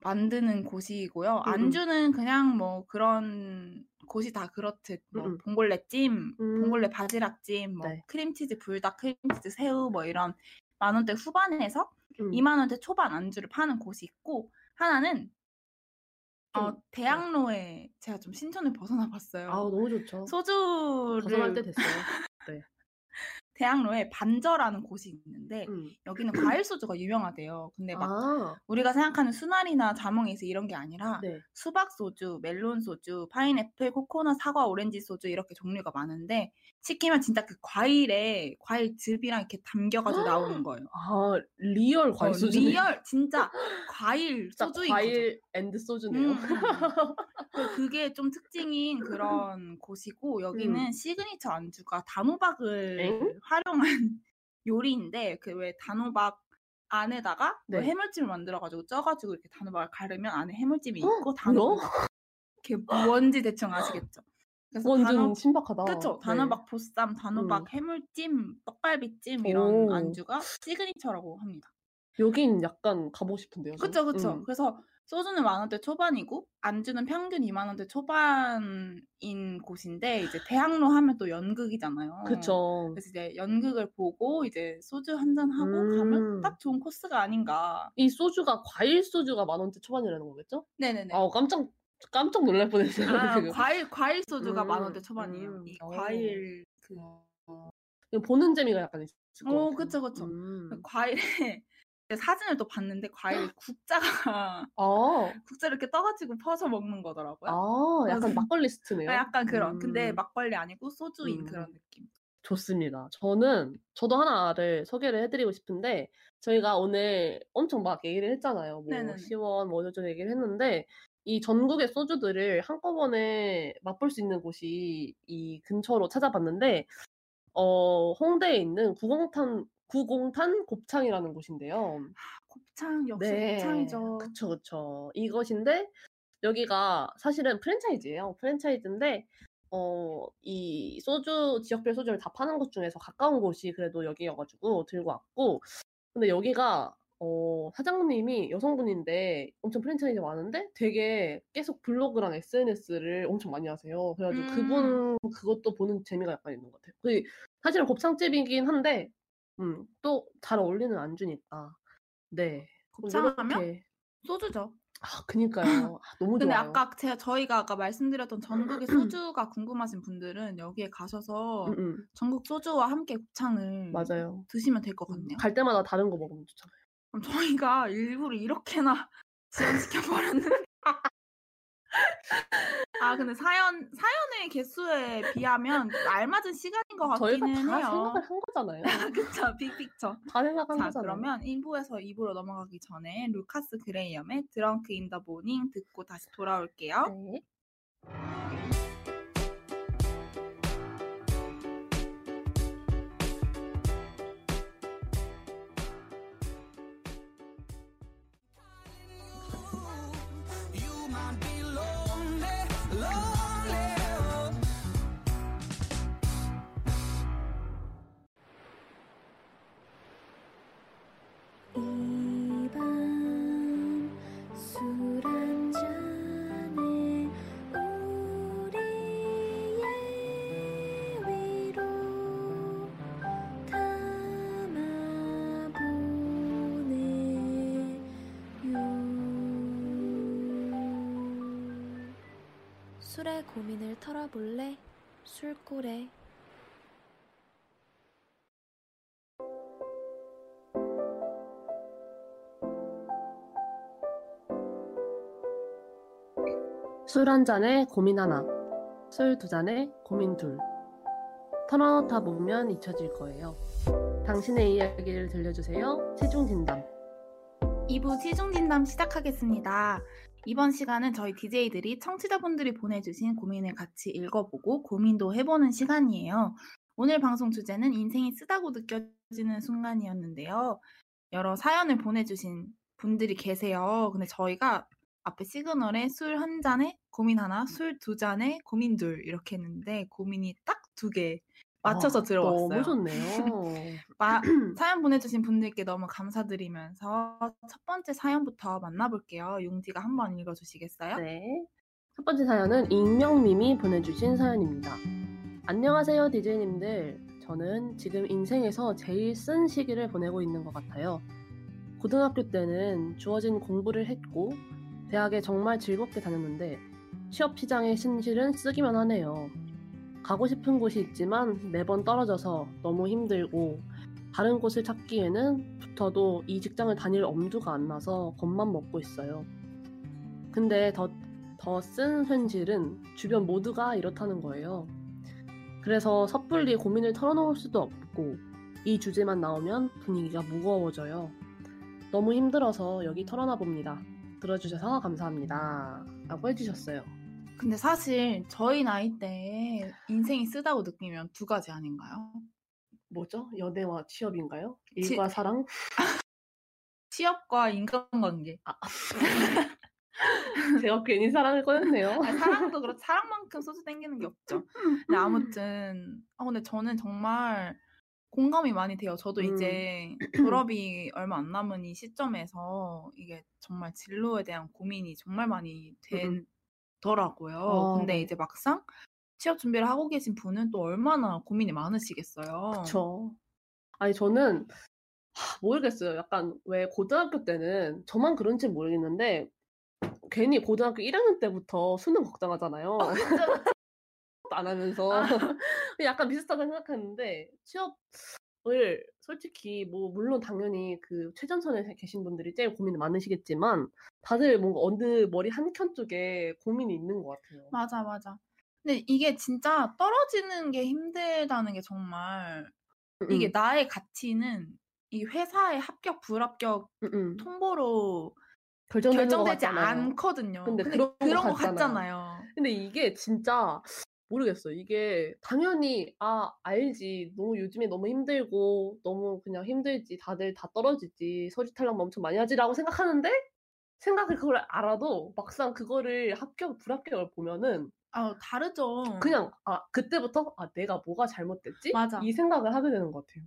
[SPEAKER 2] 만드는 곳이고요.
[SPEAKER 1] 음, 음.
[SPEAKER 2] 안주는 그냥 뭐 그런 곳이 다 그렇듯 뭐
[SPEAKER 1] 음, 음.
[SPEAKER 2] 봉골레 찜,
[SPEAKER 1] 음.
[SPEAKER 2] 봉골레 바지락 찜, 뭐
[SPEAKER 1] 네.
[SPEAKER 2] 크림치즈 불닭, 크림치즈 새우 뭐 이런 만 원대 후반에서
[SPEAKER 1] 음.
[SPEAKER 2] 2만 원대 초반 안주를 파는 곳이 있고 하나는 어,
[SPEAKER 1] 좀,
[SPEAKER 2] 대학로에 제가 좀 신촌을 벗어나 봤어요.
[SPEAKER 1] 아우, 너무 좋죠.
[SPEAKER 2] 소주를
[SPEAKER 1] 벗어날 때 됐어요.
[SPEAKER 2] 대학로에 반저라는 곳이 있는데
[SPEAKER 1] 음.
[SPEAKER 2] 여기는 과일 소주가 유명하대요. 근데 막
[SPEAKER 1] 아,
[SPEAKER 2] 우리가 생각하는 순하리나 자몽에이슬 이런 게 아니라
[SPEAKER 1] 네.
[SPEAKER 2] 수박 소주, 멜론 소주, 파인애플, 코코넛, 사과, 오렌지 소주 이렇게 종류가 많은데 시키면 진짜 그 과일에 과일 즙이랑 이렇게 담겨가지고 나오는 거예요.
[SPEAKER 1] 아, real 과일
[SPEAKER 2] 어,
[SPEAKER 1] 소주.
[SPEAKER 2] real 진짜 과일 소주인
[SPEAKER 1] 과일 and 소주네요.
[SPEAKER 2] 음, 음, 음. 그- 그게 좀 특징인 그런 곳이고 여기는 시그니처 안주가 단호박을
[SPEAKER 1] 엥?
[SPEAKER 2] 활용한 요리인데 그 왜 단호박 안에다가 뭐
[SPEAKER 1] 네.
[SPEAKER 2] 해물찜을 만들어가지고 쪄가지고 이렇게 단호박을 가르면 안에 해물찜이
[SPEAKER 1] 어?
[SPEAKER 2] 있고 단호박? 이렇게 뭔지 대충 아시겠죠?
[SPEAKER 1] 완전
[SPEAKER 2] 단호
[SPEAKER 1] 신박하다. 네.
[SPEAKER 2] 단호박 보쌈, 단호박
[SPEAKER 1] 음.
[SPEAKER 2] 해물찜, 떡갈비찜 이런
[SPEAKER 1] 오.
[SPEAKER 2] 안주가 signature라고 합니다.
[SPEAKER 1] 여긴 약간 가보고 싶은데요. 저?
[SPEAKER 2] 그쵸, 그쵸.
[SPEAKER 1] 음.
[SPEAKER 2] 그래서 소주는 만 원대 초반이고 안주는 평균 2만 원대 초반인 곳인데 이제 대학로 하면 또 연극이잖아요.
[SPEAKER 1] 그쵸.
[SPEAKER 2] 그래서 이제 연극을 보고 이제 소주 한 잔 하고
[SPEAKER 1] 음.
[SPEAKER 2] 가면 딱 좋은 코스가 아닌가.
[SPEAKER 1] 이 소주가 과일 소주가 만 원대 초반이라는 거겠죠?
[SPEAKER 2] 네네네.
[SPEAKER 1] 아 깜짝 깜짝 놀랄 뻔했어요.
[SPEAKER 2] 아. 과일 과일 소주가
[SPEAKER 1] 음,
[SPEAKER 2] 만 원대 초반이에요.
[SPEAKER 1] 음,
[SPEAKER 2] 이
[SPEAKER 1] 오.
[SPEAKER 2] 과일 그
[SPEAKER 1] 보는 재미가 약간 있을 것
[SPEAKER 2] 어,
[SPEAKER 1] 같아요.
[SPEAKER 2] 그쵸, 그쵸.
[SPEAKER 1] 음.
[SPEAKER 2] 과일에 사진을 또 봤는데 과일 국자가
[SPEAKER 1] 아,
[SPEAKER 2] 국자를 이렇게 떠가지고 퍼서 먹는 거더라고요.
[SPEAKER 1] 아, 약간 막걸리 스트네요.
[SPEAKER 2] 아, 약간 그런. 근데
[SPEAKER 1] 음.
[SPEAKER 2] 막걸리 아니고 소주인
[SPEAKER 1] 음.
[SPEAKER 2] 그런 느낌.
[SPEAKER 1] 좋습니다. 저는 저도 하나를 소개를 해드리고 싶은데 저희가 오늘 엄청 막 얘기를 했잖아요. 뭐
[SPEAKER 2] 네네네.
[SPEAKER 1] 시원 뭐 어쩌고 얘기를 했는데 이 전국의 소주들을 한꺼번에 맛볼 수 있는 곳이 이 근처로 찾아봤는데 어 홍대에 있는 구공탄 구공탄 곱창이라는 곳인데요.
[SPEAKER 2] 곱창 역시 곱창이죠.
[SPEAKER 1] 그쵸, 그쵸. 이것인데, 여기가 사실은 프랜차이즈예요. 프랜차이즈인데, 어, 이 소주, 지역별 소주를 다 파는 곳 중에서 가까운 곳이 그래도 여기여가지고 들고 왔고, 근데 여기가, 어, 사장님이 여성분인데 엄청 프랜차이즈 많은데 되게 계속 블로그랑 SNS를 엄청 많이 하세요. 그래가지고
[SPEAKER 2] 음.
[SPEAKER 1] 그분 그것도 보는 재미가 약간 있는 것 같아요. 그 사실은 곱창집이긴 한데, 음, 또 잘 어울리는 안주니까. 네.
[SPEAKER 2] 곱창하면
[SPEAKER 1] 이렇게-
[SPEAKER 2] 소주죠.
[SPEAKER 1] 아, 그니까요. 아, 너무
[SPEAKER 2] 근데
[SPEAKER 1] 좋아요.
[SPEAKER 2] 아까 제가 저희가 아까 말씀드렸던 전국의 소주가 궁금하신 분들은 여기에 가셔서 전국 소주와 함께 곱창을
[SPEAKER 1] 맞아요.
[SPEAKER 2] 드시면 될것
[SPEAKER 1] 음,
[SPEAKER 2] 같네요.
[SPEAKER 1] 갈 때마다 다른 거 먹으면 좋잖아요.
[SPEAKER 2] 그럼 저희가 일부러 이렇게나 지연시켜 버렸는. 아 근데 사연 사연의 개수에 비하면 알맞은 시간인 것
[SPEAKER 1] 저희가
[SPEAKER 2] 같기는
[SPEAKER 1] 다
[SPEAKER 2] 해요.
[SPEAKER 1] 생각을 한 거잖아요.
[SPEAKER 2] 그쵸 big picture.
[SPEAKER 1] 다 생각한
[SPEAKER 2] 자
[SPEAKER 1] 거잖아요.
[SPEAKER 2] 그러면 1부에서 2부로 넘어가기 전에 루카스 그레이엄의 Drunk in the Morning 듣고 다시 돌아올게요.
[SPEAKER 1] 네.
[SPEAKER 3] 고민을 털어볼래? 술고래
[SPEAKER 1] 술 한 잔에 고민 하나, 술 두 잔에 고민 둘. 털어놓다 보면 잊혀질 거예요. 당신의 이야기를 들려주세요. 체중 진담.
[SPEAKER 2] 2부 시중 진담 시작하겠습니다. 이번 시간은 저희 DJ들이 청취자분들이 보내주신 고민을 같이 읽어보고 고민도 해보는 시간이에요. 오늘 방송 주제는 인생이 쓰다고 느껴지는 순간이었는데요. 여러 사연을 보내주신 분들이 계세요. 근데 저희가 앞에 시그널에 술 한 잔에 고민 하나, 술 두 잔에 고민 둘 이렇게 했는데 고민이 딱 두 개 맞춰서
[SPEAKER 1] 아,
[SPEAKER 2] 들어왔어요.
[SPEAKER 1] 너무 좋네요.
[SPEAKER 2] 마- 사연 보내주신 분들께 너무 감사드리면서 첫 번째 사연부터 만나볼게요. 용지가 한번 읽어주시겠어요?
[SPEAKER 1] 네. 첫 번째 사연은 익명님이 보내주신 사연입니다. 안녕하세요, DJ님들. 저는 지금 인생에서 제일 쓴 시기를 보내고 있는 것 같아요. 고등학교 때는 주어진 공부를 했고, 대학에 정말 즐겁게 다녔는데, 취업 시장의 신실은 쓰기만 하네요. 가고 싶은 곳이 있지만 매번 떨어져서 너무 힘들고, 다른 곳을 찾기에는 붙어도 이 직장을 다닐 엄두가 안 나서 겁만 먹고 있어요. 근데 더, 더 쓴 현실은 주변 모두가 이렇다는 거예요. 그래서 섣불리 고민을 털어놓을 수도 없고, 이 주제만 나오면 분위기가 무거워져요. 너무 힘들어서 여기 털어놔 봅니다. 들어주셔서 감사합니다. 라고 해주셨어요.
[SPEAKER 2] 근데 사실 저희 나이 때 인생이 쓰다고 느끼면 두 가지 아닌가요?
[SPEAKER 1] 뭐죠? 연애와 취업인가요?
[SPEAKER 2] 치-
[SPEAKER 1] 일과 사랑?
[SPEAKER 2] 취업과 인간관계.
[SPEAKER 1] 제가 괜히 사랑을 꺼냈네요.
[SPEAKER 2] 아니, 사랑도 그렇 사랑만큼 소주 땡기는 게 없죠. 근데 아무튼 아 근데 저는 정말 공감이 많이 돼요. 저도
[SPEAKER 1] 음.
[SPEAKER 2] 이제 졸업이 얼마 안 남은 이 시점에서 이게 정말 진로에 대한 고민이 정말 많이 되더라고요.
[SPEAKER 1] 아,
[SPEAKER 2] 근데
[SPEAKER 1] 네.
[SPEAKER 2] 이제 막상 취업 준비를 하고 계신 분은 또 얼마나 고민이 많으시겠어요.
[SPEAKER 1] 그쵸. 아니, 저는, 하, 모르겠어요. 약간, 왜 고등학교 때는, 저만 그런지 모르겠는데, 괜히 고등학교 1학년 때부터 수능 걱정하잖아요. 안 하면서.
[SPEAKER 2] 아.
[SPEAKER 1] 약간 비슷하게 생각했는데, 취업 을 솔직히, 뭐, 물론 당연히 그 최전선에 계신 분들이 제일 고민이 많으시겠지만, 다들 뭔가 어느 머리 한켠 쪽에 고민이 있는 것 같아요.
[SPEAKER 2] 맞아, 맞아. 근데 이게 진짜 떨어지는 게 힘들다는 게 정말 이게
[SPEAKER 1] 음,
[SPEAKER 2] 나의 가치는 이 회사의 합격 불합격
[SPEAKER 1] 음, 음.
[SPEAKER 2] 통보로 결정되지. 않거든요.
[SPEAKER 1] 근데
[SPEAKER 2] 근데
[SPEAKER 1] 그런 거
[SPEAKER 2] 그런 거
[SPEAKER 1] 같잖아요.
[SPEAKER 2] 같잖아요.
[SPEAKER 1] 근데 이게 진짜 모르겠어요. 이게 당연히 아 알지. 너무 요즘에 너무 힘들고 너무 그냥 힘들지. 다들 다 떨어지지. 서류탈락 엄청 많이 하지라고 생각하는데 생각을 그걸 알아도 막상 그거를 합격 불합격을 보면은
[SPEAKER 2] 아, 다르죠.
[SPEAKER 1] 그냥 아 그때부터 아 내가 뭐가 잘못됐지?
[SPEAKER 2] 맞아.
[SPEAKER 1] 이 생각을 하게 되는 것 같아요.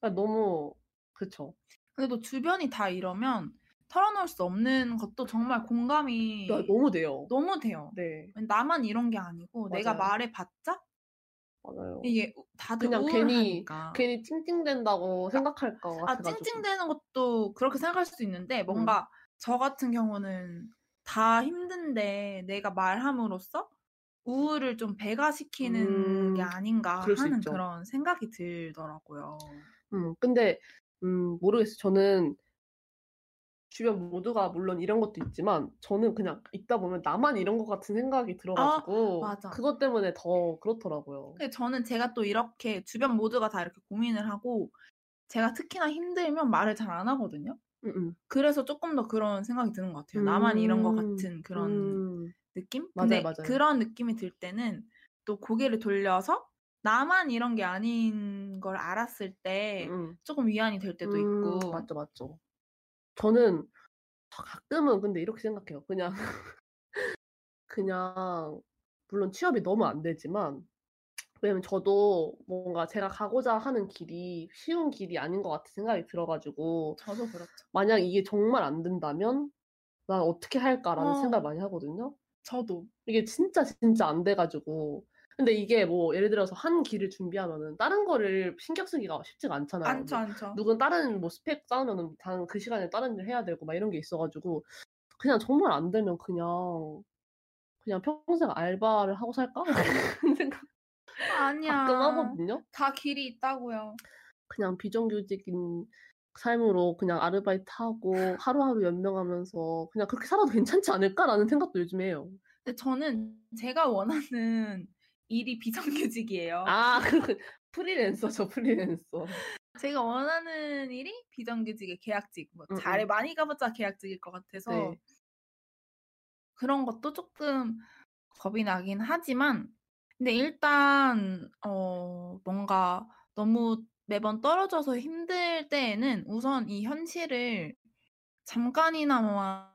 [SPEAKER 1] 그러니까 너무 그쵸.
[SPEAKER 2] 그래도 주변이 다 이러면 털어놓을 수 없는 것도 정말 공감이
[SPEAKER 1] 야, 너무 돼요.
[SPEAKER 2] 너무 돼요.
[SPEAKER 1] 네
[SPEAKER 2] 나만 이런 게 아니고 내가
[SPEAKER 1] 맞아요.
[SPEAKER 2] 말해봤자
[SPEAKER 1] 맞아요.
[SPEAKER 2] 이게 우- 다들
[SPEAKER 1] 그냥 괜히
[SPEAKER 2] 우울하니까.
[SPEAKER 1] 괜히 찡찡댄다고 생각할
[SPEAKER 2] 것아
[SPEAKER 1] 같아가지고.
[SPEAKER 2] 찡찡대는 것도 그렇게 생각할 수도 있는데 뭔가 저 같은 경우는 다 힘든데 내가 말함으로써 우울을 좀 배가시키는
[SPEAKER 1] 음,
[SPEAKER 2] 게 아닌가
[SPEAKER 1] 수
[SPEAKER 2] 하는. 그런 생각이 들더라고요.
[SPEAKER 1] 음, 근데, 음, 모르겠어요. 저는 주변 모두가 물론 이런 것도 있지만, 저는 그냥 있다 보면 나만 이런 것 같은 생각이 들어가지고,
[SPEAKER 2] 아, 맞아.
[SPEAKER 1] 그것 때문에 더 그렇더라고요.
[SPEAKER 2] 근데 저는 제가 또 이렇게 주변 모두가 다 이렇게 고민을 하고 제가 특히나 힘들면 말을 잘 안 하거든요.
[SPEAKER 1] 음, 음.
[SPEAKER 2] 그래서 조금 더 그런 생각이 드는 것 같아요. 나만 이런 것
[SPEAKER 1] 음,
[SPEAKER 2] 같은 그런
[SPEAKER 1] 음,
[SPEAKER 2] 느낌?
[SPEAKER 1] 맞아요,
[SPEAKER 2] 근데
[SPEAKER 1] 맞아요.
[SPEAKER 2] 그런 느낌이 들 때는 또 고개를 돌려서 나만 이런 게 아닌 걸 알았을 때
[SPEAKER 1] 음,
[SPEAKER 2] 조금 위안이 될 때도
[SPEAKER 1] 음,
[SPEAKER 2] 있고.
[SPEAKER 1] 맞죠, 맞죠. 저는 가끔은 근데 이렇게 생각해요. 그냥, 그냥, 물론 취업이 너무 안 되지만, 왜냐면 저도 뭔가 제가 가고자 하는 길이 쉬운 길이 아닌 것 같은 생각이 들어가지고,
[SPEAKER 2] 저도 그렇죠.
[SPEAKER 1] 만약 이게 정말 안 된다면, 난 어떻게 할까라는
[SPEAKER 2] 어.
[SPEAKER 1] 생각을 많이 하거든요.
[SPEAKER 2] 저도.
[SPEAKER 1] 이게 진짜 진짜 안 돼가지고. 근데 이게 뭐 예를 들어서 한 길을 준비하면은 다른 거를 신경 쓰기가 쉽지가 않잖아요.
[SPEAKER 2] 안죠,
[SPEAKER 1] 뭐
[SPEAKER 2] 안죠.
[SPEAKER 1] 누군 다른 뭐 스펙 쌓으면은 단 그 시간에 다른 일 해야 되고 막 이런 게 있어가지고 그냥 정말 안 되면 그냥 그냥 평생 알바를 하고 살까? 생각
[SPEAKER 2] 아니야.
[SPEAKER 1] 가끔 하거든요.
[SPEAKER 2] 다 길이 있다고요.
[SPEAKER 1] 그냥 비정규직인 삶으로 그냥 아르바이트 하고 하루하루 연명하면서 그냥 그렇게 살아도 괜찮지 않을까라는 생각도 요즘 해요.
[SPEAKER 2] 근데 저는 제가 원하는 일이 비정규직이에요.
[SPEAKER 1] 아, 그 프리랜서죠, 프리랜서.
[SPEAKER 2] 제가 원하는 일이 비정규직의 계약직. 뭐
[SPEAKER 1] 음,
[SPEAKER 2] 잘해
[SPEAKER 1] 음.
[SPEAKER 2] 많이 가봤자 계약직일 것 같아서
[SPEAKER 1] 네.
[SPEAKER 2] 그런 것도 조금 겁이 나긴 하지만 근데 일단 어 뭔가 너무 매번 떨어져서 힘들 때에는 우선 이 현실을 잠깐이나마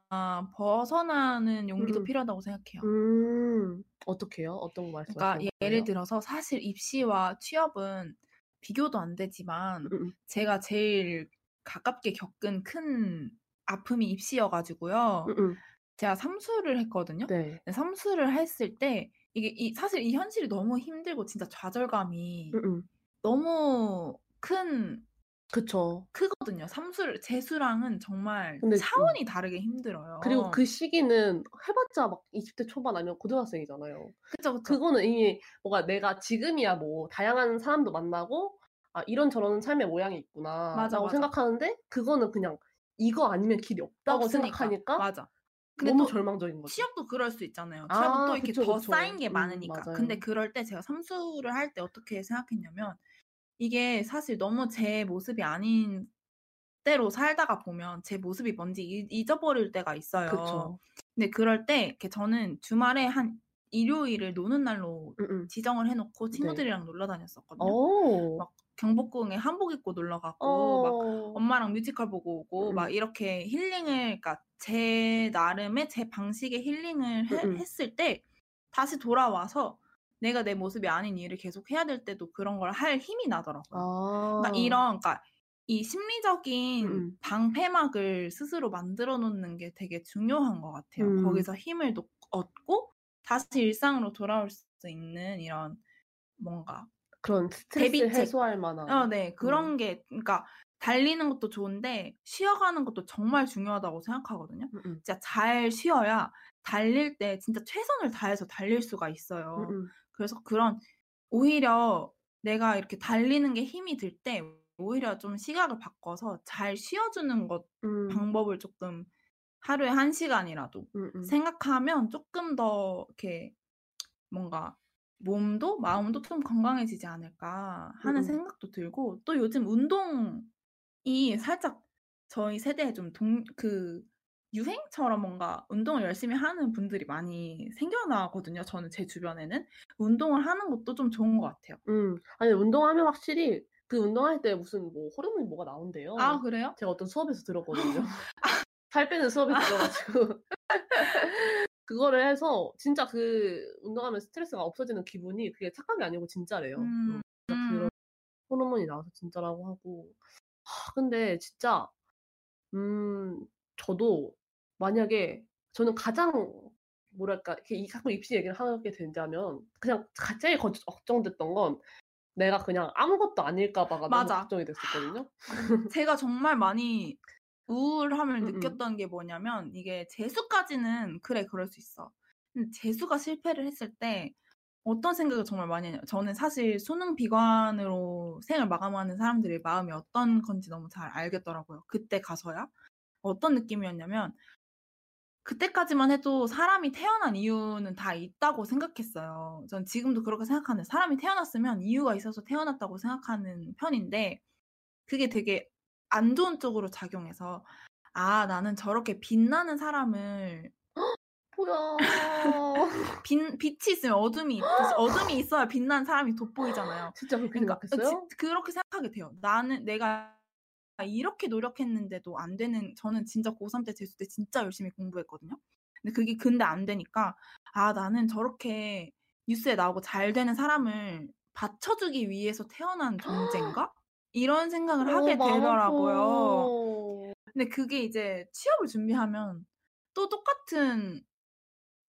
[SPEAKER 2] 벗어나는 용기도
[SPEAKER 1] 음.
[SPEAKER 2] 필요하다고 생각해요.
[SPEAKER 1] 음, 어떻게요? 어떤 거
[SPEAKER 2] 그러니까 예를? 들어서 사실 입시와 취업은 비교도 안 되지만
[SPEAKER 1] 음, 음.
[SPEAKER 2] 제가 제일 가깝게 겪은 큰 아픔이 입시여가지고요.
[SPEAKER 1] 음, 음.
[SPEAKER 2] 제가 삼수를 했거든요.
[SPEAKER 1] 네.
[SPEAKER 2] 삼수를 했을 때 이게 이 사실 이 현실이 너무 힘들고 진짜 좌절감이
[SPEAKER 1] 음, 음.
[SPEAKER 2] 너무 큰
[SPEAKER 1] 그쵸.
[SPEAKER 2] 크거든요. 삼수를 재수랑은 정말
[SPEAKER 1] 근데,
[SPEAKER 2] 차원이 다르게 힘들어요.
[SPEAKER 1] 그리고 그 시기는 해봤자 막 20대 초반 아니면 고등학생이잖아요.
[SPEAKER 2] 그쵸 그쵸.
[SPEAKER 1] 그거는 이미 뭔가 내가 지금이야 뭐 다양한 사람도 만나고 아 이런저런 삶의 모양이 있구나
[SPEAKER 2] 맞아,
[SPEAKER 1] 라고
[SPEAKER 2] 맞아.
[SPEAKER 1] 생각하는데 그거는 그냥 이거 아니면 길이 없다고
[SPEAKER 2] 없으니까.
[SPEAKER 1] 생각하니까
[SPEAKER 2] 맞아. 근데
[SPEAKER 1] 너무
[SPEAKER 2] 또
[SPEAKER 1] 절망적인 거죠.
[SPEAKER 2] 취업도 그럴 수 있잖아요.
[SPEAKER 1] 아,
[SPEAKER 2] 취업은 또 이렇게
[SPEAKER 1] 그쵸,
[SPEAKER 2] 더
[SPEAKER 1] 그쵸.
[SPEAKER 2] 쌓인 게
[SPEAKER 1] 음,
[SPEAKER 2] 많으니까.
[SPEAKER 1] 맞아요.
[SPEAKER 2] 근데 그럴 때 제가 삼수를 할 때 어떻게 생각했냐면 이게 사실 너무 제 모습이 아닌 때로 살다가 보면 제 모습이 뭔지 잊- 잊어버릴 때가 있어요.
[SPEAKER 1] 그쵸.
[SPEAKER 2] 근데 그럴 때 이렇게 저는 주말에 한 일요일을 노는 날로
[SPEAKER 1] 음, 음.
[SPEAKER 2] 지정을 해 놓고
[SPEAKER 1] 네.
[SPEAKER 2] 친구들이랑 놀러 다녔었거든요.
[SPEAKER 1] 오.
[SPEAKER 2] 막 경복궁에 한복 입고 놀러 가고 막
[SPEAKER 1] 어.
[SPEAKER 2] 엄마랑 뮤지컬 보고 오고
[SPEAKER 1] 음,
[SPEAKER 2] 막
[SPEAKER 1] 음.
[SPEAKER 2] 이렇게 힐링을 그러니까 제 나름의 제 방식의 힐링을 해-
[SPEAKER 1] 음, 음.
[SPEAKER 2] 했을 때 다시 돌아와서 내가 내 모습이 아닌 일을 계속 해야 될 때도 그런 걸 할 힘이 나더라고요.
[SPEAKER 1] 아.
[SPEAKER 2] 그러니까 이런 그러니까 이 심리적인
[SPEAKER 1] 음, 음.
[SPEAKER 2] 방패막을 스스로 만들어 놓는 게 되게 중요한 것 같아요.
[SPEAKER 1] 음.
[SPEAKER 2] 거기서 힘을 놓- 얻고 다시 일상으로 돌아올 수 있는 이런 뭔가
[SPEAKER 1] 그런 스트레스
[SPEAKER 2] 대비책.
[SPEAKER 1] 해소할 만한.
[SPEAKER 2] 어, 네. 그런
[SPEAKER 1] 음.
[SPEAKER 2] 게, 그러니까, 달리는 것도 좋은데, 쉬어가는 것도 정말 중요하다고 생각하거든요.
[SPEAKER 1] 음, 음.
[SPEAKER 2] 진짜 잘 쉬어야 달릴 때 진짜 최선을 다해서 달릴 수가 있어요.
[SPEAKER 1] 음, 음.
[SPEAKER 2] 그래서 그런, 오히려 내가 이렇게 달리는 게 힘이 들 때, 오히려 좀 시각을 바꿔서 잘 쉬어주는 것,
[SPEAKER 1] 음.
[SPEAKER 2] 방법을 조금 하루에 한 시간이라도
[SPEAKER 1] 음, 음.
[SPEAKER 2] 생각하면 조금 더 이렇게 뭔가 몸도 마음도 좀 건강해지지 않을까 하는
[SPEAKER 1] 음.
[SPEAKER 2] 생각도 들고 또 요즘 운동이 살짝 저희 세대에 좀 동 그 유행처럼 뭔가 운동을 열심히 하는 분들이 많이 생겨나거든요. 저는 제 주변에는 운동을 하는 것도 좀 좋은 것 같아요.
[SPEAKER 1] 음, 아니 운동하면 확실히 그 운동할 때 무슨 뭐 호르몬이 뭐가 나온대요.
[SPEAKER 2] 아 그래요?
[SPEAKER 1] 제가 어떤 수업에서 들었거든요. 살 빼는 수업에 들어가지고 그거를 해서 진짜 그 운동하면 스트레스가 없어지는 기분이 그게 착각이 아니고 진짜래요.
[SPEAKER 2] 음,
[SPEAKER 1] 진짜
[SPEAKER 2] 음.
[SPEAKER 1] 그런 호르몬이 나와서 진짜라고 하고. 하, 근데 진짜 음 저도 만약에 저는 가장 뭐랄까 이렇게 이 가끔 입시 얘기를 하게 된다면 그냥 가- 제일 거- 걱정됐던 건 내가 그냥 아무것도 아닐까 봐가 너무
[SPEAKER 2] 맞아.
[SPEAKER 1] 걱정이 됐었거든요.
[SPEAKER 2] 제가 정말 많이 우울함을
[SPEAKER 1] 음, 음.
[SPEAKER 2] 느꼈던 게 뭐냐면 이게 재수까지는 그래 그럴 수 있어. 근데 재수가 실패를 했을 때 어떤 생각을 정말 많이 해요. 저는 사실 수능 비관으로 생을 마감하는 사람들의 마음이 어떤 건지 너무 잘 알겠더라고요. 그때 가서야 어떤 느낌이었냐면 그때까지만 해도 사람이 태어난 이유는 다 있다고 생각했어요. 전 지금도 그렇게 생각하는데 사람이 태어났으면 이유가 있어서 태어났다고 생각하는 편인데 그게 되게 안 좋은 쪽으로 작용해서 아 나는 저렇게 빛나는 사람을
[SPEAKER 1] 뭐야?
[SPEAKER 2] 빛, 빛이 있으면 어둠이 있듯이 어둠이 있어야 빛나는 사람이 돋보이잖아요.
[SPEAKER 1] 진짜 그렇게
[SPEAKER 2] 그러니까
[SPEAKER 1] 생각했어요?
[SPEAKER 2] 지- 그렇게 생각하게 돼요. 나는 내가 이렇게 노력했는데도 안 되는 저는 진짜 고3 때 재수 때 진짜 열심히 공부했거든요. 근데 그게 근데 안 되니까 아 나는 저렇게 뉴스에 나오고 잘 되는 사람을 받쳐주기 위해서 태어난 존재인가? 이런 생각을 하게
[SPEAKER 1] 어, 마음
[SPEAKER 2] 되더라고요. 근데 그게 이제 취업을 준비하면 또 똑같은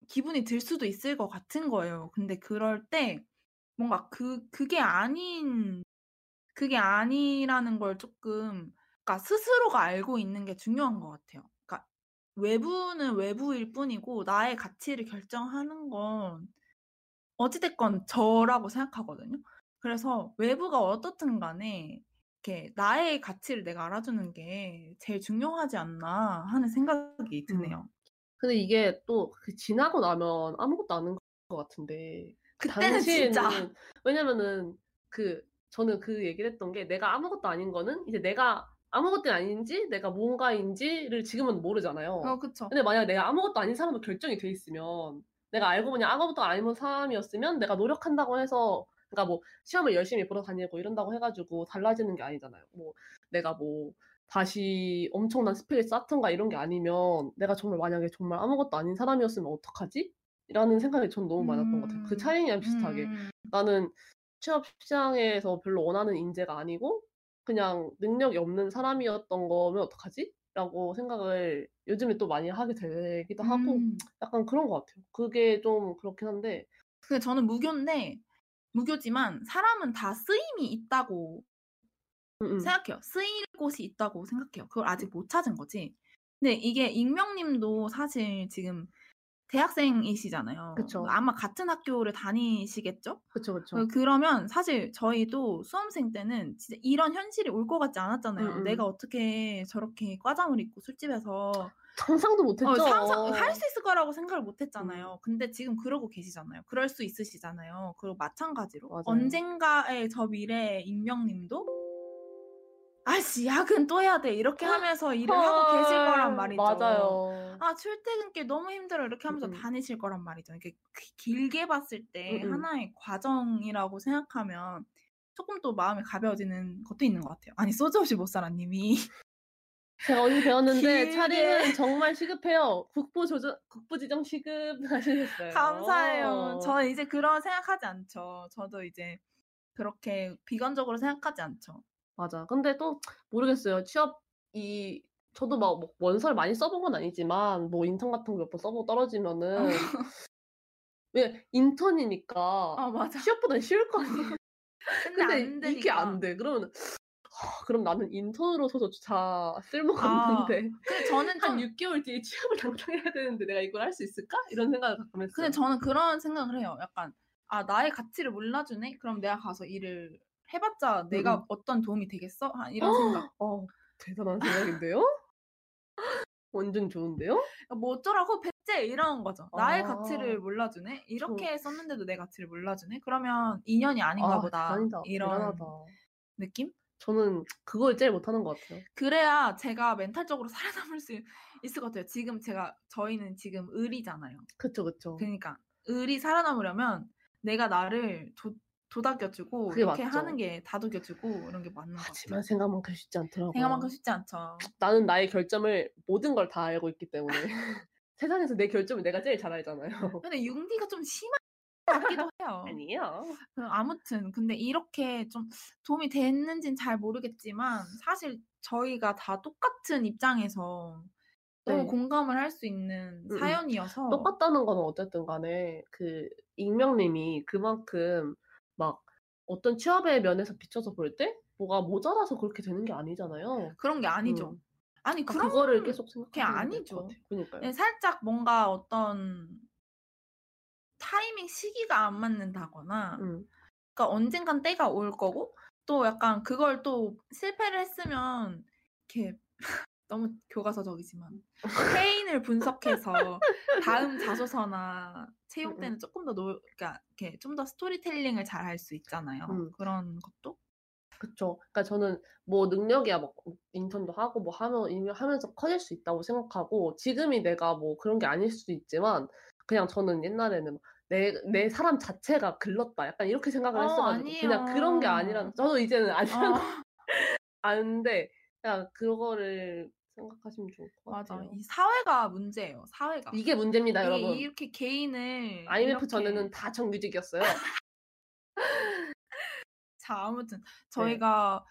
[SPEAKER 2] 기분이 들 수도 있을 것 같은 거예요. 근데 그럴 때 뭔가 그, 그게 아닌, 그게 아니라는 걸 조금, 그러니까 스스로가 알고 있는 게 중요한 것 같아요. 그러니까 외부는 외부일 뿐이고 나의 가치를 결정하는 건 어찌됐건 저라고 생각하거든요. 그래서 외부가 어떻든 간에 이렇게 나의 가치를 내가 알아주는 게 제일 중요하지 않나 하는 생각이 드네요.
[SPEAKER 1] 근데 이게 또그 지나고 나면 아무것도 아닌 것 같은데 그
[SPEAKER 2] 그때는 진짜.
[SPEAKER 1] 당시에는 왜냐면은 그 저는 그 얘기를 했던 게 내가 아무것도 아닌 거는 이제 내가 아무것도 아닌지 내가 뭔가인지를 지금은 모르잖아요.
[SPEAKER 2] 어, 그쵸.
[SPEAKER 1] 근데 만약 내가 아무것도 아닌 사람으로 결정이 돼 있으면 내가 알고 보니 아무것도 아닌 사람이었으면 내가 노력한다고 해서 그러니까 뭐 시험을 열심히 보러 다니고 이런다고 해가지고 달라지는 게 아니잖아요. 뭐 내가 뭐 다시 엄청난 스펙을 쌓던가 이런 게 아니면 내가 정말 만약에 정말 아무것도 아닌 사람이었으면 어떡하지? 라는 생각이 전 너무 많았던 것 같아요. 그
[SPEAKER 2] 음,
[SPEAKER 1] 차이랑 비슷하게.
[SPEAKER 2] 음,
[SPEAKER 1] 나는 취업 시장에서 별로 원하는 인재가 아니고 그냥 능력이 없는 사람이었던 거면 어떡하지? 라고 생각을 요즘에 또 많이 하게 되기도 하고
[SPEAKER 2] 음.
[SPEAKER 1] 약간 그런 것 같아요. 그게 좀 그렇긴 한데
[SPEAKER 2] 근데 저는 무교인데 무교지만 사람은 다 쓰임이 있다고
[SPEAKER 1] 음, 음.
[SPEAKER 2] 생각해요. 쓰일 곳이 있다고 생각해요. 그걸 아직 못 찾은 거지. 근데 이게 익명님도 사실 지금 대학생이시잖아요.
[SPEAKER 1] 그쵸.
[SPEAKER 2] 아마 같은 학교를 다니시겠죠?
[SPEAKER 1] 그쵸 그쵸.
[SPEAKER 2] 어, 그러면 사실 저희도 수험생 때는 진짜 이런 현실이 올 것 같지 않았잖아요.
[SPEAKER 1] 음, 음.
[SPEAKER 2] 내가 어떻게 저렇게 과잠을 입고 술집에서
[SPEAKER 1] 상상도 못했죠.
[SPEAKER 2] 어, 상상 할 수 있을 거라고 생각을 못 했잖아요. 근데 지금 그러고 계시잖아요. 그럴 수 있으시잖아요. 그리고 마찬가지로
[SPEAKER 1] 맞아요.
[SPEAKER 2] 언젠가의 저 미래 익명님도 아씨 야근 또 해야 돼 이렇게 하면서 일을 하고 계실 거란 말이죠.
[SPEAKER 1] 맞아요.
[SPEAKER 2] 아 출퇴근길 너무 힘들어 이렇게 하면서
[SPEAKER 1] 음, 음.
[SPEAKER 2] 다니실 거란 말이죠. 이게 기- 길게 봤을 때
[SPEAKER 1] 음, 음.
[SPEAKER 2] 하나의 과정이라고 생각하면 조금 또 마음이 가벼워지는 것도 있는 것 같아요. 아니 소주 없이 못 살아 님이
[SPEAKER 1] 제가 어디 배웠는데. 차림은 정말 시급해요. 국부 조정, 국부 지정 시급 하시겠어요.
[SPEAKER 2] 감사해요. 저는 이제 그런 생각하지 않죠. 저도 이제 그렇게 비관적으로 생각하지 않죠.
[SPEAKER 1] 맞아. 근데 또 모르겠어요. 취업 이 저도 막 뭐 원서를 많이 써본 건 아니지만 뭐 인턴 같은 거 몇 번 써보고 떨어지면은 왜 인턴이니까
[SPEAKER 2] 아 맞아.
[SPEAKER 1] 취업보다 쉬울 거 아니에요.
[SPEAKER 2] 근데,
[SPEAKER 1] 근데
[SPEAKER 2] 안 되니까.
[SPEAKER 1] 이게 안 돼. 그러면 하, 그럼 나는 인턴으로서조차 쓸모가
[SPEAKER 2] 아,
[SPEAKER 1] 없는데
[SPEAKER 2] 근데 저는
[SPEAKER 1] 좀한 6개월 뒤에 취업을 당장해야 되는데 내가 이걸 할 수 있을까? 이런 생각을 가끔 했어요.
[SPEAKER 2] 근데 저는 그런 생각을 해요. 약간 아 나의 가치를 몰라주네. 그럼 내가 가서 일을 해봤자 내가
[SPEAKER 1] 음.
[SPEAKER 2] 어떤 도움이 되겠어? 한 이런 생각.
[SPEAKER 1] 어, 대단한 생각인데요? 완전 좋은데요?
[SPEAKER 2] 뭐 어쩌라고 배째 이런 거죠. 나의
[SPEAKER 1] 아.
[SPEAKER 2] 가치를 몰라주네. 이렇게 썼는데도 내 가치를 몰라주네. 그러면 인연이 아닌가
[SPEAKER 1] 아,
[SPEAKER 2] 보다.
[SPEAKER 1] 대단하다.
[SPEAKER 2] 이런
[SPEAKER 1] 대단하다.
[SPEAKER 2] 느낌?
[SPEAKER 1] 저는 그걸 제일 못하는 것 같아요.
[SPEAKER 2] 그래야 제가 멘탈적으로 살아남을 수 있을 것 같아요. 지금 제가 저희는 지금 을이잖아요.
[SPEAKER 1] 그쵸 그쵸.
[SPEAKER 2] 그러니까 을이 살아남으려면 내가 나를 도, 도닥여주고
[SPEAKER 1] 그게
[SPEAKER 2] 이렇게
[SPEAKER 1] 맞죠.
[SPEAKER 2] 하는 게 다독여주고 이런 게 맞는 것 같아요.
[SPEAKER 1] 하지만 생각만큼 쉽지 않더라고요.
[SPEAKER 2] 생각만큼 쉽지 않죠.
[SPEAKER 1] 나는 나의 결점을 모든 걸 다 알고 있기 때문에 세상에서 내 결점을 내가 제일 잘 알잖아요.
[SPEAKER 2] 근데 융디가 좀 심한 것 같기도 해요.
[SPEAKER 1] 아니에요.
[SPEAKER 2] 그 아무튼 근데 이렇게 좀 도움이 됐는지는 잘 모르겠지만 사실 저희가 다 똑같은 입장에서 너무
[SPEAKER 1] 네.
[SPEAKER 2] 공감을 할 수 있는
[SPEAKER 1] 음.
[SPEAKER 2] 사연이어서
[SPEAKER 1] 똑같다는 건 어쨌든 간에 그 익명님이 그만큼 막 어떤 취업의 면에서 비춰서 볼 때 뭐가 모자라서 그렇게 되는 게 아니잖아요.
[SPEAKER 2] 그런 게 아니죠.
[SPEAKER 1] 음.
[SPEAKER 2] 아니
[SPEAKER 1] 그러니까
[SPEAKER 2] 그런
[SPEAKER 1] 그거를 계속 될것
[SPEAKER 2] 아니죠.
[SPEAKER 1] 그러니까요.
[SPEAKER 2] 네, 살짝 뭔가 어떤 타이밍 시기가 안 맞는다거나
[SPEAKER 1] 음.
[SPEAKER 2] 그러니까 언젠간 때가 올 거고 또 약간 그걸 또 실패를 했으면 이렇게 너무 교과서적이지만 패인을 분석해서 다음 자소서나 채용
[SPEAKER 1] 음,
[SPEAKER 2] 때는 조금 더 노, 그러니까 이렇게 좀 더 스토리텔링을 잘 할 수 있잖아요.
[SPEAKER 1] 음.
[SPEAKER 2] 그런 것도
[SPEAKER 1] 그쵸. 그러니까 저는 뭐 능력이야 막 인턴도 하고 뭐 하면 하면서 커질 수 있다고 생각하고 지금이 내가 뭐 그런 게 아닐 수도 있지만 그냥 저는 옛날에는 내, 내 사람 자체가 글렀다. 약간 이렇게 생각을
[SPEAKER 2] 어,
[SPEAKER 1] 했어가지고 그냥 그런 게
[SPEAKER 2] 아니에요.
[SPEAKER 1] 아니라 저도 이제는 아니라는
[SPEAKER 2] 어,
[SPEAKER 1] 아는데 그냥 그거를 생각하시면 좋을 것
[SPEAKER 2] 맞아.
[SPEAKER 1] 같아요.
[SPEAKER 2] 이 사회가 문제예요. 사회가.
[SPEAKER 1] 이게 문제입니다,
[SPEAKER 2] 이게
[SPEAKER 1] 여러분.
[SPEAKER 2] 이렇게 개인을
[SPEAKER 1] IMF
[SPEAKER 2] 이렇게
[SPEAKER 1] 전에는 다 정규직이었어요.
[SPEAKER 2] 자 아무튼
[SPEAKER 1] 네.
[SPEAKER 2] 저희가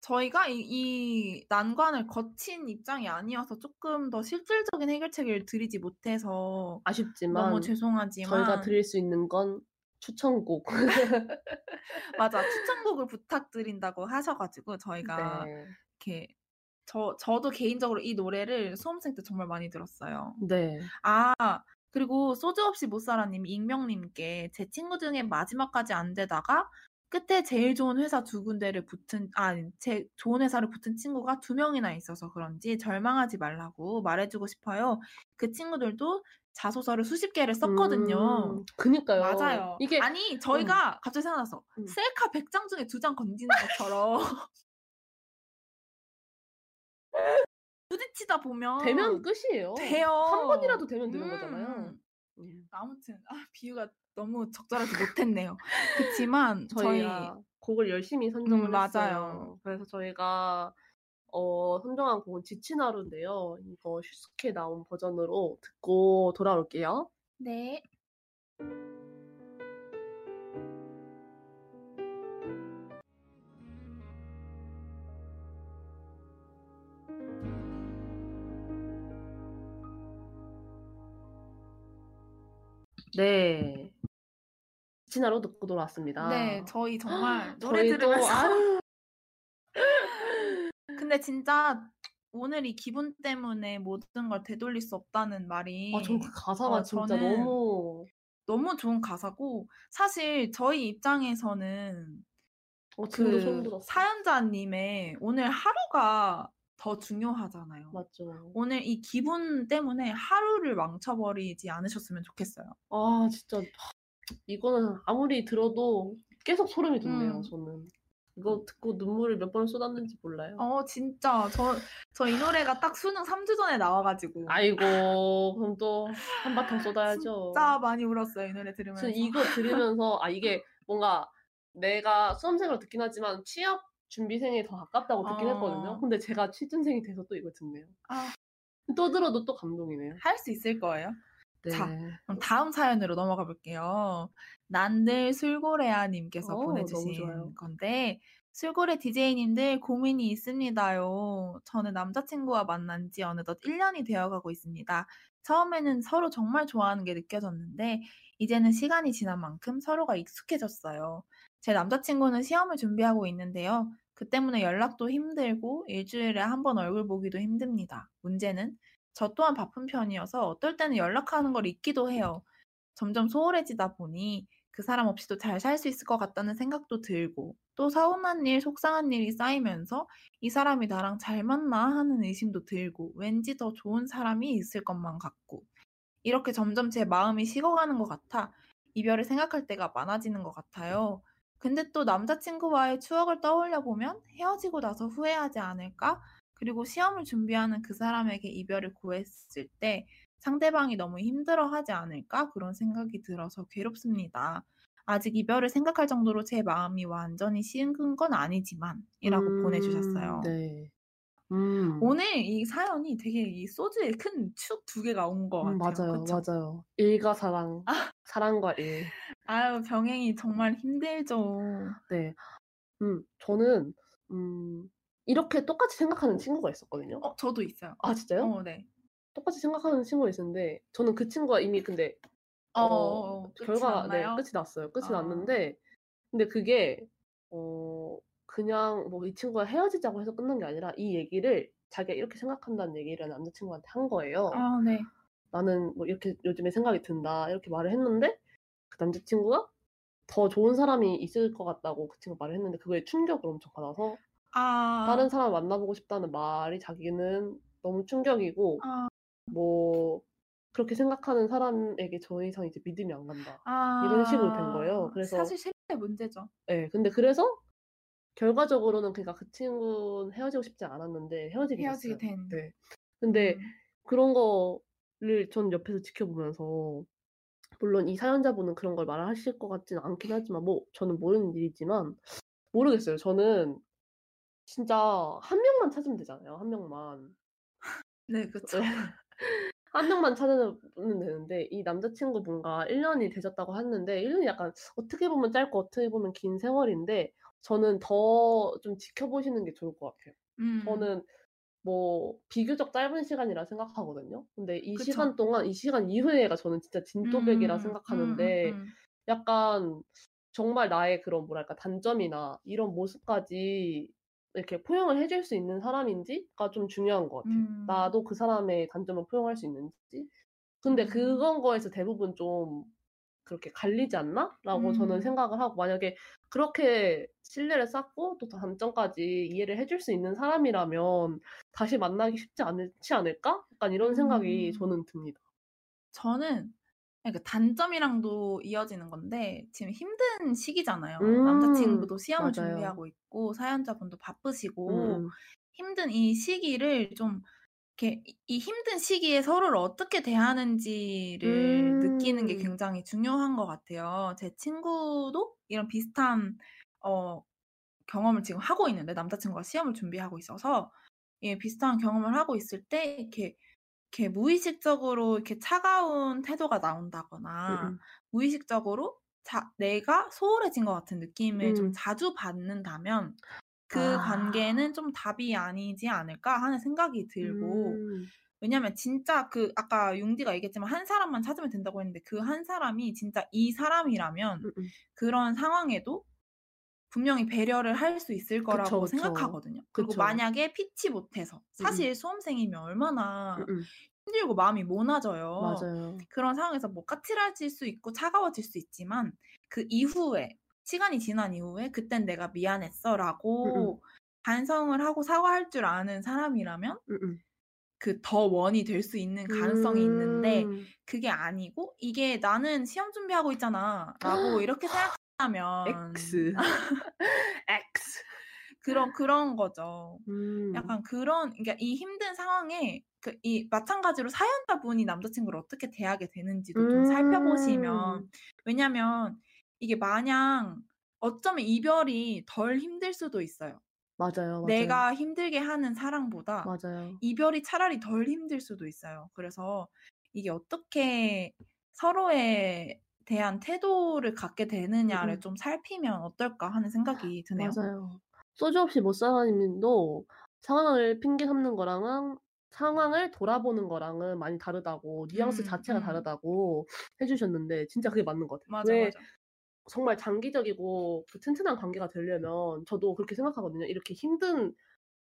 [SPEAKER 2] 저희가 이, 이 난관을 거친 입장이 아니어서 조금 더 실질적인 해결책을 드리지 못해서
[SPEAKER 1] 아쉽지만
[SPEAKER 2] 너무 죄송하지만
[SPEAKER 1] 저희가 드릴 수 있는 건 추천곡.
[SPEAKER 2] 맞아 추천곡을 부탁드린다고 하셔가지고 저희가
[SPEAKER 1] 네.
[SPEAKER 2] 이렇게 저 저도 개인적으로 이 노래를 수험생 때 정말 많이 들었어요.
[SPEAKER 1] 네.
[SPEAKER 2] 아 그리고 소주 없이 못 살아님 익명님께 제 친구 중에 마지막까지 안 되다가 끝에 제일 좋은 회사 두 군데를 붙은 아 제 좋은 회사를 붙은 친구가 두 명이나 있어서 그런지 절망하지 말라고 말해주고 싶어요. 그 친구들도 자소서를 수십 개를 썼거든요.
[SPEAKER 1] 음, 그니까요.
[SPEAKER 2] 맞아요.
[SPEAKER 1] 이게
[SPEAKER 2] 아니 저희가 갑자기 생각났어.
[SPEAKER 1] 음.
[SPEAKER 2] 셀카 100장 중에 두 장 건지는 것처럼 부딪히다 보면
[SPEAKER 1] 되면 끝이에요.
[SPEAKER 2] 돼요.
[SPEAKER 1] 한 번이라도 되면 되는
[SPEAKER 2] 음.
[SPEAKER 1] 거잖아요. 음.
[SPEAKER 2] 아무튼 아, 비유가 너무 적절하지 못했네요. 그렇지만 저희
[SPEAKER 1] 곡을 열심히 선정을
[SPEAKER 2] 음, 맞아요.
[SPEAKER 1] 했어요. 그래서 저희가 어, 선정한 곡은 지친 하루인데요. 이거 슈스케 나온 버전으로 듣고 돌아올게요.
[SPEAKER 2] 네.
[SPEAKER 1] 네. 하루 듣고 돌아왔습니다.
[SPEAKER 2] 네, 저희 정말 노래
[SPEAKER 1] 저희도
[SPEAKER 2] 들으면서
[SPEAKER 1] 아유,
[SPEAKER 2] 근데 진짜 오늘 이 기분 때문에 모든 걸 되돌릴 수 없다는 말이
[SPEAKER 1] 아, 전그 가사가
[SPEAKER 2] 어,
[SPEAKER 1] 진짜 너무
[SPEAKER 2] 너무 좋은 가사고 사실 저희 입장에서는
[SPEAKER 1] 어,
[SPEAKER 2] 그. 사연자님의 오늘 하루가 더 중요하잖아요.
[SPEAKER 1] 맞죠.
[SPEAKER 2] 오늘 이 기분 때문에 하루를 망쳐버리지 않으셨으면 좋겠어요.
[SPEAKER 1] 아, 진짜 이거는 아무리 들어도 계속 소름이 돋네요,
[SPEAKER 2] 음.
[SPEAKER 1] 저는. 이거 듣고 눈물을 몇 번 쏟았는지 몰라요.
[SPEAKER 2] 어, 진짜. 저, 저 이 노래가 딱 수능 3주 전에 나와가지고.
[SPEAKER 1] 아이고, 그럼 또 한바탕 쏟아야죠.
[SPEAKER 2] 진짜 많이 울었어요, 이 노래
[SPEAKER 1] 저
[SPEAKER 2] 들으면서.
[SPEAKER 1] 이거 들으면서 아 이게 뭔가 내가 수험생으로 듣긴 하지만 취업 준비생에 더 가깝다고 듣긴
[SPEAKER 2] 어.
[SPEAKER 1] 했거든요. 근데 제가 취준생이 돼서 또 이거 듣네요.
[SPEAKER 2] 아,
[SPEAKER 1] 또 들어도 또 감동이네요.
[SPEAKER 2] 할 수 있을 거예요.
[SPEAKER 1] 네.
[SPEAKER 2] 자, 그럼 다음 사연으로 넘어가 볼게요. 난들 술고래아님께서
[SPEAKER 1] 어, 너무
[SPEAKER 2] 보내주신. 건데, 술고래 DJ님들 고민이 있습니다요. 저는 남자친구와 만난 지 어느덧 1년이 되어가고 있습니다. 처음에는 서로 정말 좋아하는 게 느껴졌는데, 이제는 시간이 지난 만큼 서로가 익숙해졌어요. 제 남자친구는 시험을 준비하고 있는데요. 그 때문에 연락도 힘들고 일주일에 한 번 얼굴 보기도 힘듭니다. 문제는 저 또한 바쁜 편이어서 어떨 때는 연락하는 걸 잊기도 해요. 점점 소홀해지다 보니 그 사람 없이도 잘 살 수 있을 것 같다는 생각도 들고 또 서운한 일, 속상한 일이 쌓이면서 이 사람이 나랑 잘 맞나 하는 의심도 들고 왠지 더 좋은 사람이 있을 것만 같고 이렇게 점점 제 마음이 식어가는 것 같아 이별을 생각할 때가 많아지는 것 같아요. 근데 또 남자친구와의 추억을 떠올려 보면 헤어지고 나서 후회하지 않을까? 그리고 시험을 준비하는 그 사람에게 이별을 구했을 때 상대방이 너무 힘들어 하지 않을까? 그런 생각이 들어서 괴롭습니다. 아직 이별을 생각할 정도로 제 마음이 완전히 식은 건 아니지만 이라고
[SPEAKER 1] 음,
[SPEAKER 2] 보내주셨어요.
[SPEAKER 1] 네. 음.
[SPEAKER 2] 오늘 이 사연이 되게 이 소주에 큰 축 두 개가 온것
[SPEAKER 1] 음,
[SPEAKER 2] 같아요.
[SPEAKER 1] 맞아요,
[SPEAKER 2] 그쵸?
[SPEAKER 1] 맞아요. 일과 사랑, 사랑과 일.
[SPEAKER 2] 아유, 병행이 정말 힘들죠.
[SPEAKER 1] 네. 음, 저는, 음, 이렇게 똑같이 생각하는 친구가 있었거든요.
[SPEAKER 2] 어, 저도 있어요.
[SPEAKER 1] 아, 진짜요?
[SPEAKER 2] 어, 네.
[SPEAKER 1] 똑같이 생각하는 친구가 있었는데, 저는 그 친구가 이미 근데,
[SPEAKER 2] 어,
[SPEAKER 1] 어,
[SPEAKER 2] 어, 어, 끝이
[SPEAKER 1] 결과가, 네,
[SPEAKER 2] 났나요?
[SPEAKER 1] 끝이 났어요. 끝이
[SPEAKER 2] 어.
[SPEAKER 1] 났는데, 근데 그게, 어, 그냥 뭐 이 친구가 헤어지자고 해서 끝난 게 아니라 이 얘기를 자기가 이렇게 생각한다는 얘기를 남자친구한테 한 거예요.
[SPEAKER 2] 아, 네.
[SPEAKER 1] 나는 뭐 이렇게 요즘에 생각이 든다. 이렇게 말을 했는데, 그 남자친구가 더 좋은 사람이 있을 것 같다고 그 친구 말을 했는데, 그거에 충격을 엄청 받아서,
[SPEAKER 2] 아,
[SPEAKER 1] 다른 사람 만나보고 싶다는 말이 자기는 너무 충격이고,
[SPEAKER 2] 아,
[SPEAKER 1] 뭐, 그렇게 생각하는 사람에게 더 이상 이제 믿음이 안 간다.
[SPEAKER 2] 아,
[SPEAKER 1] 이런 식으로 된 거예요. 그래서-
[SPEAKER 2] 사실 신뢰의 문제죠.
[SPEAKER 1] 네, 근데 그래서 결과적으로는 그러니까 그 친구는 헤어지고 싶지 않았는데 헤어지게
[SPEAKER 2] 헤어지게
[SPEAKER 1] 됐어요.
[SPEAKER 2] 된.
[SPEAKER 1] 네. 근데
[SPEAKER 2] 음.
[SPEAKER 1] 그런 거를 전 옆에서 지켜보면서 물론 이 사연자분은 그런 걸 말하실 것 같지는 않긴 하지만 뭐 저는 모르는 일이지만 모르겠어요. 저는 진짜 한 명만 찾으면 되잖아요. 한 명만.
[SPEAKER 2] 네, 그쵸.
[SPEAKER 1] 네. 한 명만 찾으면 되는데 이 남자친구분과 1년이 되셨다고 했는데 1년이 약간 어떻게 보면 짧고 어떻게 보면 긴 세월인데 저는 더 좀 지켜보시는 게 좋을 것 같아요.
[SPEAKER 2] 음,
[SPEAKER 1] 저는 뭐 비교적 짧은 시간이라 생각하거든요. 근데 이
[SPEAKER 2] 그쵸.
[SPEAKER 1] 시간 동안 이 시간 이후에가 저는 진짜 진또백이라
[SPEAKER 2] 음,
[SPEAKER 1] 생각하는데
[SPEAKER 2] 음, 음, 음.
[SPEAKER 1] 약간 정말 나의 그런 뭐랄까 단점이나 이런 모습까지 이렇게 포용을 해줄 수 있는 사람인지가 좀 중요한 것 같아요.
[SPEAKER 2] 음.
[SPEAKER 1] 나도 그 사람의 단점을 포용할 수 있는지. 근데
[SPEAKER 2] 음.
[SPEAKER 1] 그건 거에서 대부분 좀 그렇게 갈리지 않나? 라고 저는
[SPEAKER 2] 음.
[SPEAKER 1] 생각을 하고 만약에 그렇게 신뢰를 쌓고 또 단점까지 이해를 해줄 수 있는 사람이라면 다시 만나기 쉽지 않지 않을까? 약간 이런 생각이
[SPEAKER 2] 음.
[SPEAKER 1] 저는 듭니다.
[SPEAKER 2] 저는 그러니까 단점이랑도 이어지는 건데 지금 힘든 시기잖아요.
[SPEAKER 1] 음,
[SPEAKER 2] 남자친구도 시험을
[SPEAKER 1] 맞아요.
[SPEAKER 2] 준비하고 있고 사연자분도 바쁘시고
[SPEAKER 1] 음,
[SPEAKER 2] 힘든 이 시기를 좀 이렇게 이- 이 힘든 시기에 서로를 어떻게 대하는지를 느끼는 게
[SPEAKER 1] 음.
[SPEAKER 2] 굉장히 중요한 것 같아요. 제 친구도 이런 비슷한 어, 경험을 지금 하고 있는데 남자친구가 시험을 준비하고 있어서 예, 비슷한 경험을 하고 있을 때 이렇게 이렇게 무의식적으로 이렇게 차가운 태도가 나온다거나
[SPEAKER 1] 음,
[SPEAKER 2] 무의식적으로 자, 내가 소홀해진 것 같은 느낌을 좀
[SPEAKER 1] 음.
[SPEAKER 2] 자주 받는다면 그
[SPEAKER 1] 아.
[SPEAKER 2] 관계는 좀 답이 아니지 않을까 하는 생각이 들고
[SPEAKER 1] 음,
[SPEAKER 2] 왜냐면 진짜 그 아까 융디가 얘기했지만 한 사람만 찾으면 된다고 했는데 그 한 사람이 진짜 이 사람이라면
[SPEAKER 1] 음, 음.
[SPEAKER 2] 그런 상황에도 분명히 배려를 할 수 있을 거라고
[SPEAKER 1] 그쵸, 그쵸.
[SPEAKER 2] 생각하거든요. 그리고
[SPEAKER 1] 그쵸.
[SPEAKER 2] 만약에 피치 못해서 사실 수험생이면 얼마나
[SPEAKER 1] 음, 음.
[SPEAKER 2] 힘들고 마음이 모나져요.
[SPEAKER 1] 맞아요.
[SPEAKER 2] 그런 상황에서 뭐 까칠해질 수 있고 차가워질 수 있지만 그 이후에 시간이 지난 이후에 그땐 내가 미안했어라고 반성을 하고 사과할 줄 아는 사람이라면
[SPEAKER 1] 음, 음.
[SPEAKER 2] 그더 원이 될 수 있는 가능성이 있는데
[SPEAKER 1] 음.
[SPEAKER 2] 그게 아니고 이게 나는 시험 준비하고 있잖아라고 이렇게 생각하면
[SPEAKER 1] X. X.
[SPEAKER 2] 그런 그런 거죠.
[SPEAKER 1] 음.
[SPEAKER 2] 약간 그런 그러니까 이 힘든 상황에 그 이 마찬가지로 사연자분이 남자친구를 어떻게 대하게 되는지도 좀 살펴보시면
[SPEAKER 1] 음.
[SPEAKER 2] 왜냐면 이게 마냥 어쩌면 이별이 덜 힘들 수도 있어요.
[SPEAKER 1] 맞아요, 맞아요.
[SPEAKER 2] 내가 힘들게 하는 사랑보다
[SPEAKER 1] 맞아요.
[SPEAKER 2] 이별이 차라리 덜 힘들 수도 있어요. 그래서 이게 어떻게 서로에 대한 태도를 갖게 되느냐를
[SPEAKER 1] 음.
[SPEAKER 2] 좀 살피면 어떨까 하는 생각이 드네요.
[SPEAKER 1] 맞아요. 소주 없이 못 살아님도 상황을 핑계 삼는 거랑은 상황을 돌아보는 거랑은 많이 다르다고 뉘앙스
[SPEAKER 2] 음,
[SPEAKER 1] 자체가
[SPEAKER 2] 음.
[SPEAKER 1] 다르다고 해주셨는데 진짜 그게 맞는 것 같아요.
[SPEAKER 2] 맞아,
[SPEAKER 1] 왜
[SPEAKER 2] 맞아.
[SPEAKER 1] 정말 장기적이고 그 튼튼한 관계가 되려면 저도 그렇게 생각하거든요. 이렇게 힘든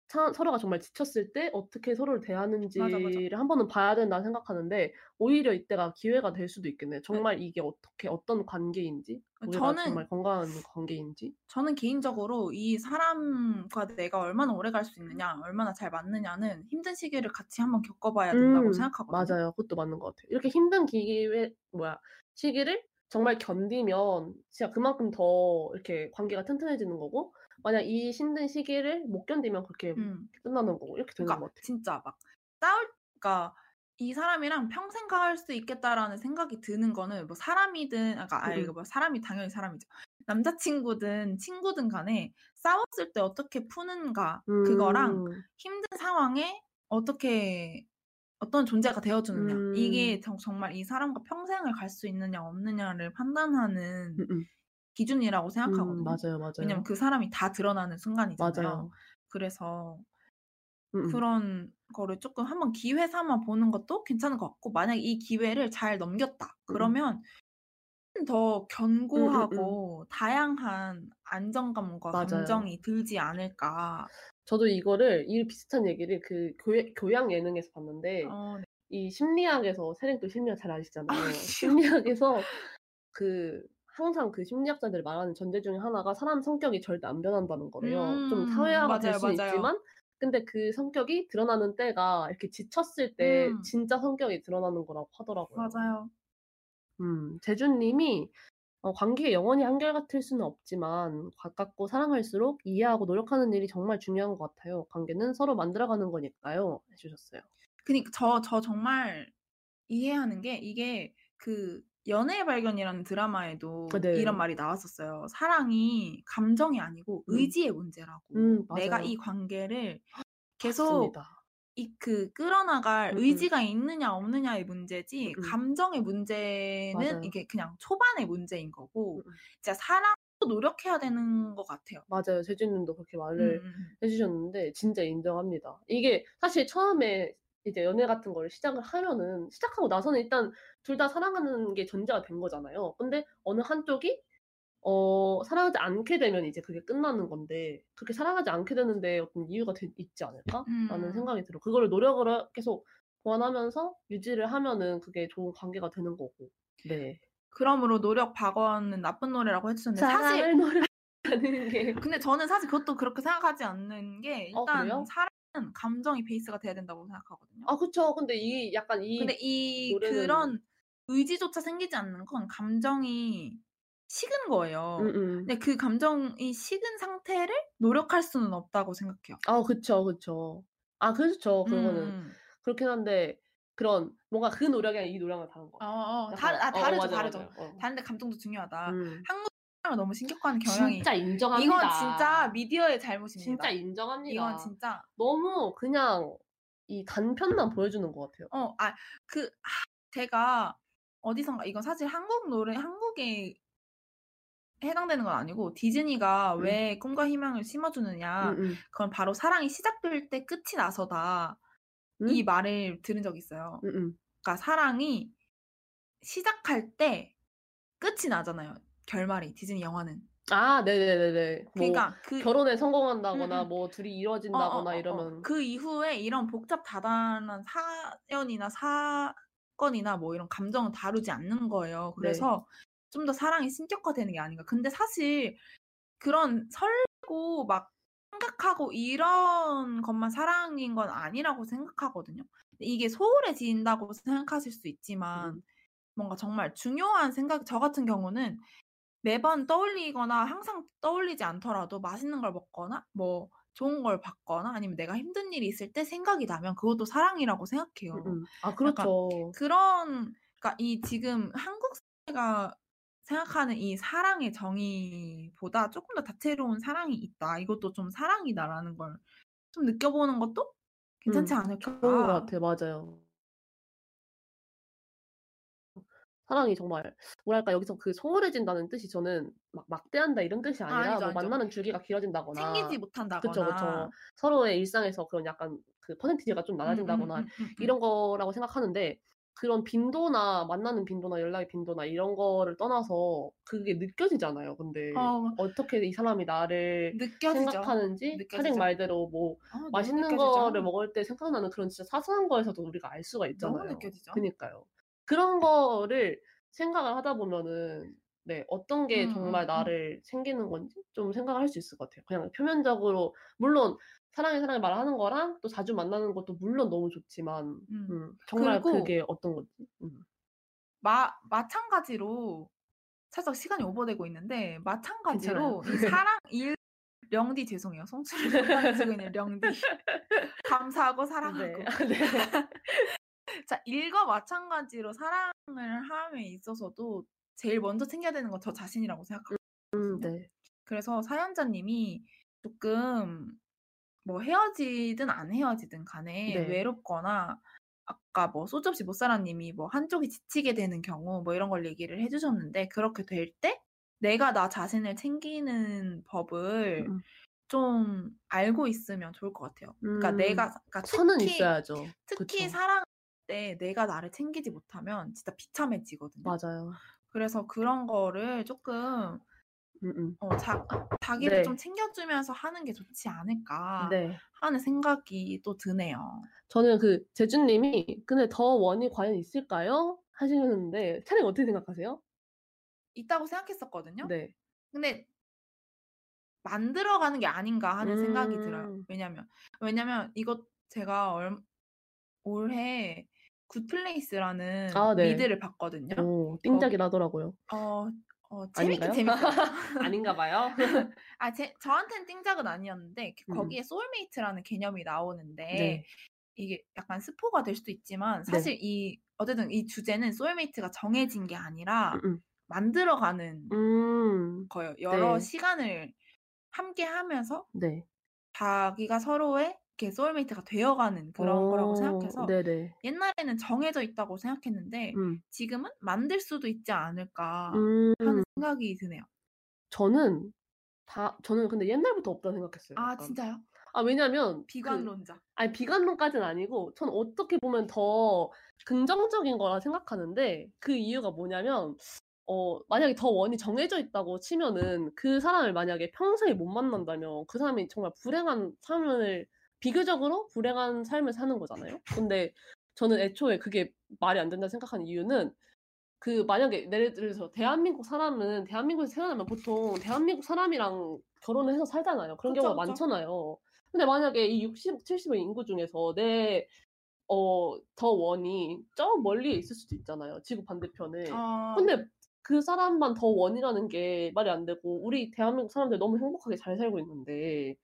[SPEAKER 1] 사- 서로가 정말 지쳤을 때 어떻게 서로를 대하는지를 한 번은 봐야 된다 생각하는데 오히려 이때가 기회가 될 수도 있겠네요. 정말 이게 어떻게 어떤 관계인지 우리가
[SPEAKER 2] 저는
[SPEAKER 1] 정말 건강한 관계인지.
[SPEAKER 2] 저는 개인적으로 이 사람과 내가 얼마나 오래 갈 수 있느냐, 얼마나 잘 맞느냐는 힘든 시기를 같이 한번 겪어봐야 된다고
[SPEAKER 1] 음,
[SPEAKER 2] 생각하거든요.
[SPEAKER 1] 맞아요. 그것도 맞는 것 같아요. 이렇게 힘든 기회 뭐야 시기를 정말 견디면 진짜 그만큼 더 이렇게 관계가 튼튼해지는 거고 만약 이 힘든 시기를 못 견디면 그렇게
[SPEAKER 2] 음.
[SPEAKER 1] 끝나는 거고 이렇게 되는
[SPEAKER 2] 그러니까
[SPEAKER 1] 것 같아요.
[SPEAKER 2] 진짜 막 싸울 그러니까 이 사람이랑 평생 갈수 있겠다라는 생각이 드는 거는 뭐 사람이든 아까 아
[SPEAKER 1] 음,
[SPEAKER 2] 이거 뭐 사람이 당연히 사람이죠. 남자친구든 친구든 간에 싸웠을 때 어떻게 푸는가 그거랑
[SPEAKER 1] 음,
[SPEAKER 2] 힘든 상황에 어떻게 어떤 존재가 되어주느냐
[SPEAKER 1] 음,
[SPEAKER 2] 이게 정- 정말 이 사람과 평생을 갈 수 있느냐 없느냐를 판단하는
[SPEAKER 1] 음, 음,
[SPEAKER 2] 기준이라고
[SPEAKER 1] 음,
[SPEAKER 2] 생각하거든요.
[SPEAKER 1] 맞아요, 맞아요.
[SPEAKER 2] 왜냐면 그 사람이 다 드러나는 순간이잖아요.
[SPEAKER 1] 맞아요.
[SPEAKER 2] 그래서
[SPEAKER 1] 음, 음.
[SPEAKER 2] 그런 거를 조금 한번 기회 삼아 보는 것도 괜찮은 것 같고 만약 이 기회를 잘 넘겼다
[SPEAKER 1] 음.
[SPEAKER 2] 그러면 더
[SPEAKER 1] 음, 음, 음.
[SPEAKER 2] 견고하고 다양한 안정감과
[SPEAKER 1] 맞아요.
[SPEAKER 2] 감정이 들지 않을까.
[SPEAKER 1] 저도 이거를 이 비슷한 얘기를 그 교, 교양 예능에서 봤는데
[SPEAKER 2] 어, 네.
[SPEAKER 1] 이 심리학에서 세랭도 심리학 잘 아시잖아요.
[SPEAKER 2] 아,
[SPEAKER 1] 심리학에서 그 항상 그 심리학자들이 말하는 전제 중에 하나가 사람 성격이 절대 안 변한다는 거래요. 좀
[SPEAKER 2] 음,
[SPEAKER 1] 사회화가 될
[SPEAKER 2] 맞아요.
[SPEAKER 1] 있지만 근데 그 성격이 드러나는 때가 이렇게 지쳤을 때
[SPEAKER 2] 음.
[SPEAKER 1] 진짜 성격이 드러나는 거라고 하더라고요.
[SPEAKER 2] 맞아요.
[SPEAKER 1] 음, 재준님이 어, 관계가 영원히 한결같을 수는 없지만 가깝고 사랑할수록 이해하고 노력하는 일이 정말 중요한 것 같아요. 관계는 서로 만들어가는 거니까요. 해주셨어요.
[SPEAKER 2] 그니까 저, 저 정말 이해하는 게 이게 그 연애의 발견이라는 드라마에도
[SPEAKER 1] 네.
[SPEAKER 2] 이런 말이 나왔었어요. 사랑이 감정이 아니고
[SPEAKER 1] 음.
[SPEAKER 2] 의지의 문제라고.
[SPEAKER 1] 음,
[SPEAKER 2] 내가. 이 관계를 계속
[SPEAKER 1] 맞습니다.
[SPEAKER 2] 이 그 끌어나갈
[SPEAKER 1] 음, 음.
[SPEAKER 2] 의지가 있느냐 없느냐의 문제지
[SPEAKER 1] 음, 음.
[SPEAKER 2] 감정의 문제는
[SPEAKER 1] 맞아요.
[SPEAKER 2] 이게 그냥 초반의 문제인 거고
[SPEAKER 1] 음, 음.
[SPEAKER 2] 진짜 사랑도 노력해야 되는 것 같아요.
[SPEAKER 1] 맞아요. 재준님도 그렇게
[SPEAKER 2] 음,
[SPEAKER 1] 말을. 해주셨는데 진짜 인정합니다. 이게 사실 처음에 이제 연애 같은 거를 시작을 하면은 시작하고 나서는 일단 둘 다 사랑하는 게 전제가 된 거잖아요. 근데 어느 한쪽이 어 사랑하지 않게 되면 이제 그게 끝나는 건데 그렇게 사랑하지 않게 되는데 어떤 이유가 되- 있지 않을까 라는
[SPEAKER 2] 음.
[SPEAKER 1] 생각이 들어. 그거를 노력을 계속 보완하면서 유지를 하면은 그게 좋은 관계가 되는 거고. 네.
[SPEAKER 2] 그러므로 노력 박원은 나쁜 노래라고 해주셨는데 사실
[SPEAKER 1] 노력하는 게
[SPEAKER 2] 근데 저는 사실 그것도 그렇게 생각하지 않는 게
[SPEAKER 1] 어,
[SPEAKER 2] 일단
[SPEAKER 1] 그래요?
[SPEAKER 2] 사랑은 감정이 베이스가 돼야 된다고 생각하거든요.
[SPEAKER 1] 아 그쵸. 근데 이 약간 이
[SPEAKER 2] 근데 이
[SPEAKER 1] 노래는-
[SPEAKER 2] 그런 의지조차 생기지 않는 건 감정이 식은 거예요.
[SPEAKER 1] 음, 음.
[SPEAKER 2] 근데 그 감정이 식은 상태를 노력할 수는 없다고 생각해요.
[SPEAKER 1] 아, 그쵸, 그쵸. 아, 그렇죠. 그거는
[SPEAKER 2] 음.
[SPEAKER 1] 그렇긴 한데 그런 뭔가 그 노력이랑 이 노력은 다른 거.
[SPEAKER 2] 어, 어, 아,
[SPEAKER 1] 어,
[SPEAKER 2] 다르죠,
[SPEAKER 1] 맞아,
[SPEAKER 2] 다르죠.
[SPEAKER 1] 맞아요. 어.
[SPEAKER 2] 다른데 감정도 중요하다.
[SPEAKER 1] 음.
[SPEAKER 2] 한국 사람을 너무 신격화하는 경향이.
[SPEAKER 1] 진짜 인정합니다.
[SPEAKER 2] 이건 진짜 미디어의 잘못입니다.
[SPEAKER 1] 진짜 인정합니다.
[SPEAKER 2] 이건 진짜
[SPEAKER 1] 너무 그냥 이 단편만 보여주는 것 같아요.
[SPEAKER 2] 어, 아, 그, 아, 제가 어디선가, 이건 사실 한국 노래, 한국에 해당되는 건 아니고, 디즈니가
[SPEAKER 1] 음.
[SPEAKER 2] 왜 꿈과 희망을 심어주느냐,
[SPEAKER 1] 음, 음.
[SPEAKER 2] 그건 바로 사랑이 시작될 때 끝이 나서다.
[SPEAKER 1] 음?
[SPEAKER 2] 이 말을 들은 적 있어요.
[SPEAKER 1] 음, 음.
[SPEAKER 2] 그러니까 사랑이 시작할 때 끝이 나잖아요. 결말이, 디즈니 영화는.
[SPEAKER 1] 아, 네네네네. 뭐
[SPEAKER 2] 그러니까 그,
[SPEAKER 1] 결혼에 성공한다거나
[SPEAKER 2] 음, 음.
[SPEAKER 1] 뭐 둘이
[SPEAKER 2] 어, 어,
[SPEAKER 1] 이루어진다거나
[SPEAKER 2] 어, 어.
[SPEAKER 1] 이러면
[SPEAKER 2] 그 이후에 이런 복잡 다단한 사연이나 사건이나 뭐 이런 감정을 다루지 않는 거예요.
[SPEAKER 1] 네.
[SPEAKER 2] 그래서 좀 더 사랑이 신격화되는 게 아닌가. 근데 사실 그런 설레고 막 생각하고 이런 것만 사랑인 건 아니라고 생각하거든요. 이게 소홀해진다고 생각하실 수 있지만
[SPEAKER 1] 음.
[SPEAKER 2] 뭔가 정말 중요한 생각, 저 같은 경우는 매번 떠올리거나 항상 떠올리지 않더라도 맛있는 걸 먹거나 뭐 좋은 걸 받거나 아니면 내가 힘든 일이 있을 때 생각이 나면 그것도 사랑이라고 생각해요.
[SPEAKER 1] 음, 음. 아, 그렇죠.
[SPEAKER 2] 그런 그러니까 이 지금 한국 사회가 생각하는 이 사랑의 정의보다 조금 더 다채로운 사랑이 있다. 이것도 좀 사랑이다라는 걸 좀 느껴보는 것도 괜찮지
[SPEAKER 1] 음,
[SPEAKER 2] 않을까.
[SPEAKER 1] 좋은 것 같아. 맞아요. 사랑이 정말 뭐랄까 여기서 그 소홀해진다는 뜻이 저는 막 막대한다 이런 뜻이 아니라
[SPEAKER 2] 아니죠,
[SPEAKER 1] 뭐
[SPEAKER 2] 아니죠.
[SPEAKER 1] 만나는 주기가 길어진다거나
[SPEAKER 2] 챙기지 못한다거나.
[SPEAKER 1] 그쵸 그쵸 서로의 일상에서 그런 약간 그 퍼센티지가 좀
[SPEAKER 2] 음,
[SPEAKER 1] 낮아진다거나
[SPEAKER 2] 음, 음, 음, 음.
[SPEAKER 1] 이런 거라고 생각하는데 그런 빈도나 만나는 빈도나 연락의 빈도나 이런 거를 떠나서 그게 느껴지잖아요. 근데
[SPEAKER 2] 어,
[SPEAKER 1] 어떻게 이 사람이 나를
[SPEAKER 2] 느껴지죠.
[SPEAKER 1] 생각하는지. 차링 말대로 뭐
[SPEAKER 2] 어, 너무
[SPEAKER 1] 맛있는. 거를 먹을 때 생각나는 그런 진짜 사소한 거에서도 우리가 알 수가 있잖아요.
[SPEAKER 2] 너무 느껴지죠.
[SPEAKER 1] 그니까요. 그런 거를 생각을 하다 보면은 네, 어떤 게
[SPEAKER 2] 음,
[SPEAKER 1] 정말
[SPEAKER 2] 음, 음.
[SPEAKER 1] 나를 챙기는 건지 좀 생각을 할수 있을 것 같아요. 그냥 표면적으로 물론 사랑해 사랑해 말하는 거랑 또 자주 만나는 것도 물론 너무 좋지만
[SPEAKER 2] 음.
[SPEAKER 1] 음, 정말
[SPEAKER 2] 그리고
[SPEAKER 1] 그게 어떤 건지. 음.
[SPEAKER 2] 마, 마찬가지로 살짝 시간이 오버되고 있는데 마찬가지로 이. 사랑 일 령디 죄송해요. 송출을 담당해주고 있는 령디 감사하고 사랑하고
[SPEAKER 1] 네. 네.
[SPEAKER 2] 자 일과 마찬가지로 사랑을 함에 있어서도 제일 먼저 챙겨야 되는 건 저 자신이라고 생각하거든요.
[SPEAKER 1] 음, 네.
[SPEAKER 2] 그래서 사연자님이 조금 뭐 헤어지든 안 헤어지든 간에
[SPEAKER 1] 네.
[SPEAKER 2] 외롭거나 아까 뭐 소주 없이 못 살아님이 뭐 한쪽이 지치게 되는 경우 뭐 이런 걸 얘기를 해주셨는데 그렇게 될 때 내가 나 자신을 챙기는 법을
[SPEAKER 1] 음.
[SPEAKER 2] 좀 알고 있으면 좋을 것 같아요. 그러니까
[SPEAKER 1] 음,
[SPEAKER 2] 내가 그러니까
[SPEAKER 1] 선은
[SPEAKER 2] 특히
[SPEAKER 1] 있어야죠.
[SPEAKER 2] 특히
[SPEAKER 1] 그쵸.
[SPEAKER 2] 사랑할 때 내가 나를 챙기지 못하면 진짜 비참해지거든요.
[SPEAKER 1] 맞아요.
[SPEAKER 2] 그래서 그런 거를 조금
[SPEAKER 1] 음, 음.
[SPEAKER 2] 어, 자, 자기를
[SPEAKER 1] 네.
[SPEAKER 2] 좀 챙겨주면서 하는 게 좋지 않을까
[SPEAKER 1] 네.
[SPEAKER 2] 하는 생각이 또 드네요.
[SPEAKER 1] 저는 그 재준님이 근데 더 원이 과연 있을까요? 하시는데 차라리 어떻게 생각하세요?
[SPEAKER 2] 있다고 생각했었거든요.
[SPEAKER 1] 네.
[SPEAKER 2] 근데 만들어가는 게 아닌가 하는 생각이 들어요.
[SPEAKER 1] 음.
[SPEAKER 2] 왜냐면 왜냐면 이거 제가 얼, 올해 Good Place라는
[SPEAKER 1] 아, 네.
[SPEAKER 2] 미드를 봤거든요.
[SPEAKER 1] 오, 띵작이 나더라고요.
[SPEAKER 2] 어, 어 재밌긴? 재밌어요.
[SPEAKER 1] 아닌가 봐요.
[SPEAKER 2] 아, 제, 저한테는 띵작은 아니었는데 그
[SPEAKER 1] 음.
[SPEAKER 2] 거기에 soulmate라는 개념이 나오는데
[SPEAKER 1] 네.
[SPEAKER 2] 이게 약간 스포가 될 수도 있지만 사실 이 어쨌든 이 주제는 soulmate가 정해진 게 아니라
[SPEAKER 1] 음,
[SPEAKER 2] 만들어가는
[SPEAKER 1] 음.
[SPEAKER 2] 거예요. 여러
[SPEAKER 1] 네.
[SPEAKER 2] 시간을 함께 하면서
[SPEAKER 1] 네.
[SPEAKER 2] 자기가 서로의 이렇게 소울메이트가 되어가는 그런 거라고
[SPEAKER 1] 오,
[SPEAKER 2] 생각해서
[SPEAKER 1] 네네.
[SPEAKER 2] 옛날에는 정해져 있다고 생각했는데
[SPEAKER 1] 음.
[SPEAKER 2] 지금은 만들 수도 있지 않을까
[SPEAKER 1] 음.
[SPEAKER 2] 하는 생각이 드네요.
[SPEAKER 1] 저는 다 저는 근데 옛날부터 없다고 생각했어요.
[SPEAKER 2] 아
[SPEAKER 1] 약간.
[SPEAKER 2] 진짜요?
[SPEAKER 1] 아 왜냐면 그,
[SPEAKER 2] 비관론자.
[SPEAKER 1] 아니 비관론까지는 아니고 전 어떻게 보면 더 긍정적인 거라 생각하는데 그 이유가 뭐냐면 어 만약에 더 원이 정해져 있다고 치면은 그 사람을 만약에 평생에 못 만난다면 그 사람이 정말 불행한 삶을 비교적으로 불행한 삶을 사는 거잖아요. 근데 저는 애초에 그게 말이 안 된다 생각하는 이유는 그 만약에 예를 들어서 대한민국 사람은 대한민국에서 태어나면 보통 대한민국 사람이랑 결혼을 해서 살잖아요. 그런
[SPEAKER 2] 그쵸,
[SPEAKER 1] 경우가
[SPEAKER 2] 그쵸.
[SPEAKER 1] 많잖아요. 근데 만약에 이 60, 70의 인구 중에서 내, 어, 더 원이 저 멀리에 있을 수도 있잖아요. 지구 반대편에.
[SPEAKER 2] 어,
[SPEAKER 1] 근데 그 사람만 더 원이라는 게 말이 안 되고, 우리 대한민국 사람들 너무 행복하게 잘 살고 있는데,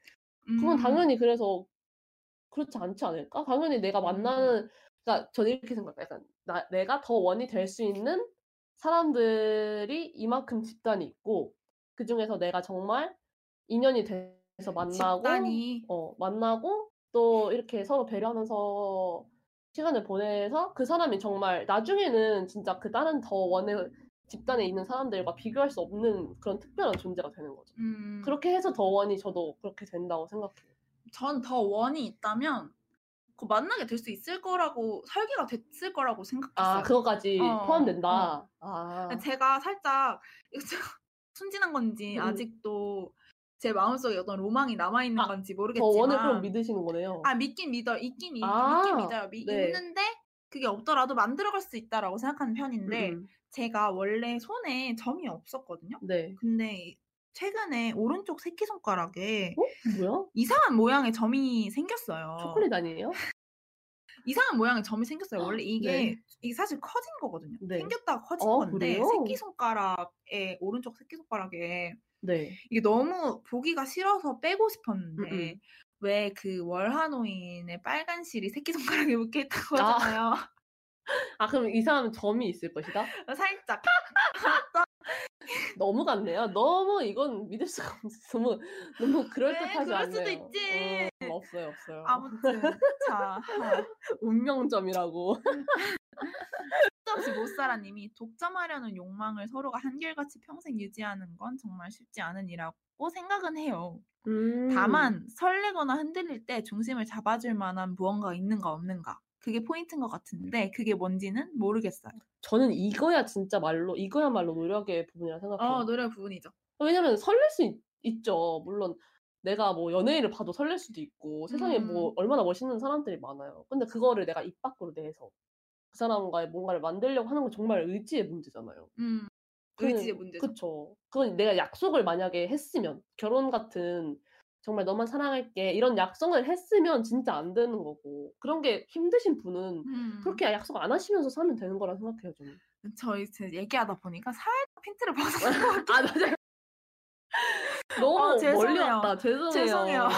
[SPEAKER 1] 그건
[SPEAKER 2] 음,
[SPEAKER 1] 당연히 그래서 그렇지 않지 않을까? 당연히 내가
[SPEAKER 2] 음.
[SPEAKER 1] 만나는, 그러니까 저는 이렇게 생각해요. 약간 나, 내가 더 원이 될 수 있는 사람들이 이만큼 집단이 있고, 그 중에서 내가 정말 인연이 돼서 만나고,
[SPEAKER 2] 집단이
[SPEAKER 1] 어, 만나고, 또 이렇게 서로 배려하면서 시간을 보내서 그 사람이 정말 나중에는 진짜 그 다른 더 원의 집단에 있는 사람들과 비교할 수 없는 그런 특별한 존재가 되는 거죠.
[SPEAKER 2] 음,
[SPEAKER 1] 그렇게 해서 더 원이 저도 그렇게 된다고 생각해요.
[SPEAKER 2] 전 더 원이 있다면 그 만나게 될 수 있을 거라고 설계가 됐을 거라고 생각했어요.
[SPEAKER 1] 아, 그거까지
[SPEAKER 2] 어,
[SPEAKER 1] 포함된다. 아,
[SPEAKER 2] 제가 살짝 순진한 건지
[SPEAKER 1] 음.
[SPEAKER 2] 아직도 제 마음속에 어떤 로망이 남아 있는
[SPEAKER 1] 아,
[SPEAKER 2] 건지
[SPEAKER 1] 더
[SPEAKER 2] 모르겠지만
[SPEAKER 1] 원을 그럼 믿으시는 거네요.
[SPEAKER 2] 아 믿긴 믿어 있긴 있,
[SPEAKER 1] 아,
[SPEAKER 2] 믿긴 믿어요. 미,
[SPEAKER 1] 네.
[SPEAKER 2] 있는데 그게 없더라도 만들어갈 수 있다라고 생각하는 편인데
[SPEAKER 1] 음,
[SPEAKER 2] 제가 원래 손에 점이 없었거든요.
[SPEAKER 1] 네.
[SPEAKER 2] 근데 최근에 오른쪽 새끼손가락에
[SPEAKER 1] 어? 뭐야?
[SPEAKER 2] 이상한 모양의 점이 생겼어요.
[SPEAKER 1] 초콜릿 아니에요?
[SPEAKER 2] 이상한 모양의 점이 생겼어요. 원래 이게
[SPEAKER 1] 네.
[SPEAKER 2] 이게 사실 커진 거거든요.
[SPEAKER 1] 네.
[SPEAKER 2] 생겼다가 커진
[SPEAKER 1] 어,
[SPEAKER 2] 건데
[SPEAKER 1] 그래요?
[SPEAKER 2] 새끼손가락에 오른쪽 새끼손가락에
[SPEAKER 1] 네.
[SPEAKER 2] 이게 너무 보기가 싫어서 빼고 싶었는데. 왜 그 월하노인의 빨간 실이 새끼손가락에 묶여 있다고
[SPEAKER 1] 아.
[SPEAKER 2] 하잖아요.
[SPEAKER 1] 아, 그럼 이 사람은 점이 있을 것이다?
[SPEAKER 2] 살짝
[SPEAKER 1] 너무 같네요. 너무 이건 믿을 수가 없어. 너무 너무 그럴 듯하지
[SPEAKER 2] 그럴
[SPEAKER 1] 않네요.
[SPEAKER 2] 수도 있지.
[SPEAKER 1] 어, 없어요, 없어요.
[SPEAKER 2] 아무튼 자
[SPEAKER 1] 운명점이라고.
[SPEAKER 2] 못살아님이 독점하려는 욕망을 서로가 한결같이 평생 유지하는 건 정말 쉽지 않은 일이라고 생각은 해요.
[SPEAKER 1] 음.
[SPEAKER 2] 다만 설레거나 흔들릴 때 중심을 잡아줄 만한 무언가 있는가 없는가 그게 포인트인 것 같은데 그게 뭔지는 모르겠어요.
[SPEAKER 1] 저는 이거야 진짜 말로 이거야말로 노력의 부분이라 생각해요.
[SPEAKER 2] 어 노래 부분이죠.
[SPEAKER 1] 왜냐면 설렐 수 있, 있죠. 물론 내가 뭐 연예인을 봐도 설렐 수도 있고 세상에 뭐
[SPEAKER 2] 음.
[SPEAKER 1] 얼마나 멋있는 사람들이 많아요. 근데 그거를 내가 입 밖으로 내서 그 사람과의 뭔가를 만들려고 하는 건 정말 의지의 문제잖아요.
[SPEAKER 2] 음 의지의 문제죠.
[SPEAKER 1] 그쵸. 그건 내가 약속을 만약에 했으면 결혼 같은 정말 너만 사랑할게 이런 약속을 했으면 진짜 안 되는 거고 그런 게 힘드신 분은
[SPEAKER 2] 음.
[SPEAKER 1] 그렇게 약속 안 하시면서 사면 되는 거라 생각해요 저는.
[SPEAKER 2] 저희 지금 얘기하다 보니까 살짝 핀트를 벗어.
[SPEAKER 1] 아 맞아요. 너무
[SPEAKER 2] 아,
[SPEAKER 1] 멀리. 왔다. 죄송해요.
[SPEAKER 2] 죄송해요.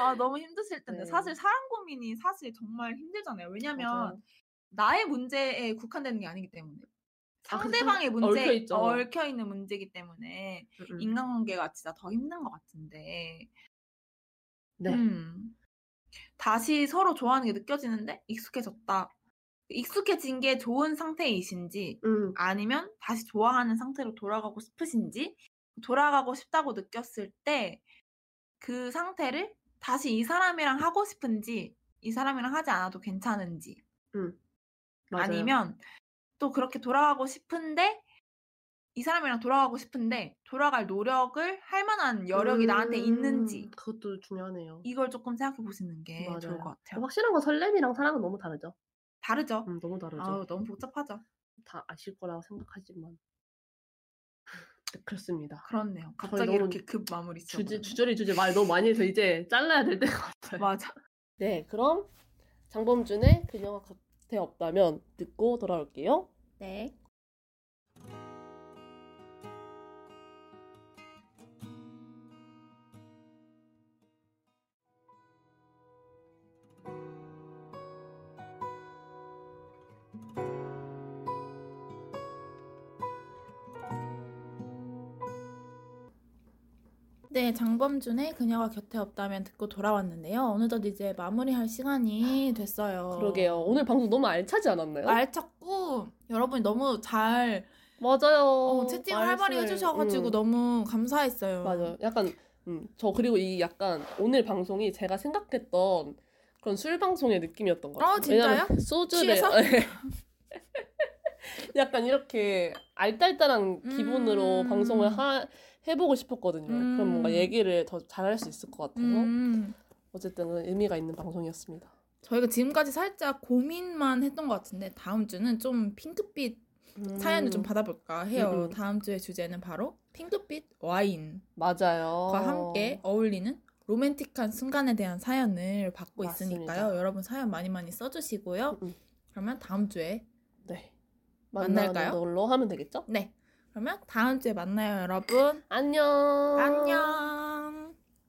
[SPEAKER 2] 아 너무 힘드실 텐데
[SPEAKER 1] 네.
[SPEAKER 2] 사실 사랑 고민이 사실 정말 힘들잖아요. 왜냐면
[SPEAKER 1] 맞아요.
[SPEAKER 2] 나의 문제에 국한되는 게 아니기 때문에 상대방의
[SPEAKER 1] 좀
[SPEAKER 2] 문제
[SPEAKER 1] 얽혀있죠.
[SPEAKER 2] 얽혀 있는 문제이기 때문에
[SPEAKER 1] 음, 음.
[SPEAKER 2] 인간관계가 진짜 더 힘든 것 같은데.
[SPEAKER 1] 네.
[SPEAKER 2] 음. 다시 서로 좋아하는 게 느껴지는데 익숙해졌다. 익숙해진 게 좋은 상태이신지
[SPEAKER 1] 음.
[SPEAKER 2] 아니면 다시 좋아하는 상태로 돌아가고 싶으신지 돌아가고 싶다고 느꼈을 때 그 상태를 다시 이 사람이랑 하고 싶은지 이 사람이랑 하지 않아도 괜찮은지
[SPEAKER 1] 맞아요.
[SPEAKER 2] 아니면 또 그렇게 돌아가고 싶은데 이 사람이랑 돌아가고 싶은데 돌아갈 노력을 할 만한 여력이 나한테
[SPEAKER 1] 음,
[SPEAKER 2] 있는지
[SPEAKER 1] 그것도 중요하네요.
[SPEAKER 2] 이걸 조금 생각해 보시는 게 좋을
[SPEAKER 1] 맞아요.
[SPEAKER 2] 것 같아요.
[SPEAKER 1] 확실한 건 설렘이랑 사랑은 너무 다르죠.
[SPEAKER 2] 다르죠?
[SPEAKER 1] 음, 너무 다르죠.
[SPEAKER 2] 아우 너무 복잡하죠.
[SPEAKER 1] 다 아실 거라고 생각하지만 네, 그렇습니다.
[SPEAKER 2] 그렇네요. 갑자기 이렇게 급 마무리
[SPEAKER 1] 주제. 주저리 주제 말 너무 많이 해서 이제 잘라야 될 때가 왔어요.
[SPEAKER 2] 맞아.
[SPEAKER 1] 네, 그럼 장범준의 그녀가 곁 에 없다면 듣고 돌아올게요.
[SPEAKER 2] 네. 네, 장범준의 그녀가 곁에 없다면 듣고 돌아왔는데요. 어느덧 이제 마무리할 시간이 됐어요.
[SPEAKER 1] 그러게요. 오늘 방송 너무 알차지 않았나요?
[SPEAKER 2] 알찼고 여러분이 너무 잘
[SPEAKER 1] 맞아요.
[SPEAKER 2] 어, 채팅을 활발히 해주셔가지고
[SPEAKER 1] 음,
[SPEAKER 2] 너무 감사했어요.
[SPEAKER 1] 맞아요. 약간 음, 저 그리고 이 약간 오늘 방송이 제가 생각했던 그런 술 방송의 느낌이었던 것 같아요.
[SPEAKER 2] 어, 진짜요?
[SPEAKER 1] 소주를
[SPEAKER 2] 취해서?
[SPEAKER 1] 약간 이렇게 알딸딸한 기분으로
[SPEAKER 2] 음.
[SPEAKER 1] 방송을 하, 해보고 싶었거든요. 그럼 뭔가
[SPEAKER 2] 음.
[SPEAKER 1] 얘기를 더 잘할 수 있을 것 같아서
[SPEAKER 2] 음,
[SPEAKER 1] 어쨌든 의미가 있는 방송이었습니다.
[SPEAKER 2] 저희가 지금까지 살짝 고민만 했던 것 같은데 다음 주는 좀 핑크빛 사연을 좀 받아볼까 해요.
[SPEAKER 1] 음, 음.
[SPEAKER 2] 다음 주의 주제는 바로 핑크빛 와인과
[SPEAKER 1] 맞아요.
[SPEAKER 2] 함께 어울리는 로맨틱한 순간에 대한 사연을 받고
[SPEAKER 1] 맞습니다.
[SPEAKER 2] 있으니까요. 여러분 사연 많이 많이 써주시고요.
[SPEAKER 1] 음, 음.
[SPEAKER 2] 그러면 다음 주에
[SPEAKER 1] 네.
[SPEAKER 2] 만날까요?
[SPEAKER 1] 걸로 하면 되겠죠?
[SPEAKER 2] 네. 그러면 다음 주에 만나요, 여러분.
[SPEAKER 1] 안녕.
[SPEAKER 2] 안녕.